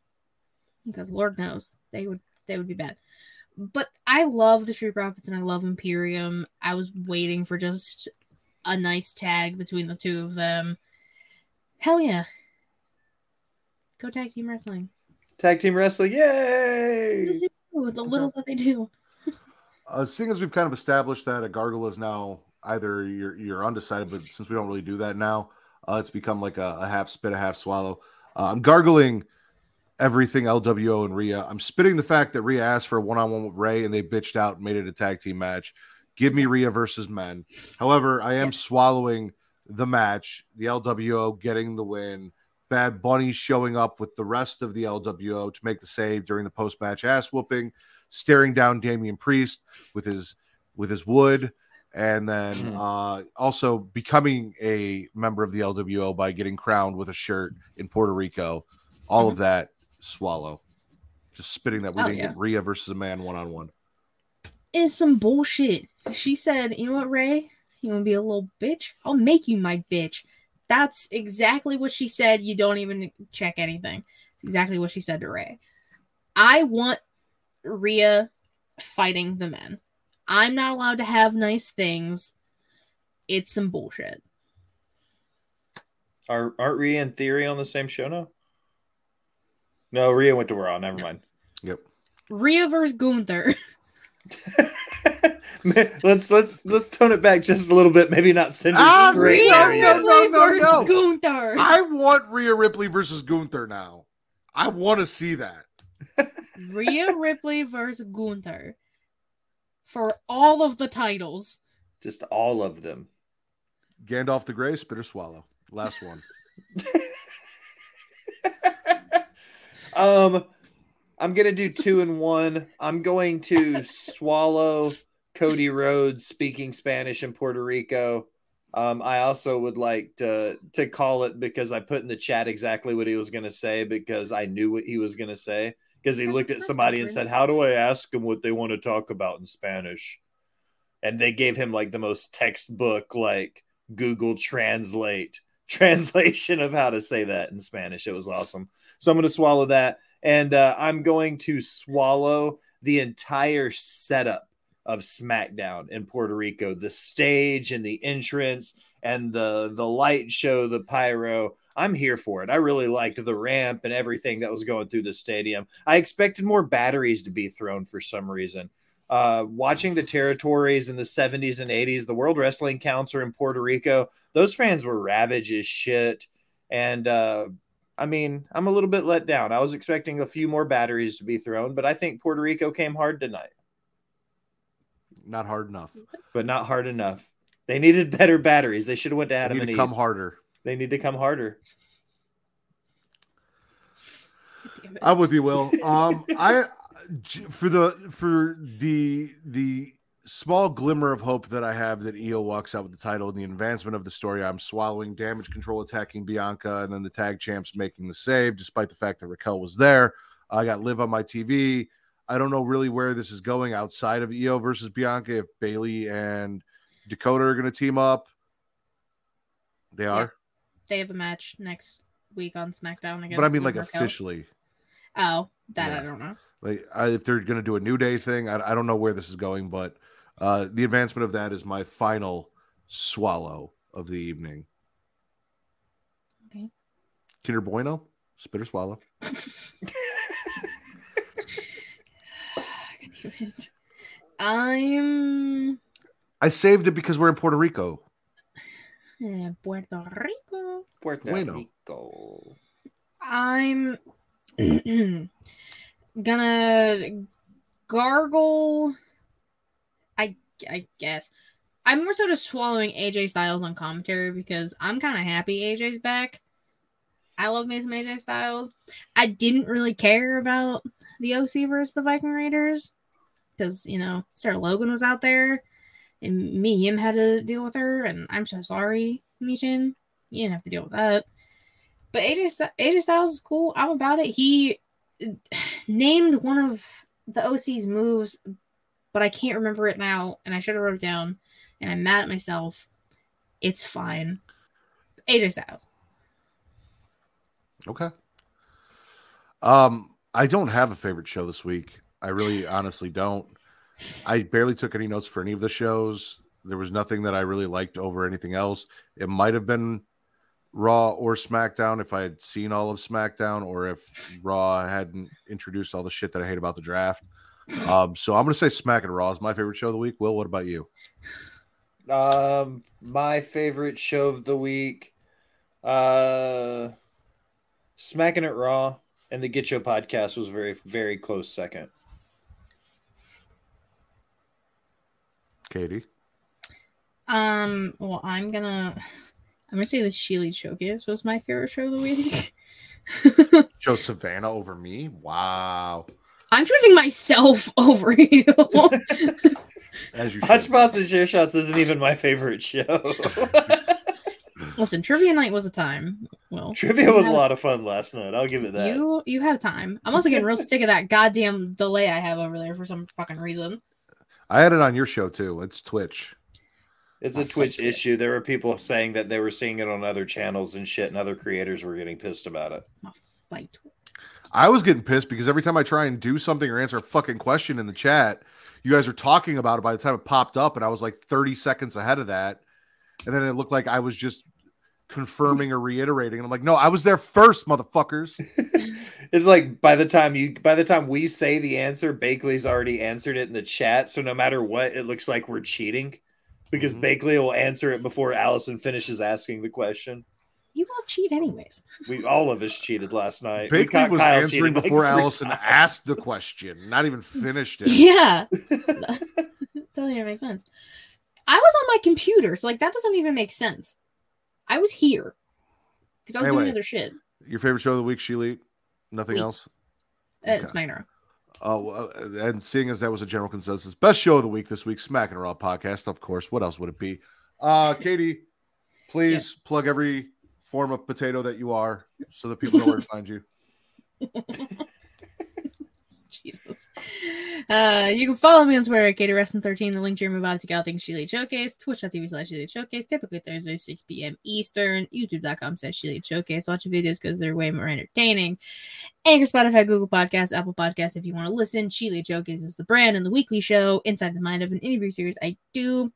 because Lord knows they would they would be bad. But I love the Street Profits and I love Imperium. I was waiting for just a nice tag between the two of them. Hell yeah! Go tag team wrestling. Tag team wrestling. Yay! Ooh, the little that they do. Uh, seeing as we've kind of established that a gargle is now either you're you're undecided, but since we don't really do that now, uh, it's become like a, a half spit, a half swallow. Uh, I'm gargling everything LWO and Rhea. I'm spitting the fact that Rhea asked for a one on one with Rey and they bitched out and made it a tag team match. Give me Rhea versus men. However, I am Yeah. swallowing the match, the LWO getting the win. Bad Bunny showing up with the rest of the LWO to make the save during the post match ass whooping, staring down Damian Priest with his with his wood, and then Mhm. uh, also becoming a member of the LWO by getting crowned with a shirt in Puerto Rico. All of that swallow. Just spitting that we Oh, didn't yeah. get Rhea versus a man one on one. Is some bullshit. She said, "You know what, Rey? You want to be a little bitch? I'll make you my bitch." That's exactly what she said. You don't even check anything. It's exactly what she said to Rey. I want Rhea fighting the men. I'm not allowed to have nice things. It's some bullshit. Are aren't Rhea and Theory on the same show now? No, Rhea went to Raw. Never mind. Yep. Rhea versus Gunther. let's let's let's tone it back just a little bit. Maybe not send her Ah, Rhea no, no, no, Ripley no, versus no. Gunther. I want Rhea Ripley versus Gunther now. I want to see that. Rhea Ripley versus Gunther for all of the titles. Just all of them. Gandalf the Grey, Spitter swallow. Last one. um, I'm gonna do two and one. I'm going to swallow Cody Rhodes speaking Spanish in Puerto Rico. Um, I also would like to to call it because I put in the chat exactly what he was gonna say because I knew what he was gonna say because he looked at somebody and said, "How do I ask them what they want to talk about in Spanish?" And they gave him like the most textbook like Google Translate translation of how to say that in Spanish. It was awesome. So I'm going to swallow that. And uh, I'm going to swallow the entire setup of SmackDown in Puerto Rico, the stage and the entrance and the the light show, the pyro. I'm here for it. I really liked the ramp and everything that was going through the stadium. I expected more batteries to be thrown for some reason. Uh, watching the territories in the 70s and 80s, the World Wrestling Council in Puerto Rico, those fans were ravaged as shit. And uh, I mean, I'm a little bit let down. I was expecting a few more batteries to be thrown, but I think Puerto Rico came hard tonight, Not hard enough. but not hard enough. They needed better batteries. They should have went to Adam They Adam need and to Eve. come harder. They need to come harder. I'm with you, Will. Um, I for the for the the small glimmer of hope that I have that Io walks out with the title and the advancement of the story. I'm swallowing damage control, attacking Bianca, and then the tag champs making the save, despite the fact that Raquel was there. I got live on my TV. I don't know really where this is going outside of Io versus Bianca. If Bayley and Dakota are going to team up, they are. They have a match next week on SmackDown against. but I mean, like officially. Oh, that Yeah. I don't know. like I, if they're going to do a new day thing I, I don't know where this is going but uh the advancement of that is my final swallow of the evening Okay. kinder bueno spit or swallow God damn it. I'm i saved it because we're in puerto rico eh, Puerto Rico. Puerto Bueno. Rico. I'm gonna gargle. I I guess I'm more so just swallowing AJ Styles on commentary because I'm kind of happy AJ's back. I love me some AJ Styles. I didn't really care about the OC versus the Viking Raiders because you know Sarah Logan was out there and me him had to deal with her, and I'm so sorry, Michin. You didn't have to deal with that. But AJ, AJ Styles is cool. I'm about it. He named one of the OC's moves, but I can't remember it now, and I should have wrote it down. And I'm mad at myself. It's fine. AJ Styles. okay um i don't have a favorite show this week i really honestly don't i barely took any notes for any of the shows there was nothing that i really liked over anything else it might have been Raw or SmackDown if I had seen all of SmackDown or if Raw hadn't introduced all the shit that I hate about the draft. Um, so I'm going to say Smack and Raw is my favorite show of the week. Will, what about you? Um, my favorite show of the week, uh, Smacking It Raw and the Get Show podcast was very, very close second. Katie? Um, well, I'm gonna I'm gonna say the Sheely Showcase was my favorite show of the week. Joe Savannah over me? Wow. I'm choosing myself over you. As you Hot. Spots and Share Shots isn't even my favorite show. Listen, trivia night was a time. Well, Trivia was a lot of fun last night. I'll give it that. You you had a time. I'm also getting real sick of that goddamn delay I have over there for some fucking reason. I had it on your show too. It's Twitch. It's a I'll Twitch send it. issue. There were people saying that they were seeing it on other channels and shit, and other creators were getting pissed about it. I'm fight. I was getting pissed because every time I try and do something or answer a fucking question in the chat, you guys are talking about it by the time it popped up, and I was like 30 seconds ahead of that. And then it looked like I was just confirming or reiterating. And I'm like, no, I was there first, motherfuckers. It's like by the time you by the time we say the answer, Bakley's already answered it in the chat. So no matter what, it looks like we're cheating because Mhm. Bakley will answer it before Allison finishes asking the question. You all cheat anyways. We all of us cheated last night. Bakley was Kyle answering cheating like before Allison times. asked the question, not even finished it. Yeah. Doesn't even make sense. I was on my computer, so like that doesn't even make sense. I was here. Because I was Anyway. doing other shit. Your favorite show of the week, Sheely? Nothing Week. else? Uh, Okay. It's Magna. Oh, uh, and seeing as that was a general consensus, best show of the week this week, Smack and Raw podcast, of course. What else would it be? Uh, Katie, please plug every form of potato that you are, so that people know where to find you. Uh, you can follow me on Twitter at GatorWrestling13. The link to your about to go things Sheely Showcase, twitch.tv slash Sheely Showcase, typically Thursday, 6 p.m. Eastern, youtube.com slash Sheely Showcase. Watch the videos because they're way more entertaining. Anchor, Spotify, Google Podcasts, Apple Podcasts if you want to listen. Sheely Showcase is the brand and the weekly show inside the mind of an interview series I do.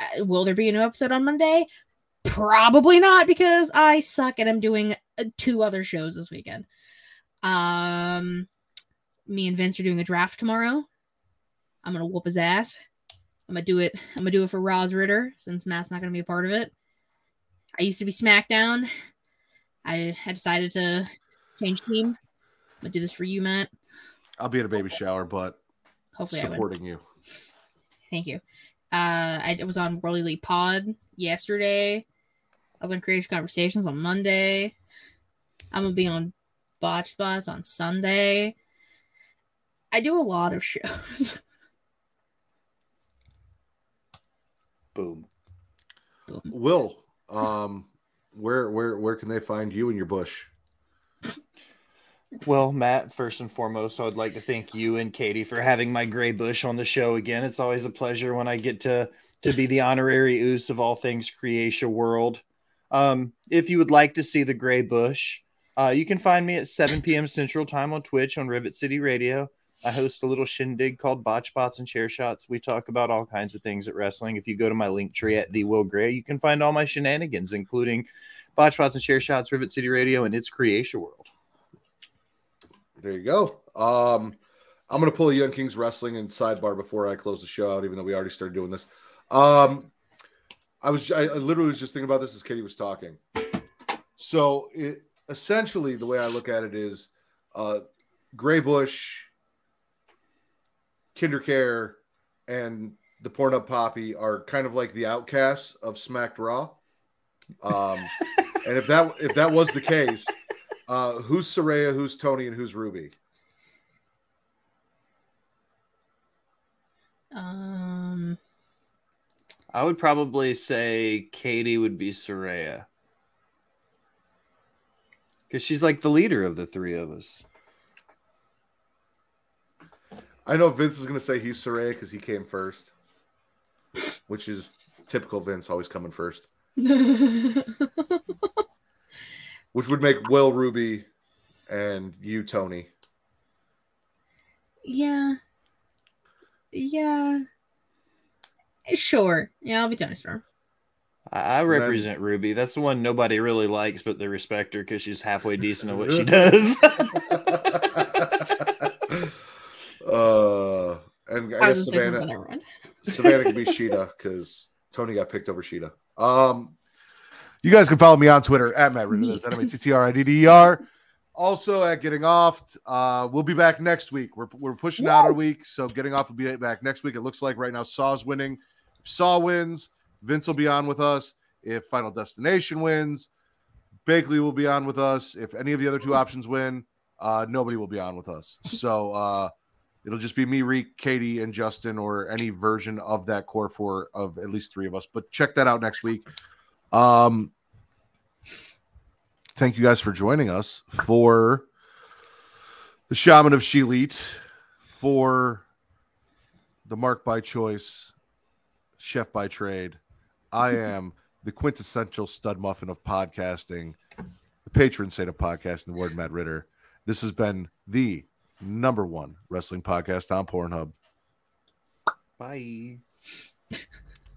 Uh, will there be a new episode on Monday? Probably not because I suck and I'm doing uh, two other shows this weekend. Um, me and Vince are doing a draft tomorrow. I'm gonna whoop his ass. I'm gonna do it. I'm gonna do it for Roz Ritter since Matt's not gonna be a part of it. I used to be SmackDown. I, I decided to change teams. I'm gonna do this for you, Matt. I'll be at a baby shower, but Hopefully, supporting you. Thank you. Uh, I was on World Elite Pod yesterday. I was on Creative Conversations on Monday. I'm gonna be on Botch Spots on Sunday. I do a lot of shows. Boom. Will, um, where where where can they find you in your bush? Well, Matt, first and foremost, I would like to thank you and Katie for having my gray bush on the show again. It's always a pleasure when I get to to be the honorary oos of all things Creatia World. Um, if you would like to see the gray bush, uh, you can find me at 7 p.m. Central Time on Twitch on Rivet City Radio. I host a little shindig called Botch Bots and Chair Shots. We talk about all kinds of things at wrestling. If you go to my link tree at the Will Gray, you can find all my shenanigans, including Botch Bots and Chair Shots, Rivet City Radio, and its Creatia World. There you go. Um, I'm gonna pull a Young Kings Wrestling and sidebar before I close the show out, even though we already started doing this. Um, I was I, I literally was just thinking about this as Katie was talking. So it essentially the way I look at it is uh Gray Bush, Kindercare, and the Porn Up Poppy are kind of like the outcasts of Smacked Raw. Um, and if that if that was the case, uh, who's Saraya, who's Toni, and who's Ruby? Um, I would probably say Katie would be Saraya. Because she's like the leader of the three of us. I know Vince is going to say he's Saraya because he came first, which is typical Vince, always coming first. Which would make Will Ruby and you Toni. yeah, yeah, sure. Yeah, I'll be Toni Storm. I, I represent Ruby. That's the one nobody really likes, but they respect her because she's halfway decent at what she does. I I guess Savannah, something never mind. Savannah can be Shida because Toni got picked over Shida. Um, you guys can follow me on Twitter at Matt Ridder. That's M-A-T-T-R-I-D-D-E-R. Also at Getting Off. Uh, we'll be back next week. We're, we're pushing out a week, so Getting Off will be back next week. It looks like right now Saw's winning. If Saw wins, Vince will be on with us. If Final Destination wins, Bakley will be on with us. If any of the other two options win, uh, nobody will be on with us. So uh, it'll just be me, Reek, Katie, and Justin, or any version of that core four of at least three of us. But check that out next week. Um, thank you guys for joining us for the Shaman of Sheelite, for the Mark by Choice, Chef by Trade. I am the quintessential stud muffin of podcasting, the patron saint of podcasting, the word Matt Ridder. This has been the number one wrestling podcast on Pornhub. Bye.